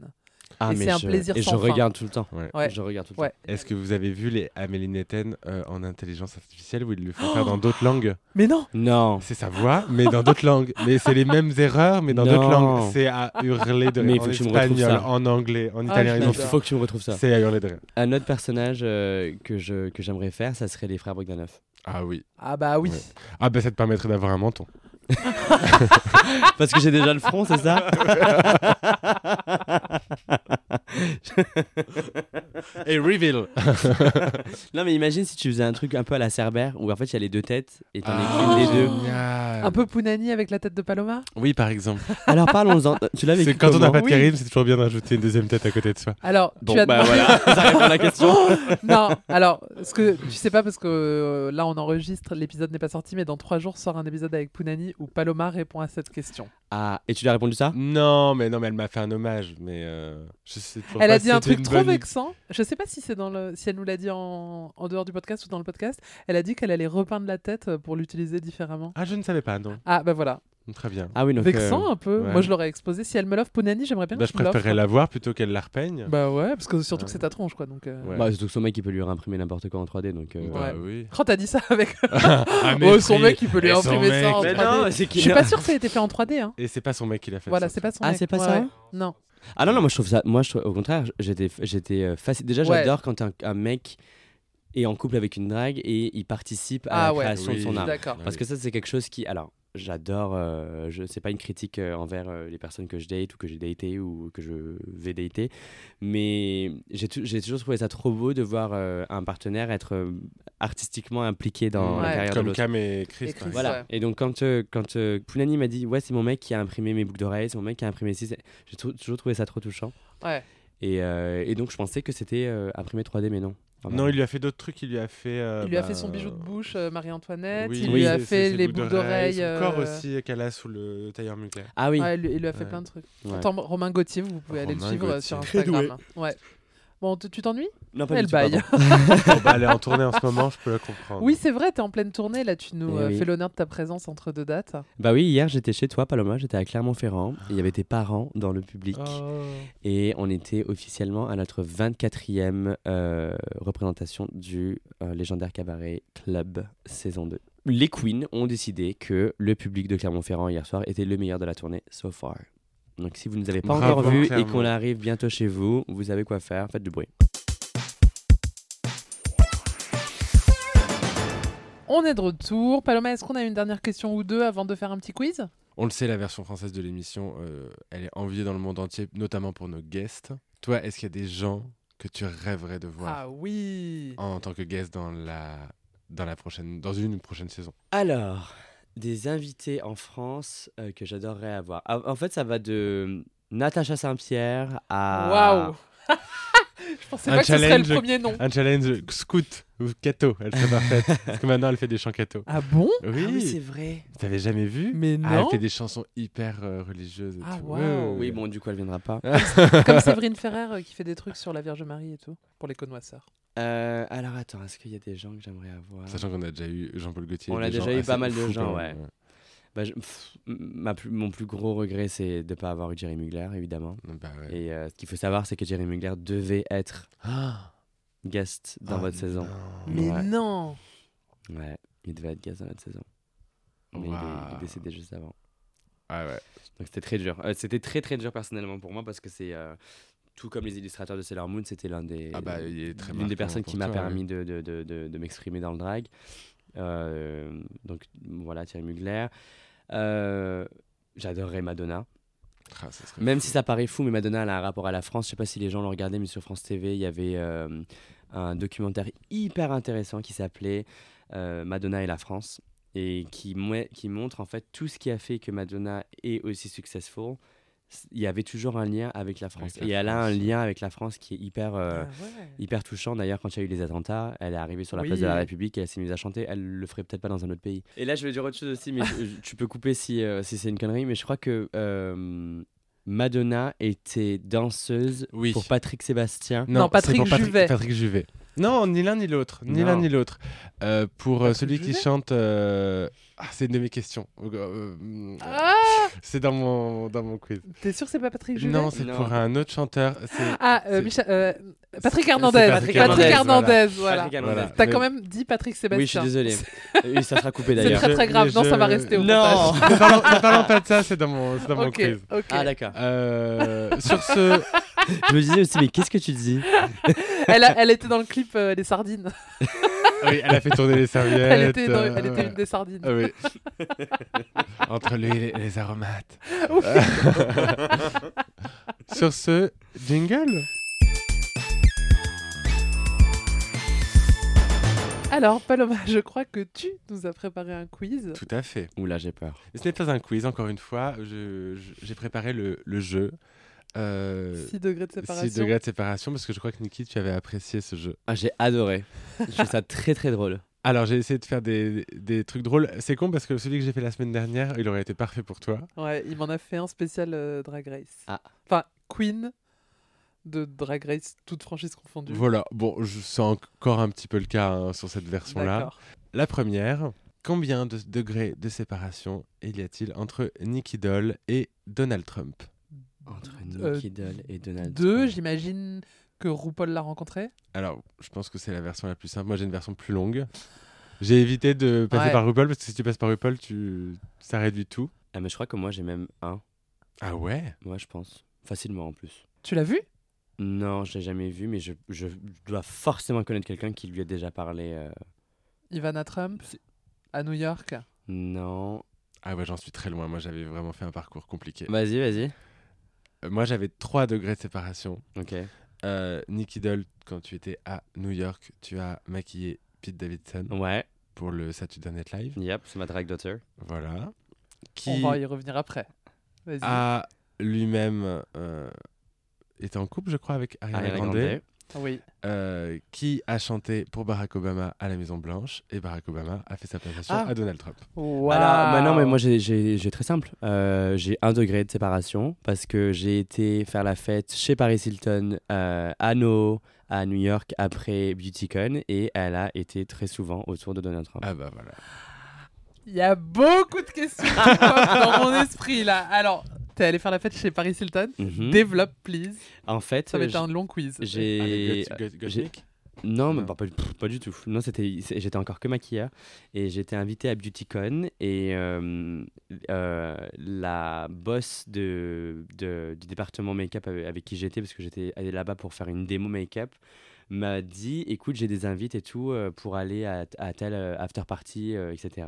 S4: Ah,
S1: Et c'est un
S4: je-
S1: plaisir
S4: Et
S1: sans
S4: je
S1: fin.
S4: regarde tout le temps.
S2: Ouais.
S1: Ouais.
S4: Je regarde tout le temps.
S2: Est-ce que vous avez vu les Amélie Netten euh, en intelligence artificielle où ils le font faire dans d'autres langues?
S1: Mais non
S4: Non.
S2: C'est sa voix, mais dans d'autres langues. Mais c'est les mêmes erreurs, mais dans d'autres langues. C'est à hurler de
S4: Mais il
S2: rire
S4: faut
S2: en
S4: que tu me retrouves
S2: espagnol,
S4: ça.
S2: en anglais, en
S1: Ah,
S2: italien.
S4: Il faut que tu me retrouves ça.
S2: C'est à hurler de rire.
S4: Un autre personnage euh, que je que j'aimerais faire, ça serait les frères Bogdanov.
S2: Ah oui.
S1: Ah bah oui.
S2: Ouais. Ah bah ça te permettrait d'avoir un menton.
S4: Parce que j'ai déjà le front, c'est ça
S2: Et reveal
S4: Non, mais imagine si tu faisais un truc un peu à la Cerbère où en fait il y a les deux têtes et t'en es
S2: Ah,
S4: qu'une des deux.
S2: génial.
S1: Un peu Punani avec la tête de Paloma?
S2: Oui, par exemple.
S4: Alors parlons-en. Tu l'as vécu
S2: C'est quand on n'a pas de
S1: Oui.
S2: charisme, c'est toujours bien de rajouter une deuxième tête à côté de soi.
S1: Alors,
S4: Bon,
S1: tu as
S4: bah voilà, ça répond à la question.
S1: non, alors, ce que tu sais pas parce que euh, là on enregistre, l'épisode n'est pas sorti, mais dans trois jours sort un épisode avec Punani où Paloma répond à cette question.
S4: Ah, et tu lui as répondu ça?
S2: Non, mais non, mais elle m'a fait un hommage, mais euh, je sais toujours
S1: Elle
S2: pas
S1: a
S2: si
S1: dit un truc trop
S2: bonne
S1: vexant. Je sais pas si c'est dans le, si elle nous l'a dit en... en dehors du podcast ou dans le podcast. Elle a dit qu'elle allait repeindre la tête pour l'utiliser différemment.
S2: Ah, je ne savais pas, non.
S1: Ah bah voilà,
S2: Très bien.
S4: Ah oui, donc.
S1: vexant
S4: euh,
S1: un peu.
S2: ouais.
S1: Moi je l'aurais exposé. Si elle me l'offre Punani, j'aimerais bien
S2: Bah,
S1: que
S2: je préférerais la voir plutôt qu'elle la repeigne.
S1: Bah ouais, parce que surtout que c'est ta tronche quoi. Donc. euh,
S2: Ouais.
S4: Bah, surtout que son mec il peut lui réimprimer n'importe quoi en 3D donc. euh,
S2: Bah
S1: Ouais.
S2: oui.
S1: Oh, t'as dit ça avec.
S2: Ah,
S1: oh, son mec il peut lui imprimer ça en
S2: Mais
S1: 3D.
S4: c'est
S1: Je suis pas sûre que ça ait été fait en 3D. Hein.
S2: Et c'est pas son mec qui l'a fait.
S1: Voilà, c'est pas son
S4: Ah,
S1: mec.
S4: c'est pas ça.
S1: Non.
S4: Ah non, non, moi je trouve ça. Moi, je trouve- au contraire, j'étais, j'étais euh, fasciné. Déjà, j'adore quand un, mec est en couple avec une drague et il participe à
S1: Ah
S4: la
S1: ouais.
S4: création de son art.
S2: Ah
S4: Parce
S2: oui.
S4: que ça, c'est quelque chose qui. Alors, j'adore. Euh, je c'est pas une critique euh, envers euh, les personnes que je date ou que j'ai daté ou que je vais dater, mais j'ai, tou- j'ai toujours trouvé ça trop beau de voir euh, un partenaire être euh, artistiquement impliqué dans la
S1: Ouais.
S4: carrière de
S2: Comme
S4: l'autre.
S2: Cam et Chris.
S1: Et. Chris.
S4: Voilà. Et donc quand euh, quand euh, Poulani m'a dit ouais c'est mon mec qui a imprimé mes boucles d'oreilles, c'est mon mec qui a imprimé ci, j'ai tou- toujours trouvé ça trop touchant.
S1: Ouais.
S4: Et, euh, et donc je pensais que c'était euh, imprimé 3D mais non.
S2: Non, il lui a fait d'autres trucs. Il lui a fait. euh,
S1: Il lui a
S2: bah,
S1: fait son bijou de bouche, euh, Marie-Antoinette.
S2: Oui,
S1: il lui a fait les
S2: boucles
S1: d'oreilles.
S2: Son corps aussi qu'elle a sous le tailleur Mugler.
S4: Ah oui.
S1: Ouais, il, lui- il lui a fait
S2: Ouais.
S1: plein de trucs.
S4: Ouais.
S1: Pourtant, Romain Gauthier, vous pouvez aller le suivre euh,
S2: Gauthier.
S1: sur
S4: Très
S1: Instagram. Ouais. Bon, tu t'ennuies
S4: Non pas
S1: Elle
S4: du
S1: baille.
S2: Bon, bah, elle est en tournée en ce moment, je peux la comprendre.
S1: Oui, c'est vrai, t'es en pleine tournée. Là, tu nous
S4: Eh
S1: euh,
S4: oui.
S1: fais l'honneur de ta présence entre deux dates.
S4: Bah oui hier j'étais chez toi Paloma, j'étais à Clermont-Ferrand. Il y avait tes parents dans le public
S1: Oh.
S4: et on était officiellement à notre 24e euh, représentation du euh, légendaire cabaret Club saison 2. Les Queens ont décidé que le public de Clermont-Ferrand hier soir était le meilleur de la tournée so far. Donc si vous ne nous avez pas
S2: Bravo,
S4: encore vu et
S2: Clermont.
S4: qu'on arrive bientôt chez vous, vous savez quoi faire, faites du bruit.
S1: On est de retour. Paloma, est-ce qu'on a une dernière question ou deux avant de faire un petit quiz?
S2: On le sait, la version française de l'émission, euh, elle est enviée dans le monde entier, notamment pour nos guests. Toi, est-ce qu'il y a des gens que tu rêverais de voir
S1: Ah oui
S2: en tant que guest dans la, dans la prochaine, dans une prochaine saison?
S4: Alors, des invités en France euh, que j'adorerais avoir. Ah, En fait, ça va de Natacha Saint-Pierre à...
S1: Waouh Je pensais
S2: Un
S1: pas que ce serait le
S2: challenge-
S1: premier nom.
S2: Un challenge scout ou cato, elle serait parfaite. Parce que maintenant, elle fait des chants cato.
S1: Ah bon?
S2: Oui,
S4: Ah oui, c'est vrai.
S2: T'avais jamais vu?
S1: Mais
S2: Ah, elle
S1: non
S2: fait des chansons hyper euh, religieuses. et
S1: Ah,
S2: tout.
S1: waouh.
S2: Ouais,
S4: Oui, bon, du coup, elle viendra pas.
S1: Comme Séverine Ferrer euh, qui fait des trucs sur la Vierge Marie et tout, pour les connoisseurs.
S4: Euh, alors, attends, est-ce qu'il y a des gens que j'aimerais avoir?
S2: Sachant qu'on a déjà eu Jean-Paul Gaultier.
S4: On a déjà eu pas mal de gens, ouais. Bah, je- pff, m- ma plus- Mon plus gros regret, c'est de ne pas avoir eu Jerry Mugler, évidemment.
S2: Bah ouais.
S4: Et euh, ce qu'il faut savoir, c'est que Jerry Mugler devait être
S2: Ah
S4: guest dans
S2: Oh
S4: votre saison.
S1: Mais
S4: Ouais.
S1: non
S4: Ouais, il devait être guest dans notre saison. Mais il, est, il est
S2: Waouh.
S4: décédé juste avant.
S2: Ah ouais.
S4: Donc c'était très dur. Euh, c'était très très dur personnellement pour moi parce que c'est euh, tout comme les illustrateurs de Sailor Moon, c'était l'un des
S2: Ah bah,
S4: l'une des personnes qui m'a permis de, de, de, de, de m'exprimer dans le drag. Euh, donc voilà Thierry Mugler. Euh, J'adorerais Madonna.
S2: Ah,
S4: Même
S2: fou.
S4: si ça paraît fou, mais Madonna elle a un rapport à la France. Je sais pas si les gens l'ont regardé, mais sur France TV, il y avait euh, un documentaire hyper intéressant qui s'appelait euh, Madonna et la France et qui montre en fait tout ce qui a fait que Madonna est aussi successful. Il y avait toujours un lien avec la France.
S2: Avec la
S4: et elle a un lien avec la France qui est hyper, euh,
S1: Ah ouais.
S4: hyper touchant. D'ailleurs, quand il y a eu les attentats, elle est arrivée sur la place de la République et elle s'est mise à chanter. Elle le ferait peut-être pas dans un autre pays. Et là, je vais dire autre chose aussi, mais je- je- tu peux couper si, euh, si c'est une connerie. Mais je crois que euh, Madonna était danseuse
S2: Oui.
S4: pour Patrick Sébastien.
S1: Non,
S2: c'est
S1: Patrick
S2: pour
S1: Juvet.
S2: Patrick Juvet. Non, ni l'un ni l'autre. Ni
S4: Non.
S2: l'un ni l'autre. Euh, pour
S1: Patrick
S2: celui qui chante. Euh, Ah, c'est une de mes questions. Euh, euh,
S1: Ah
S2: c'est dans mon, dans mon quiz.
S1: T'es sûr que c'est pas Patrick Juvet
S2: Non, c'est
S4: Non.
S2: pour un autre chanteur. C'est-
S1: Ah, euh,
S2: c'est-
S1: Michel- euh, Patrick Hernandez.
S2: Patrick
S1: Patrick
S2: Hernandez,
S1: voilà.
S4: Patrick Hernandez.
S2: Voilà.
S1: T'as
S2: Mais-
S1: quand même dit Patrick Sébastien.
S4: Oui, je suis désolé. Oui, ça sera coupé
S1: C'est
S4: d'ailleurs.
S1: très
S2: Je-
S1: très grave. Non, ça va rester au
S4: Non.
S1: montage.
S2: ne, parlons, ne parlons pas de ça, c'est dans mon, c'est dans mon quiz.
S4: Ah d'accord.
S2: Euh, sur ce,
S4: Je me disais aussi, mais qu'est-ce que tu dis?
S1: Elle, a- elle était dans le clip euh, Les Sardines.
S2: Oui, elle a fait tourner les serviettes.
S1: Elle était, dans-
S2: euh,
S1: elle était une des sardines.
S2: ah oui. Entre l'huile et les aromates.
S1: Oui.
S2: sur ce, jingle
S1: Alors, Paloma, je crois que tu nous as préparé un quiz.
S2: Tout à fait.
S4: Ouh là, j'ai peur.
S2: Ce n'est pas un quiz, encore une fois. J'ai préparé le, le jeu. Euh,
S1: 6 degrés de
S2: 6
S1: séparation.
S2: degrés de séparation parce que je crois que Niki, tu avais apprécié ce jeu.
S4: Ah, j'ai adoré. je trouve ça très très drôle.
S2: Alors j'ai essayé de faire des, des trucs drôles. C'est con parce que celui que j'ai fait la semaine dernière, il aurait été parfait pour toi.
S1: Ouais, il m'en a fait un spécial euh, Drag Race.
S4: Ah.
S1: Enfin, Queen de Drag Race, toute franchise confondue.
S2: Voilà, bon, je sens encore un petit peu le cas hein, sur cette version-là. La première, combien de degrés de séparation il y a-t-il entre Nicky Doll et Donald Trump?
S4: Entre
S1: Euh,
S4: Doll et Donald
S1: Deux,
S4: Trump.
S1: j'imagine que RuPaul l'a rencontré.
S2: Alors, je pense que c'est la version la plus simple. Moi, j'ai une version plus longue. J'ai évité de passer
S1: Ouais.
S2: par RuPaul parce que si tu passes par RuPaul, tu... ça réduit tout.
S4: Ah, mais je crois que moi j'ai même un.
S2: Ah ouais?
S4: Moi, je pense. Facilement en plus.
S1: Tu l'as vu?
S4: Non, je l'ai jamais vu, mais je, je dois forcément connaître quelqu'un qui lui a déjà parlé. euh,
S1: Ivana Trump
S4: C'est-
S1: à New York?
S4: Non.
S2: Ah ouais, j'en suis très loin. Moi, j'avais vraiment fait un parcours compliqué.
S4: Vas-y, vas-y.
S2: Moi, j'avais 3 degrés de séparation.
S4: Ok.
S2: Euh, Nicky Doll, quand tu étais à New York, tu as maquillé Pete Davidson
S4: Ouais.
S2: pour le Saturday Night Live.
S4: Yep, c'est ma drag daughter.
S2: Voilà. Qui
S1: On va y revenir après. Vas-y.
S2: a lui-même euh, été en couple, je crois, avec Ariana,
S4: Ariana
S2: Grande,
S4: Grande.
S1: Oui.
S2: euh, qui a chanté pour Barack Obama à la Maison Blanche, et Barack Obama a fait sa prestation
S4: Ah.
S2: à Donald Trump.
S1: Waouh.
S4: Alors, bah non, mais moi j'ai- très simple. Euh, j'ai un degré de séparation parce que j'ai été faire la fête chez Paris Hilton euh, à No, à New York après BeautyCon et elle a été très souvent autour de Donald Trump.
S2: Ah bah voilà.
S1: Il y a beaucoup de questions dans mon esprit là. Alors, t'es allé faire la fête chez Paris Hilton?
S4: Mhm.
S1: Développe, please.
S4: En fait,
S1: Ça va
S4: euh,
S1: être un long quiz.
S4: j'ai. Non, mais
S2: Non.
S4: pas, pas, pff, pas du tout. Non, c'était, j'étais encore que maquilleur et j'étais invité à BeautyCon et euh, euh, la boss de, de- du département make-up avec, qui j'étais, parce que j'étais allé là-bas pour faire une démo make-up, m'a dit écoute, j'ai des invites et tout euh, pour aller à, à tel euh, after party, euh, etc.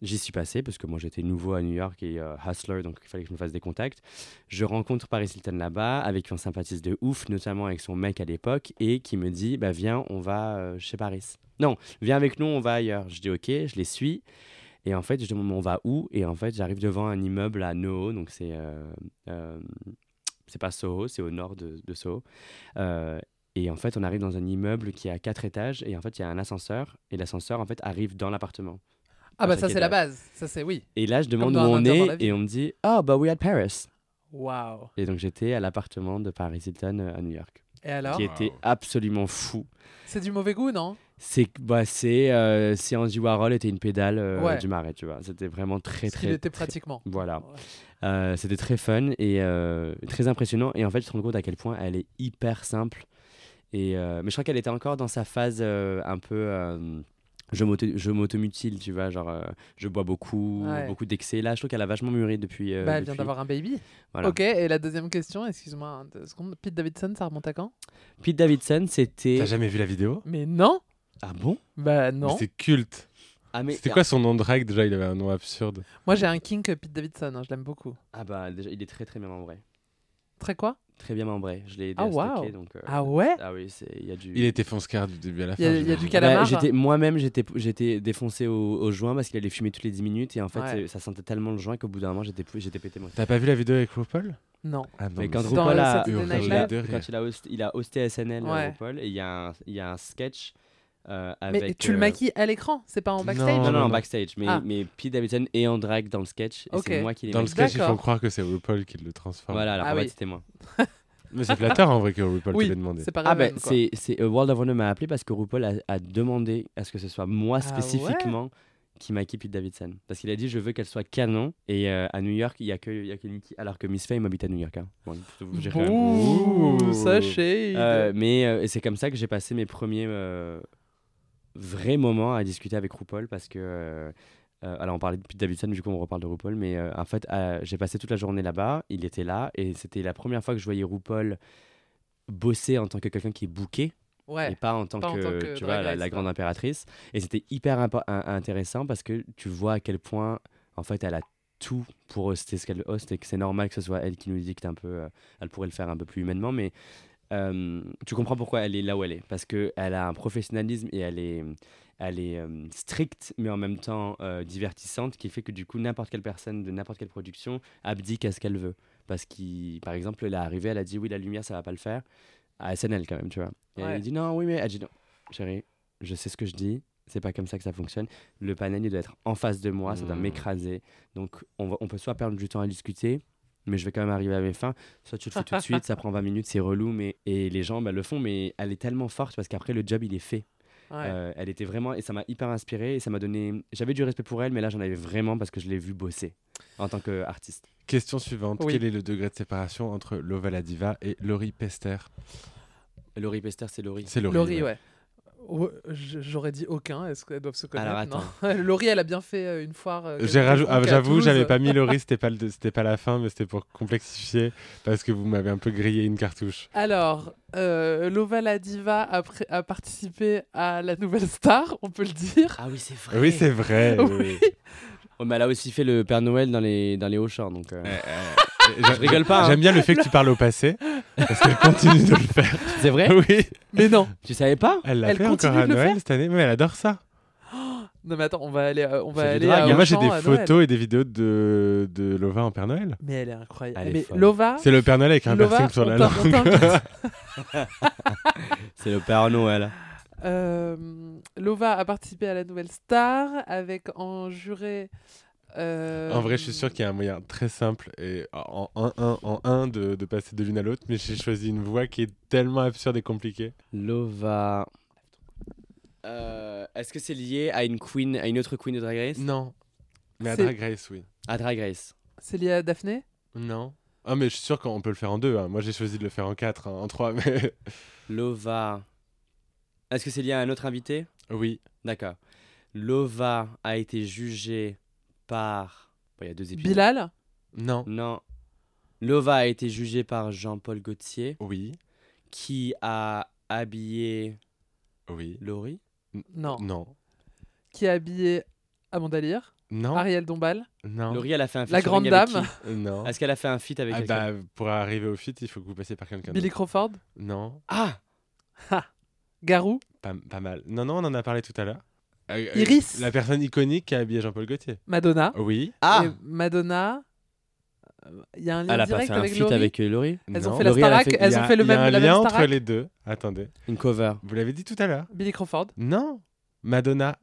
S4: J'y suis passé parce que moi j'étais nouveau à New York et euh, hustler, donc il fallait que je me fasse des contacts. Je rencontre Paris Hilton là-bas, avec qui on sympathise de ouf, notamment avec son mec à l'époque, et qui me dit bah viens, on va euh, chez Paris. Non, viens avec nous, on va ailleurs. Je dis ok, je les suis. Et en fait, je demande on va où? Et en fait, j'arrive devant un immeuble à NoHo, donc c'est euh, c'est pas Soho, c'est au nord de, de Soho. Et en fait, on arrive dans un immeuble qui a quatre étages, et en fait, il y a un ascenseur, et l'ascenseur en fait arrive dans l'appartement.
S1: Ah bah ça c'est la base. Ça c'est oui.
S4: Et là, je demande où on est, et on me dit ah bah we at Paris.
S1: Waouh.
S4: Et donc j'étais à l'appartement de Paris Hilton euh, à New York,
S1: Et alors
S4: qui était
S2: Wow.
S4: absolument fou.
S1: C'est du mauvais goût, non?
S4: C'est bah, c'est euh, si Andy Warhol était une pédale euh,
S1: Ouais.
S4: du marais, tu vois. C'était vraiment très très.
S1: était
S4: très-
S1: pratiquement.
S4: Voilà.
S1: Ouais.
S4: Euh, C'était très fun et euh, très impressionnant. Et en fait, je me rends compte à quel point elle est hyper simple. Et euh, mais je crois qu'elle était encore dans sa phase euh, un peu. Je m'auto- je m'automutile, tu vois, genre euh, je bois beaucoup,
S1: Ouais.
S4: beaucoup d'excès. Là, je trouve qu'elle a vachement mûri depuis. euh,
S1: bah, elle vient d'avoir un baby.
S4: Voilà.
S1: Ok, et la deuxième question, excuse-moi. Pete Davidson, ça remonte à quand?
S4: Pete Davidson, c'était.
S2: T'as jamais vu la vidéo?
S1: Mais non
S4: Ah bon?
S1: Bah
S2: Mais
S1: non.
S2: C'est culte.
S4: Ah mais
S2: C'était quoi son nom de drag déjà Il avait un nom absurde.
S1: Moi j'ai un kink Pete Davidson, hein, je l'aime beaucoup.
S4: Ah bah déjà, il est très très bien membré.
S1: Très quoi?
S4: Très bien membré. Je l'ai aidé
S1: Ah,
S4: à stocker,
S1: waouh.
S4: donc. euh,
S1: Ah ouais?
S4: Ah oui, il y a du.
S2: Il était fonce-car du début à la fin.
S1: Il y a- y du calamar.
S4: Bah, moi-même j'étais j'étais défoncé au, au joint parce qu'il allait fumer toutes les 10 minutes et en fait
S1: Ouais.
S4: ça sentait tellement le joint qu'au bout d'un moment j'étais pété moi.
S2: T'as pas vu la vidéo avec RuPaul
S1: Non.
S2: Ah non,
S4: Mais quand RuPaul a il a-
S2: de rire.
S4: quand il a hosté, il a hosté SNL
S1: Ouais.
S4: RuPaul et il y a un il y a un sketch euh,
S1: Mais tu le
S4: euh,
S1: maquilles à l'écran, c'est pas en backstage?
S4: Non, non,
S2: non,
S4: en
S2: non.
S4: backstage, mais,
S1: Ah.
S4: mais Pete Davidson est en drag dans le sketch et
S1: Ok.
S4: c'est moi qui l'ai
S2: Dans le sketch, font
S1: D'accord.
S2: croire que c'est RuPaul qui le transforme.
S4: Voilà, alors
S1: Ah
S4: en
S1: oui.
S4: fait c'était moi.
S2: Mais c'est flatteur en vrai que RuPaul
S1: Oui,
S2: te l'ait demandé.
S1: c'est pas
S4: Ah ben,
S1: quoi.
S4: c'est c'est, euh, World of Wonder m'a appelé parce que RuPaul a, a demandé à ce que ce soit moi
S1: Ah ouais
S4: spécifiquement qui maquille Pete Davidson. Parce qu'il a dit je veux qu'elle soit canon. Et euh, à New York, il y a que, il y a que Nikki. Alors que Miss Fame habite à New York. Hein. Bon.
S1: Ouh,
S2: Ouh.
S1: ça shade.
S4: Euh, mais euh, c'est comme ça que j'ai passé mes premiers vrais moments à discuter avec RuPaul parce que. euh, euh, alors on parlait de Pete Davidson, du coup on reparle de RuPaul, mais euh, en fait euh, j'ai passé toute la journée là-bas, il était là et c'était la première fois que je voyais RuPaul bosser en tant que quelqu'un qui est booké
S1: ouais.
S4: et pas en tant
S1: pas en
S4: que,
S1: tant que
S4: tu vois, la, la grande impératrice. Et c'était hyper intéressant parce que tu vois à quel point, en fait, elle a tout pour hoster ce qu'elle hoste et que c'est normal que ce soit elle qui nous dicte un peu. elle pourrait le faire un peu plus humainement, mais euh, tu comprends pourquoi elle est là où elle est. Parce qu'elle a un professionnalisme et elle est, elle est euh, stricte, mais en même temps euh, divertissante, qui fait que du coup, n'importe quelle personne de n'importe quelle production abdique à ce qu'elle veut. Parce qu'il, par exemple, elle est arrivée, elle a dit oui, la lumière, ça va pas le faire. À SNL quand même, tu vois. Et
S1: Ouais.
S4: elle dit non, oui, mais elle dit non, chérie, je sais ce que je dis. C'est pas comme ça que ça fonctionne. Le panel, il doit être en face de moi, ça doit
S2: Mm.
S4: m'écraser. Donc, on, va- on peut soit perdre du temps à discuter, mais je vais quand même arriver à mes fins. Soit tu le fais tout de suite, ça prend 20 minutes, c'est relou, mais et les gens bah, le font, mais elle est tellement forte parce qu'après le job il est fait.
S1: Ouais.
S4: Euh, elle était vraiment et ça m'a hyper inspiré et ça m'a donné. J'avais du respect pour elle, mais là j'en avais vraiment parce que je l'ai vu bosser en tant qu'artiste.
S2: Question suivante.
S1: Oui.
S2: Quel est le degré de séparation entre Lova la Diva et Laurie Pester?
S4: Laurie Pester, c'est Laurie.
S2: C'est Laurie.
S1: Laurie,
S2: ouais.
S1: ouais. Ouais, j- J'aurais dit aucun. Est-ce qu'elles doivent se connaître
S4: Alors,
S1: Non. Laurie, elle a bien fait euh, une foire. euh,
S2: ah, J'avoue, j'avais pas mis Laurie, c'était pas, le- pas la fin, mais c'était pour complexifier parce que vous m'avez un peu grillé une cartouche.
S1: Alors, euh, Lova la diva a, a participé à la nouvelle star, on peut le dire.
S4: Ah oui, c'est vrai.
S2: Oui, c'est vrai.
S1: Oui.
S4: Ouais, mais elle a aussi fait le Père Noël dans les, dans les Hauts-Champs. Donc, euh,
S2: Je
S4: rigole pas, hein.
S2: J'aime bien le fait que tu parles au passé parce qu'elle continue de le faire.
S4: C'est vrai
S2: Oui,
S1: Mais non.
S4: Tu savais pas
S2: elle l'a fait encore à Noël cette année. Mais elle adore ça.
S1: Non mais attends, on va aller, euh, on va
S4: C'est
S1: aller à
S4: hein.
S2: Moi, j'ai des photos et des vidéos de, de Lova en Père Noël.
S1: Mais elle est incroyable.
S4: Elle
S1: mais. Lova,
S2: C'est le Père Noël avec un
S1: Lova,
S2: piercing sur la langue.
S4: C'est le Père Noël.
S1: Euh, Lova a participé à la nouvelle star avec en juré. euh,
S2: En vrai, je suis sûr qu'il y a un moyen très simple et en un, un, en un de, de passer de l'une à l'autre, mais j'ai choisi une voix qui est tellement absurde et compliquée.
S4: Lova. Euh, Est-ce que c'est lié à une queen, à une autre queen de Drag Race?
S2: Non. Mais à Drag Race, oui.
S4: À Drag Race.
S1: C'est lié à Daphné?
S2: Non. Ah, mais je suis sûr qu'on peut le faire en deux. hein. Moi, j'ai choisi de le faire en quatre, hein, en trois, mais
S4: Lova. Est-ce que c'est lié à un autre invité?
S2: Oui.
S4: D'accord. Lova a été jugée par. Bon, il y a deux épisodes.
S1: Bilal?
S2: Non.
S4: Non. Lova a été jugée par Jean-Paul Gaultier,
S2: Oui.
S4: qui a habillé
S2: Oui.
S4: Laurie?
S1: Non.
S2: Non.
S1: Qui a habillé Amanda Lear?
S2: Non.
S1: Ariel Dombal?
S2: Non.
S4: Laurie, elle a fait un
S1: La
S4: featuring
S1: grande
S4: avec
S1: dame?
S4: qui?
S2: Non.
S4: Est-ce qu'elle a fait un feat avec
S2: Ah
S4: quelqu'un?
S2: bah, pour arriver au fit, il faut que vous passiez par quelqu'un
S1: Billy. Crawford?
S2: Non.
S4: Ah
S1: Garou
S2: Pas, pas mal. Non, non, on en a parlé tout à l'heure. Euh, euh,
S1: Iris
S2: La personne iconique qui a habillé Jean-Paul Gaultier.
S1: Madonna
S2: Oui.
S4: Ah
S1: Et Madonna. Il y a un lien
S4: Elle a pas
S1: direct
S4: fait un
S1: avec
S4: feat
S1: Laurie
S4: avec euh, Laurie
S1: Elles ont
S2: Non.
S1: fait la
S4: Laurie, elle a
S1: Starac,
S4: fait-
S2: Il
S1: elles ont fait le
S2: il y a
S1: même,
S2: un lien
S1: même
S2: entre les deux. Attendez.
S4: Une cover.
S2: Vous l'avez dit tout à l'heure.
S1: Billy Crawford
S2: Non. Madonna.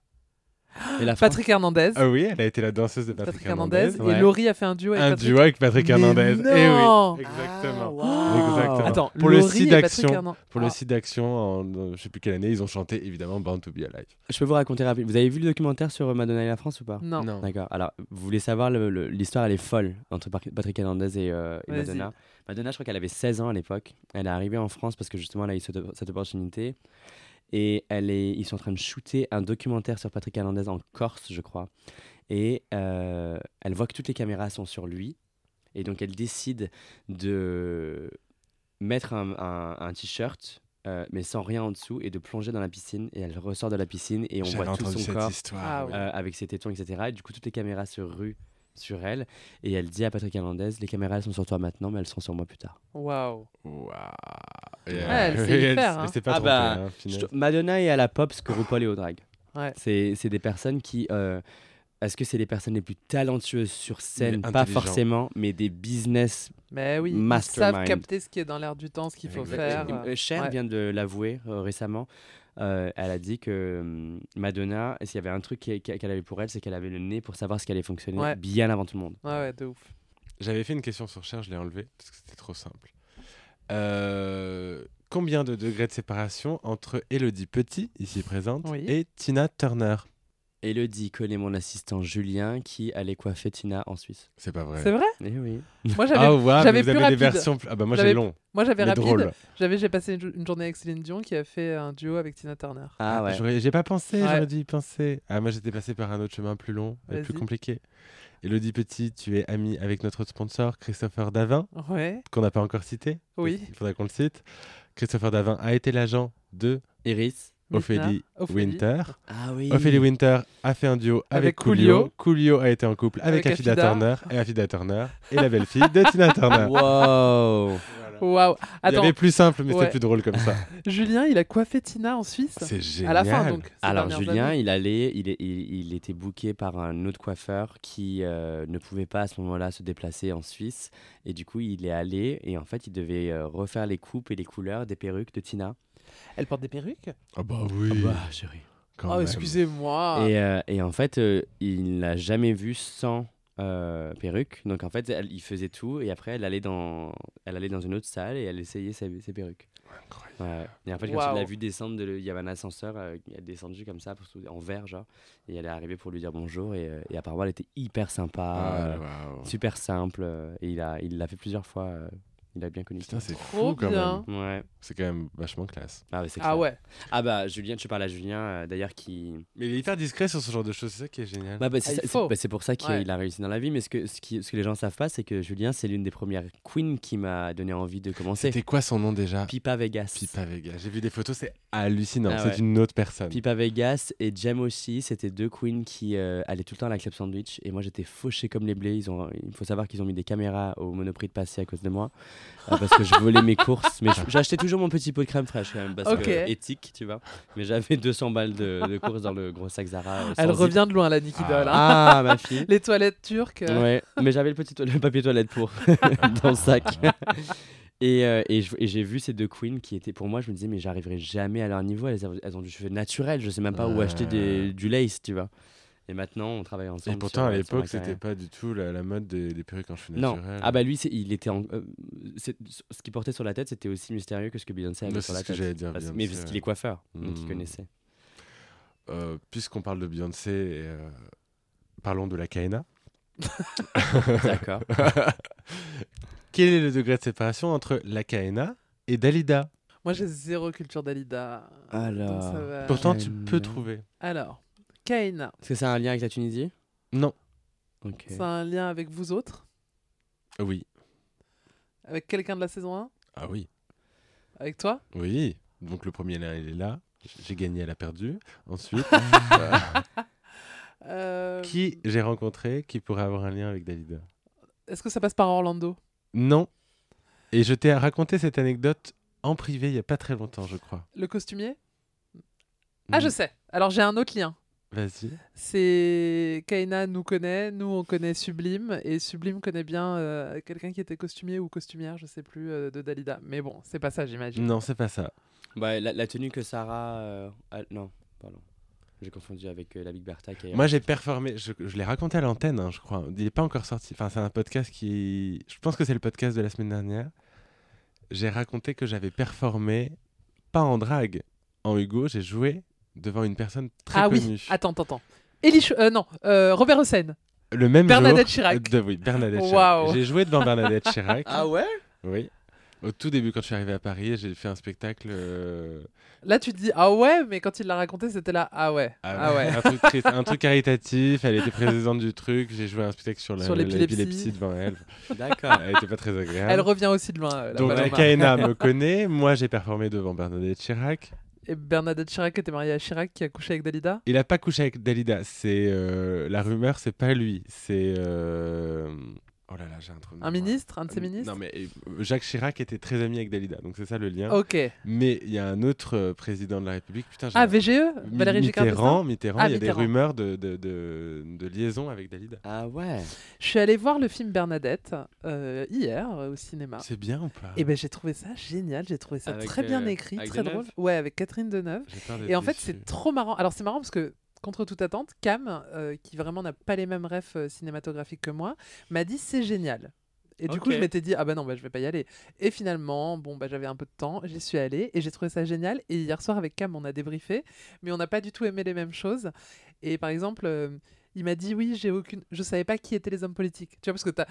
S4: Et la fin
S1: Patrick Hernandez
S2: Ah oui, elle a été la danseuse de Patrick,
S1: Patrick Hernandez,
S4: Ouais.
S1: et Laurie a fait un duo avec
S2: Un
S1: Patrick
S2: duo avec Patrick
S1: Mais
S2: Hernandez.
S1: non
S2: Eh oui, exactement.
S4: Ah, wow.
S2: Exactement.
S1: Attends,
S2: Pour le
S1: Laurie
S2: site d'action. Pour le
S1: Ah.
S2: site d'action, en je sais plus quelle année, ils ont chanté évidemment Born to Be Alive.
S4: Je peux vous raconter rapidement. Vous avez vu le documentaire sur Madonna et la France ou pas?
S1: Non.
S4: D'accord. Alors, vous voulez savoir, le- le- l'histoire, elle est folle entre Patrick Hernandez et, euh, et. Madonna. Madonna, je crois qu'elle avait 16 ans à l'époque. Elle est arrivée en France parce que justement, elle a eu cette, cette opportunité. Et elle est, ils sont en train de shooter un documentaire sur Patrick Hernandez en Corse, je crois. Et euh, elle voit que toutes les caméras sont sur lui. Et donc, elle décide de mettre un, un- un t-shirt, euh, mais sans rien en dessous, et de plonger dans la piscine. Et elle ressort de la piscine et on voit tout son corps
S2: histoire.
S1: Ah
S2: oui.
S4: euh, avec ses tétons, etc. Et du coup, toutes les caméras se ruent sur elle. Et elle dit à Patrick Hernandez Les caméras, elles sont sur toi maintenant, mais elles seront sur moi plus tard.
S1: Waouh.
S2: Waouh.
S1: Elle sait y faire, hein.
S2: pas
S4: Ah
S2: trompée,
S4: bah,
S2: hein,
S4: Madonna est à la pop ce que RuPaul est au drag.
S1: Ouais.
S4: C'est c'est des personnes qui. euh, Est-ce que c'est les personnes les plus talentueuses sur scène Pas forcément, mais des business.
S1: Mais oui, ils savent capter ce qui est dans l'air du temps, ce qu'il faut
S2: Exactement.
S1: faire.
S4: Cher
S1: Ouais.
S4: vient de l'avouer euh, récemment. Euh, elle a dit que hum, Madonna, s'il y avait un truc qu'elle avait pour elle, c'est qu'elle avait le nez pour savoir ce qui allait fonctionner
S1: Ouais.
S4: bien avant tout le monde.
S1: Ouais, ouais, de ouf.
S2: J'avais fait une question sur Cher, je l'ai enlevée parce que c'était trop simple. Euh, combien de degrés de séparation entre Elodie Petit, ici présente,
S1: Oui.
S2: et Tina Turner?
S4: Elodie connaît mon assistant Julien qui allait coiffer Tina en Suisse.
S2: C'est pas vrai.
S1: C'est vrai?
S4: Eh oui.
S1: Moi j'avais
S2: Ah ouais,
S1: j'avais
S2: vous
S1: plus
S2: avez des
S1: rapide.
S2: versions. plus- Ah bah moi
S1: J'avais-
S2: j'ai long.
S1: moi j'avais rapide.
S2: drôle.
S1: J'avais j'ai passé une, une journée avec Céline Dion qui a fait un duo avec Tina Turner.
S4: Ah ouais.
S2: J'aurais- J'ai pas pensé,
S1: Ouais.
S2: j'aurais dû y penser. Ah moi j'étais passé par un autre chemin plus long et plus compliqué. Elodie Petit, tu es amie avec notre sponsor, Christopher Davin,
S1: Ouais.
S2: qu'on n'a pas encore cité.
S1: Oui.
S2: Il faudrait qu'on le cite. Christopher Davin a été l'agent de
S4: Iris.
S2: Ophélie
S1: Ophélie.
S2: Winter.
S4: Ah oui.
S2: Ophélie Winter a fait un duo avec,
S1: Avec
S2: Coolio.
S1: Coolio.
S2: A été en couple avec,
S1: Avec
S2: Afida,
S1: Afida.
S2: Turner et Afida Turner est la belle-fille de Tina Turner.
S4: Wow.
S1: Waouh.
S2: Il y
S1: Attends,
S2: avait plus simple, mais
S1: Ouais.
S2: c'était plus drôle comme ça.
S1: Julien, il a coiffé Tina en Suisse
S2: C'est génial.
S1: à la fin donc. ces
S4: Alors Julien,
S1: années.
S4: il allait, il, est- il, il était booké par un autre coiffeur qui euh, ne pouvait pas à ce moment-là se déplacer en Suisse et du coup il est allé et en fait il devait euh, refaire les coupes et les couleurs des perruques de Tina.
S1: Elle porte des perruques?
S2: Ah bah oui.
S4: chérie.
S2: quand
S1: Oh
S2: même.
S1: excusez-moi.
S4: Et, euh, et en fait euh, il l'a jamais vue sans euh, perruque. Donc en fait elle- il faisait tout et après elle allait dans, elle allait dans une autre salle et elle essayait ses, ses perruques.
S2: Incroyable.
S4: Ouais. Et en fait, quand il l'a vu descendre, de- il y avait un ascenseur, euh, elle est descendue comme ça, en vert, genre. Et elle est arrivée pour lui dire bonjour. Et, euh, et apparemment, elle était hyper sympa,
S2: Ah,
S4: euh, super simple. et il a, il l'a fait plusieurs fois. Il a bien connu.
S2: Putain, c'est
S1: Trop
S2: fou quand
S1: bien.
S2: même.
S4: Ouais.
S2: C'est quand même vachement classe.
S4: Ah, ouais,
S1: Ah ouais.
S4: Ah bah, Julien, tu parles à Julien, euh, d'ailleurs, qui.
S2: Mais il est hyper discret sur ce genre de choses, c'est ça qui est génial.
S4: Bah, bah, c'est
S1: Ah,
S4: bah, c'est pour ça qu'il
S1: Ouais.
S4: a réussi dans la vie. Mais ce que, ce, qui- ce que les gens savent pas, c'est que Julien, c'est l'une des premières queens qui m'a donné envie de commencer.
S2: C'était quoi son nom déjà?
S4: Pipa Vegas.
S2: Pipa Vega. J'ai vu des photos, c'est hallucinant.
S4: Ah
S2: c'est
S4: ouais.
S2: une autre personne.
S4: Pipa Vegas et Jem aussi, c'était deux queens qui euh, allaient tout le temps à la Club Sandwich et moi j'étais fauché comme les blés. Ils ont, il faut savoir qu'ils ont mis des caméras au Monoprix de Passy à cause de moi parce que je volais mes courses. Mais j'achetais toujours mon petit pot de crème fraîche quand même parce
S1: Ok.
S4: que éthique, tu vois. Mais j'avais 200 balles de, de courses dans le gros sac Zara. euh,
S1: Elle
S4: zip.
S1: revient de loin la Nikki
S2: Ah.
S1: Doll. hein.
S4: Ah ma fille.
S1: Les toilettes turques. euh,
S4: Ouais, mais j'avais le petit to- le papier toilette pour dans le sac. Et, euh, et j'ai vu ces deux queens qui étaient pour moi, je me disais, mais j'arriverai jamais à leur niveau. Elles, ont du cheveu naturel, je sais même pas où acheter des- du lace, tu vois. Et maintenant, on travaille ensemble.
S2: Et pourtant,
S4: sur-
S2: à l'époque, c'était pas du tout la, la mode des, des perruques en cheveux
S4: Non,
S2: naturels.
S4: ah bah lui, il était en. euh, ce qu'il portait sur la tête, c'était aussi mystérieux que ce que Beyoncé avait
S2: Non,
S4: sur la tête.
S2: j'allais dire,
S4: Parce-
S2: Beyoncé,
S4: mais parce qu'il est coiffeur, donc il
S2: Hmm.
S4: connaissait.
S2: Euh, Puisqu'on parle de Beyoncé, euh, parlons de la Kaena.
S4: D'accord.
S2: Quel est le degré de séparation entre la Kaena et Dalida?
S1: Moi j'ai zéro culture d'Alida.
S4: Alors.
S2: Pourtant, tu peux trouver.
S1: Alors, Kaina,
S4: Est-ce que ça a un lien avec la Tunisie
S2: Non.
S4: Ok.
S1: a un lien avec vous autres
S2: Oui.
S1: Avec quelqu'un de la saison 1
S2: Ah oui.
S1: Avec toi
S2: Oui. Donc le premier lien, il est là. J'ai gagné, elle a perdu. Ensuite,
S1: Euh,
S2: qui j'ai rencontré qui pourrait avoir un lien avec Dalida
S1: Est-ce que ça passe par Orlando
S2: Non. Et je t'ai raconté cette anecdote en privé il y a pas très longtemps, je crois.
S1: Le costumier Ah, je
S2: Mm.
S1: sais. Alors j'ai un autre lien.
S2: Vas-y.
S1: C'est Kaina nous connaît, nous on connaît Sublime et Sublime connaît bien euh, quelqu'un qui était costumier ou costumière, je sais plus, euh, de Dalida. Mais bon, c'est pas ça, j'imagine.
S2: Non, c'est pas ça.
S4: Bah, la, la tenue que Sarah. euh, a- Non, pardon. J'ai confondu avec euh, la Big Bertha qui a-
S2: Moi, j'ai performé. Je, je l'ai raconté à l'antenne, hein, je crois. Il n'est pas encore sorti. Enfin, c'est un podcast qui. Je pense que c'est le podcast de la semaine dernière. J'ai raconté que j'avais performé, pas en drague, en Hugo. J'ai joué devant une personne très
S1: ah
S2: connue.
S1: oui, attends, attends, attends. Euh, non, euh, Robert Hossein.
S2: Le même
S1: Bernadette
S2: jour.
S1: Chirac.
S2: de- oui, Bernadette Chirac. J'ai joué devant Bernadette Chirac.
S4: Ah ouais?
S2: Oui. Au tout début, quand je suis arrivé à Paris, j'ai fait un spectacle. euh,
S1: Là tu te dis ah ouais, mais quand il l'a raconté, c'était là ah ouais. Ah ouais.
S2: un, truc triste- un truc caritatif. Elle était présidente du truc. J'ai joué un spectacle sur la-
S1: Sur l'épilepsie.
S2: l'épilepsie devant elle.
S4: D'accord.
S2: Elle était pas très agréable.
S1: Elle revient aussi de loin. euh, la
S2: Donc la. Kaena me connaît. Moi, j'ai performé devant Bernadette Chirac.
S1: Et Bernadette Chirac était mariée à Chirac qui a couché avec Dalida.
S2: Il a pas couché avec Dalida. C'est euh, la rumeur, c'est pas lui. C'est euh, oh là là, j'ai un trou de
S1: Un ministre, un de ses ministres.
S2: Non mais euh, Jacques Chirac était très ami avec Dalida. Donc c'est ça le lien.
S1: Ok.
S2: Mais il y a un autre euh, président de la République. Putain,
S1: Ah VGE,
S2: Mi-
S1: Valérie
S2: Mitterrand, Mitterrand,
S1: Ah,
S2: il y a
S1: Mitterrand.
S2: des rumeurs de, de, de, de liaison avec Dalida.
S4: Ah ouais.
S1: Je suis allée voir le film Bernadette euh, hier euh, au cinéma.
S2: C'est bien ou pas?
S1: Et ben j'ai trouvé ça génial, j'ai trouvé ça
S4: Avec,
S1: très bien écrit, très
S4: Deneuve
S1: drôle. Ouais, avec Catherine Deneuve. Et en fait, c'est trop marrant. Alors, c'est marrant parce que, contre toute attente, Cam, euh, qui vraiment n'a pas les mêmes refs euh, cinématographiques que moi, m'a dit c'est génial. Et du coup, je m'étais dit, ah bah non, bah, je vais pas y aller. Et finalement, bon, bah, j'avais un peu de temps, j'y suis allée et j'ai trouvé ça génial. Et hier soir, avec Cam, on a débriefé, mais on n'a pas du tout aimé les mêmes choses. Et par exemple, euh, il m'a dit, oui, j'ai aucune. Je savais pas qui étaient les hommes politiques. Tu vois, parce que t'as-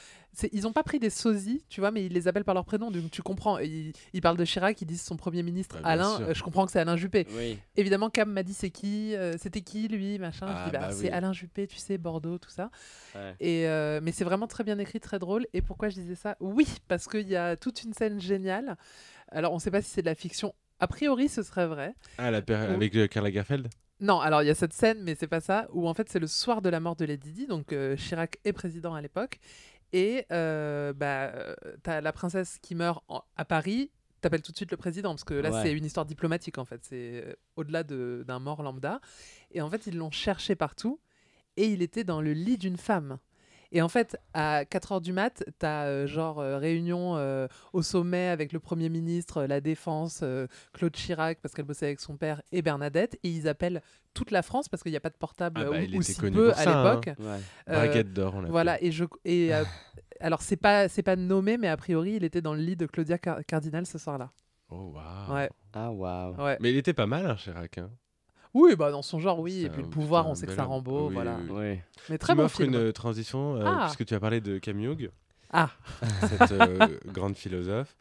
S1: ils ont pas pris des sosies, tu vois, mais ils les appellent par leur prénom. Donc tu comprends. Ils, ils parlent de Chirac, ils disent son premier ministre,
S2: bien
S1: Alain. euh, je comprends que c'est Alain Juppé.
S4: Oui.
S1: Évidemment, Cam m'a dit c'est qui, euh, c'était qui lui, machin. je
S2: Ah,
S1: dis bah,
S2: bah
S1: c'est
S2: oui.
S1: Alain Juppé, tu sais, Bordeaux, tout ça.
S4: Ouais.
S1: Et euh, mais c'est vraiment très bien écrit, très drôle. Et pourquoi je disais ça? Oui, parce qu'il y a toute une scène géniale. Alors on ne sait pas si c'est de la fiction. A priori, ce serait vrai.
S2: Ah, la paire avec euh, Karl Lagerfeld?
S1: Non, alors il y a cette scène, mais c'est pas ça. Où en fait c'est le soir de la mort de Lady Di, donc euh, Chirac est président à l'époque, et euh, bah euh, t'as la princesse qui meurt en- à Paris. T'appelles tout de suite le président parce que là
S4: Ouais.
S1: c'est une histoire diplomatique en fait, c'est au-delà de- d'un mort lambda. Et en fait ils l'ont cherché partout et il était dans le lit d'une femme. Et en fait, à 4h du mat, t'as euh, genre euh, réunion euh, au sommet avec le Premier ministre, la Défense, euh, Claude Chirac, parce qu'elle bossait avec son père, et Bernadette. Et ils appellent toute la France, parce qu'il n'y a pas de portable
S2: Ah bah, il
S1: ou, ou
S2: était
S1: si
S2: connu
S1: peu
S2: pour
S1: à
S2: hein.
S1: l'époque.
S4: Ouais.
S1: Euh,
S2: Braguette d'or, on l'a
S1: voilà, et je et euh, alors c'est pas c'est pas nommé, mais a priori il était dans le lit de Claudia Car- Cardinal ce soir-là.
S2: Oh, waouh.
S1: Ouais,
S4: Ah, waouh.
S1: ouais.
S2: Mais il était pas mal, hein, Chirac. Hein.
S1: Oui, bah dans son genre, oui. Et puis le pouvoir, on sait que ça rend beau, voilà. Mais
S2: Tu
S1: très bon
S2: m'offres
S1: film.
S2: une euh, transition, euh,
S1: Ah.
S2: puisque tu as parlé de Cam Hughes,
S1: Ah,
S2: cette euh, grande philosophe.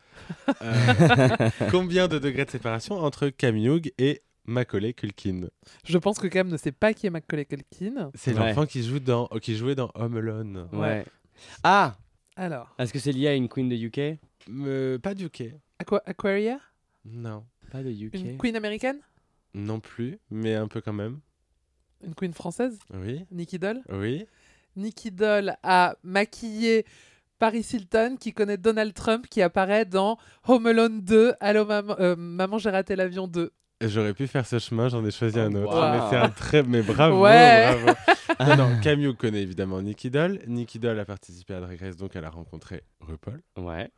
S2: Euh, combien de degrés de séparation entre Cam Hughes et Macaulay Culkin?
S1: Je pense que Cam ne sait pas qui est Macaulay Culkin.
S2: C'est
S4: Ouais.
S2: l'enfant qui, joue dans, qui jouait dans Home Alone.
S1: Ouais.
S4: Ah
S1: Alors,
S4: Est-ce que c'est lié à une queen de UK
S2: Euh, pas du UK.
S1: Aqua- Aquaria,
S2: Non.
S4: Pas de UK.
S1: une queen américaine,
S2: Non plus, mais un peu quand même.
S1: une queen française,
S2: Oui,
S1: Nicky Doll.
S2: oui.
S1: Nicky Doll a maquillé Paris Hilton qui connaît Donald Trump qui apparaît dans Home Alone 2, Allô maman, euh, maman j'ai raté l'avion 2.
S2: J'aurais pu faire ce chemin, j'en ai choisi
S4: Oh,
S2: un autre.
S4: wow.
S2: Mais c'est un très. Mais bravo,
S1: Ouais.
S2: bravo. non, non, Cam Hughes connaît évidemment Nicky Doll. Nicky Doll a participé à Drag Race, donc elle a rencontré RuPaul.
S4: Ouais.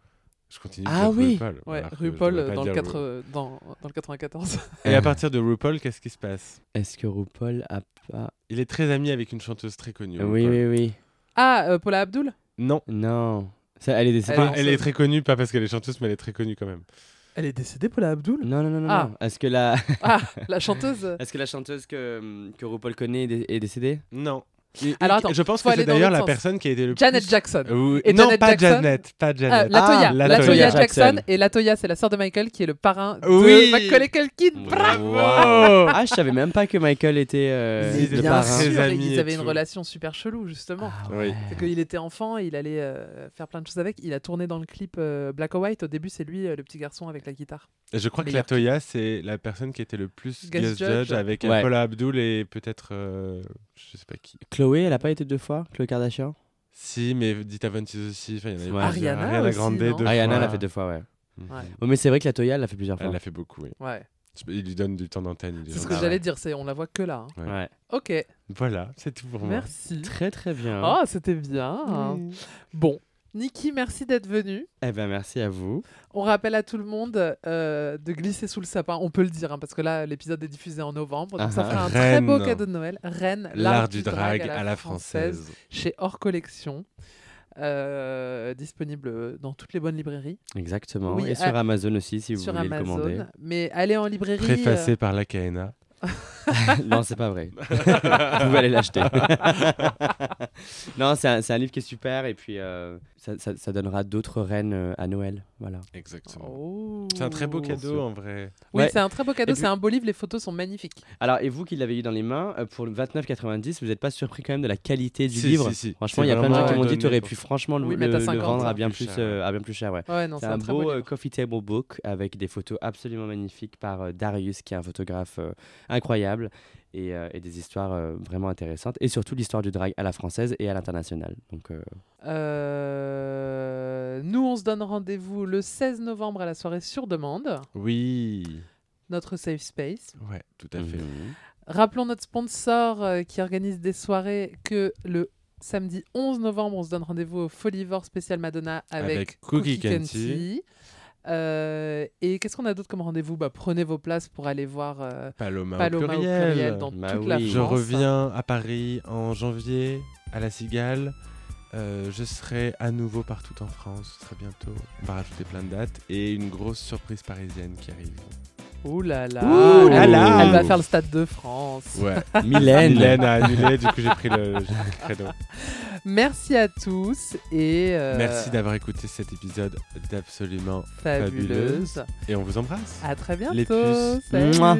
S2: Je continue
S4: Ah oui.
S2: RuPaul.
S1: Ouais, RuPaul euh, dans le,
S2: dire
S1: 4,
S2: Ru-
S1: euh, dans, dans le 94.
S2: Et à partir de RuPaul, qu'est-ce qui se passe?
S4: Est-ce que RuPaul a pas.
S2: Il est très ami avec une chanteuse très connue.
S4: Oui,
S2: RuPaul.
S4: oui, oui.
S1: Ah, euh, Paula Abdul?
S2: Non.
S4: Non. Ça, elle est décédée.
S2: Enfin, elle est très connue, pas parce qu'elle est chanteuse, mais elle est très connue quand même.
S1: Elle est décédée, Paula Abdul?
S4: Non, non, non, non.
S1: Ah.
S4: non. Est-ce que la...
S1: Ah, la chanteuse?
S4: Est-ce que la chanteuse que, que RuPaul connaît est décédée?
S2: Non. Et- et-
S1: Alors, attends,
S2: je pense que c'est d'ailleurs la
S1: sens.
S2: personne qui a été le
S1: Janet
S2: plus...
S1: Jackson.
S2: Oui.
S1: Et
S2: non,
S1: Janet
S2: pas
S1: Jackson
S2: Janet, pas
S1: Ah,
S2: Janet.
S1: Latoya.
S2: Ah,
S1: Latoya
S2: Latoya
S1: Jackson.
S4: Jackson.
S1: Et Latoya, c'est la sœur de Michael qui est le parrain
S2: Oui.
S1: de Macaulay Culkin. Bravo
S2: Bravo
S4: Ah, je savais même pas que Michael était euh, le
S1: Bien
S4: parrain.
S1: sûr,
S2: amis
S1: ils
S2: et
S1: avaient une
S2: tout.
S1: relation super chelou, justement.
S4: Ah
S2: Oui.
S4: ouais.
S1: C'est qu'il était enfant, il allait euh, faire plein de choses avec. Il a tourné dans le clip euh, Black or White. Au début, c'est lui, euh, le petit garçon avec la guitare.
S2: Je crois que Latoya, c'est la personne qui était le plus
S1: Guest judge.
S2: avec euh. Paula Abdul et peut-être... euh, je sais pas qui.
S4: Chloé, elle a pas été deux fois Chloé Kardashian?
S2: Si, mais Dita Von Teese aussi. Enfin, il y en avait
S4: Ouais.
S2: plusieurs.
S1: Ariana
S2: Ariana
S1: aussi,
S2: Grande
S1: non?
S2: deux
S4: Ariana
S2: fois.
S4: l'a fait deux fois, ouais.
S2: Mhm.
S1: Ouais.
S4: Oh, mais c'est vrai que la Toya, elle l'a fait plusieurs fois.
S2: Elle l'a fait beaucoup, oui.
S1: Ouais.
S2: Il lui donne du temps d'antenne. il est
S1: C'est ce que
S4: Ah
S1: j'allais
S4: ouais.
S1: dire. C'est on la voit que là. hein.
S2: Ouais.
S4: Ouais.
S1: Ok.
S2: Voilà, c'est tout pour moi.
S1: Merci.
S4: Très, très bien.
S1: Oh, c'était bien. Bon. Niki, merci d'être venu.
S4: Eh ben, merci à vous.
S1: On rappelle à tout le monde euh, de glisser sous le sapin. On peut le dire, hein, parce que là, l'épisode est diffusé en novembre. Donc, ça
S4: Ah
S1: fera un
S2: ah.
S1: très beau cadeau de Noël. Reine,
S2: L'art du drag à la française.
S1: chez Hors Collection. euh, disponible dans toutes les bonnes librairies.
S4: Exactement.
S1: Oui,
S4: Et sur
S1: à-
S4: Amazon aussi, si vous
S1: sur
S4: voulez le commander.
S1: Amazon. Mais allez en librairie.
S2: Préfacé par la KNA.
S4: non, c'est pas vrai. vous pouvez aller l'acheter. non, c'est un, c'est un livre qui est super et puis euh, ça, ça- ça donnera d'autres reines euh, à Noël. Voilà.
S2: Exactement.
S1: Oh.
S2: C'est un très beau cadeau en vrai.
S1: Oui,
S4: Ouais.
S1: c'est un très beau cadeau.
S4: Puis-
S1: C'est un beau livre. Les photos sont magnifiques.
S4: Alors, et vous qui l'avez eu dans les mains, euh, pour le 29,90, vous n'êtes pas surpris quand même de la qualité du
S2: Si,
S4: livre
S2: si, si.
S4: Franchement, il y a plein de gens qui m'ont dit tu aurais pu
S2: ça.
S4: franchement le,
S1: Oui,
S4: le- le
S1: 50,
S4: vendre à bien
S2: plus
S4: plus,
S2: cher,
S4: euh, à bien plus cher. Ouais.
S1: Ouais, non,
S4: C'est un
S1: très
S4: beau
S1: beau.
S4: euh, coffee table book avec des photos absolument magnifiques par euh, Darius, qui est un photographe euh, incroyable, et, euh, et des histoires euh, vraiment intéressantes, et surtout l'histoire du drag à la française et à l'international. Donc, euh,
S1: Euh, Nous, on se donne rendez-vous le 16 novembre à la soirée sur demande,
S2: Oui.
S1: notre safe space.
S2: Ouais, tout à fait.
S4: mhm.
S1: Rappelons notre sponsor euh, qui organise des soirées que le samedi 11 novembre, on se donne rendez-vous au Folivore spécial Madonna avec,
S2: Avec Cookie Kenty.
S1: Euh, et qu'est-ce qu'on a d'autre comme rendez-vous? Bah, Prenez vos places pour aller voir euh,
S2: Paloma,
S1: Paloma
S2: au
S1: au
S2: pluriel.
S1: pluriel dans
S4: Bah
S1: toute la. France.
S2: Je reviens à Paris en janvier à la Cigale. Euh, je serai à nouveau partout en France, ce sera bientôt. On va rajouter plein de dates et une grosse surprise parisienne qui arrive.
S1: Ouh là là,
S2: Ouh là
S1: elle,
S2: là.
S1: elle va faire le stade de France.
S2: Ouais.
S4: Mylène.
S2: Mylène a annulé, du coup j'ai pris le, j'ai pris le credo.
S1: Merci à tous et euh,
S2: Merci d'avoir écouté cet épisode d'absolument
S1: fabuleuse.
S2: et on vous embrasse.
S1: À très bientôt.
S2: Les puces.
S1: Salut.
S4: Mouah.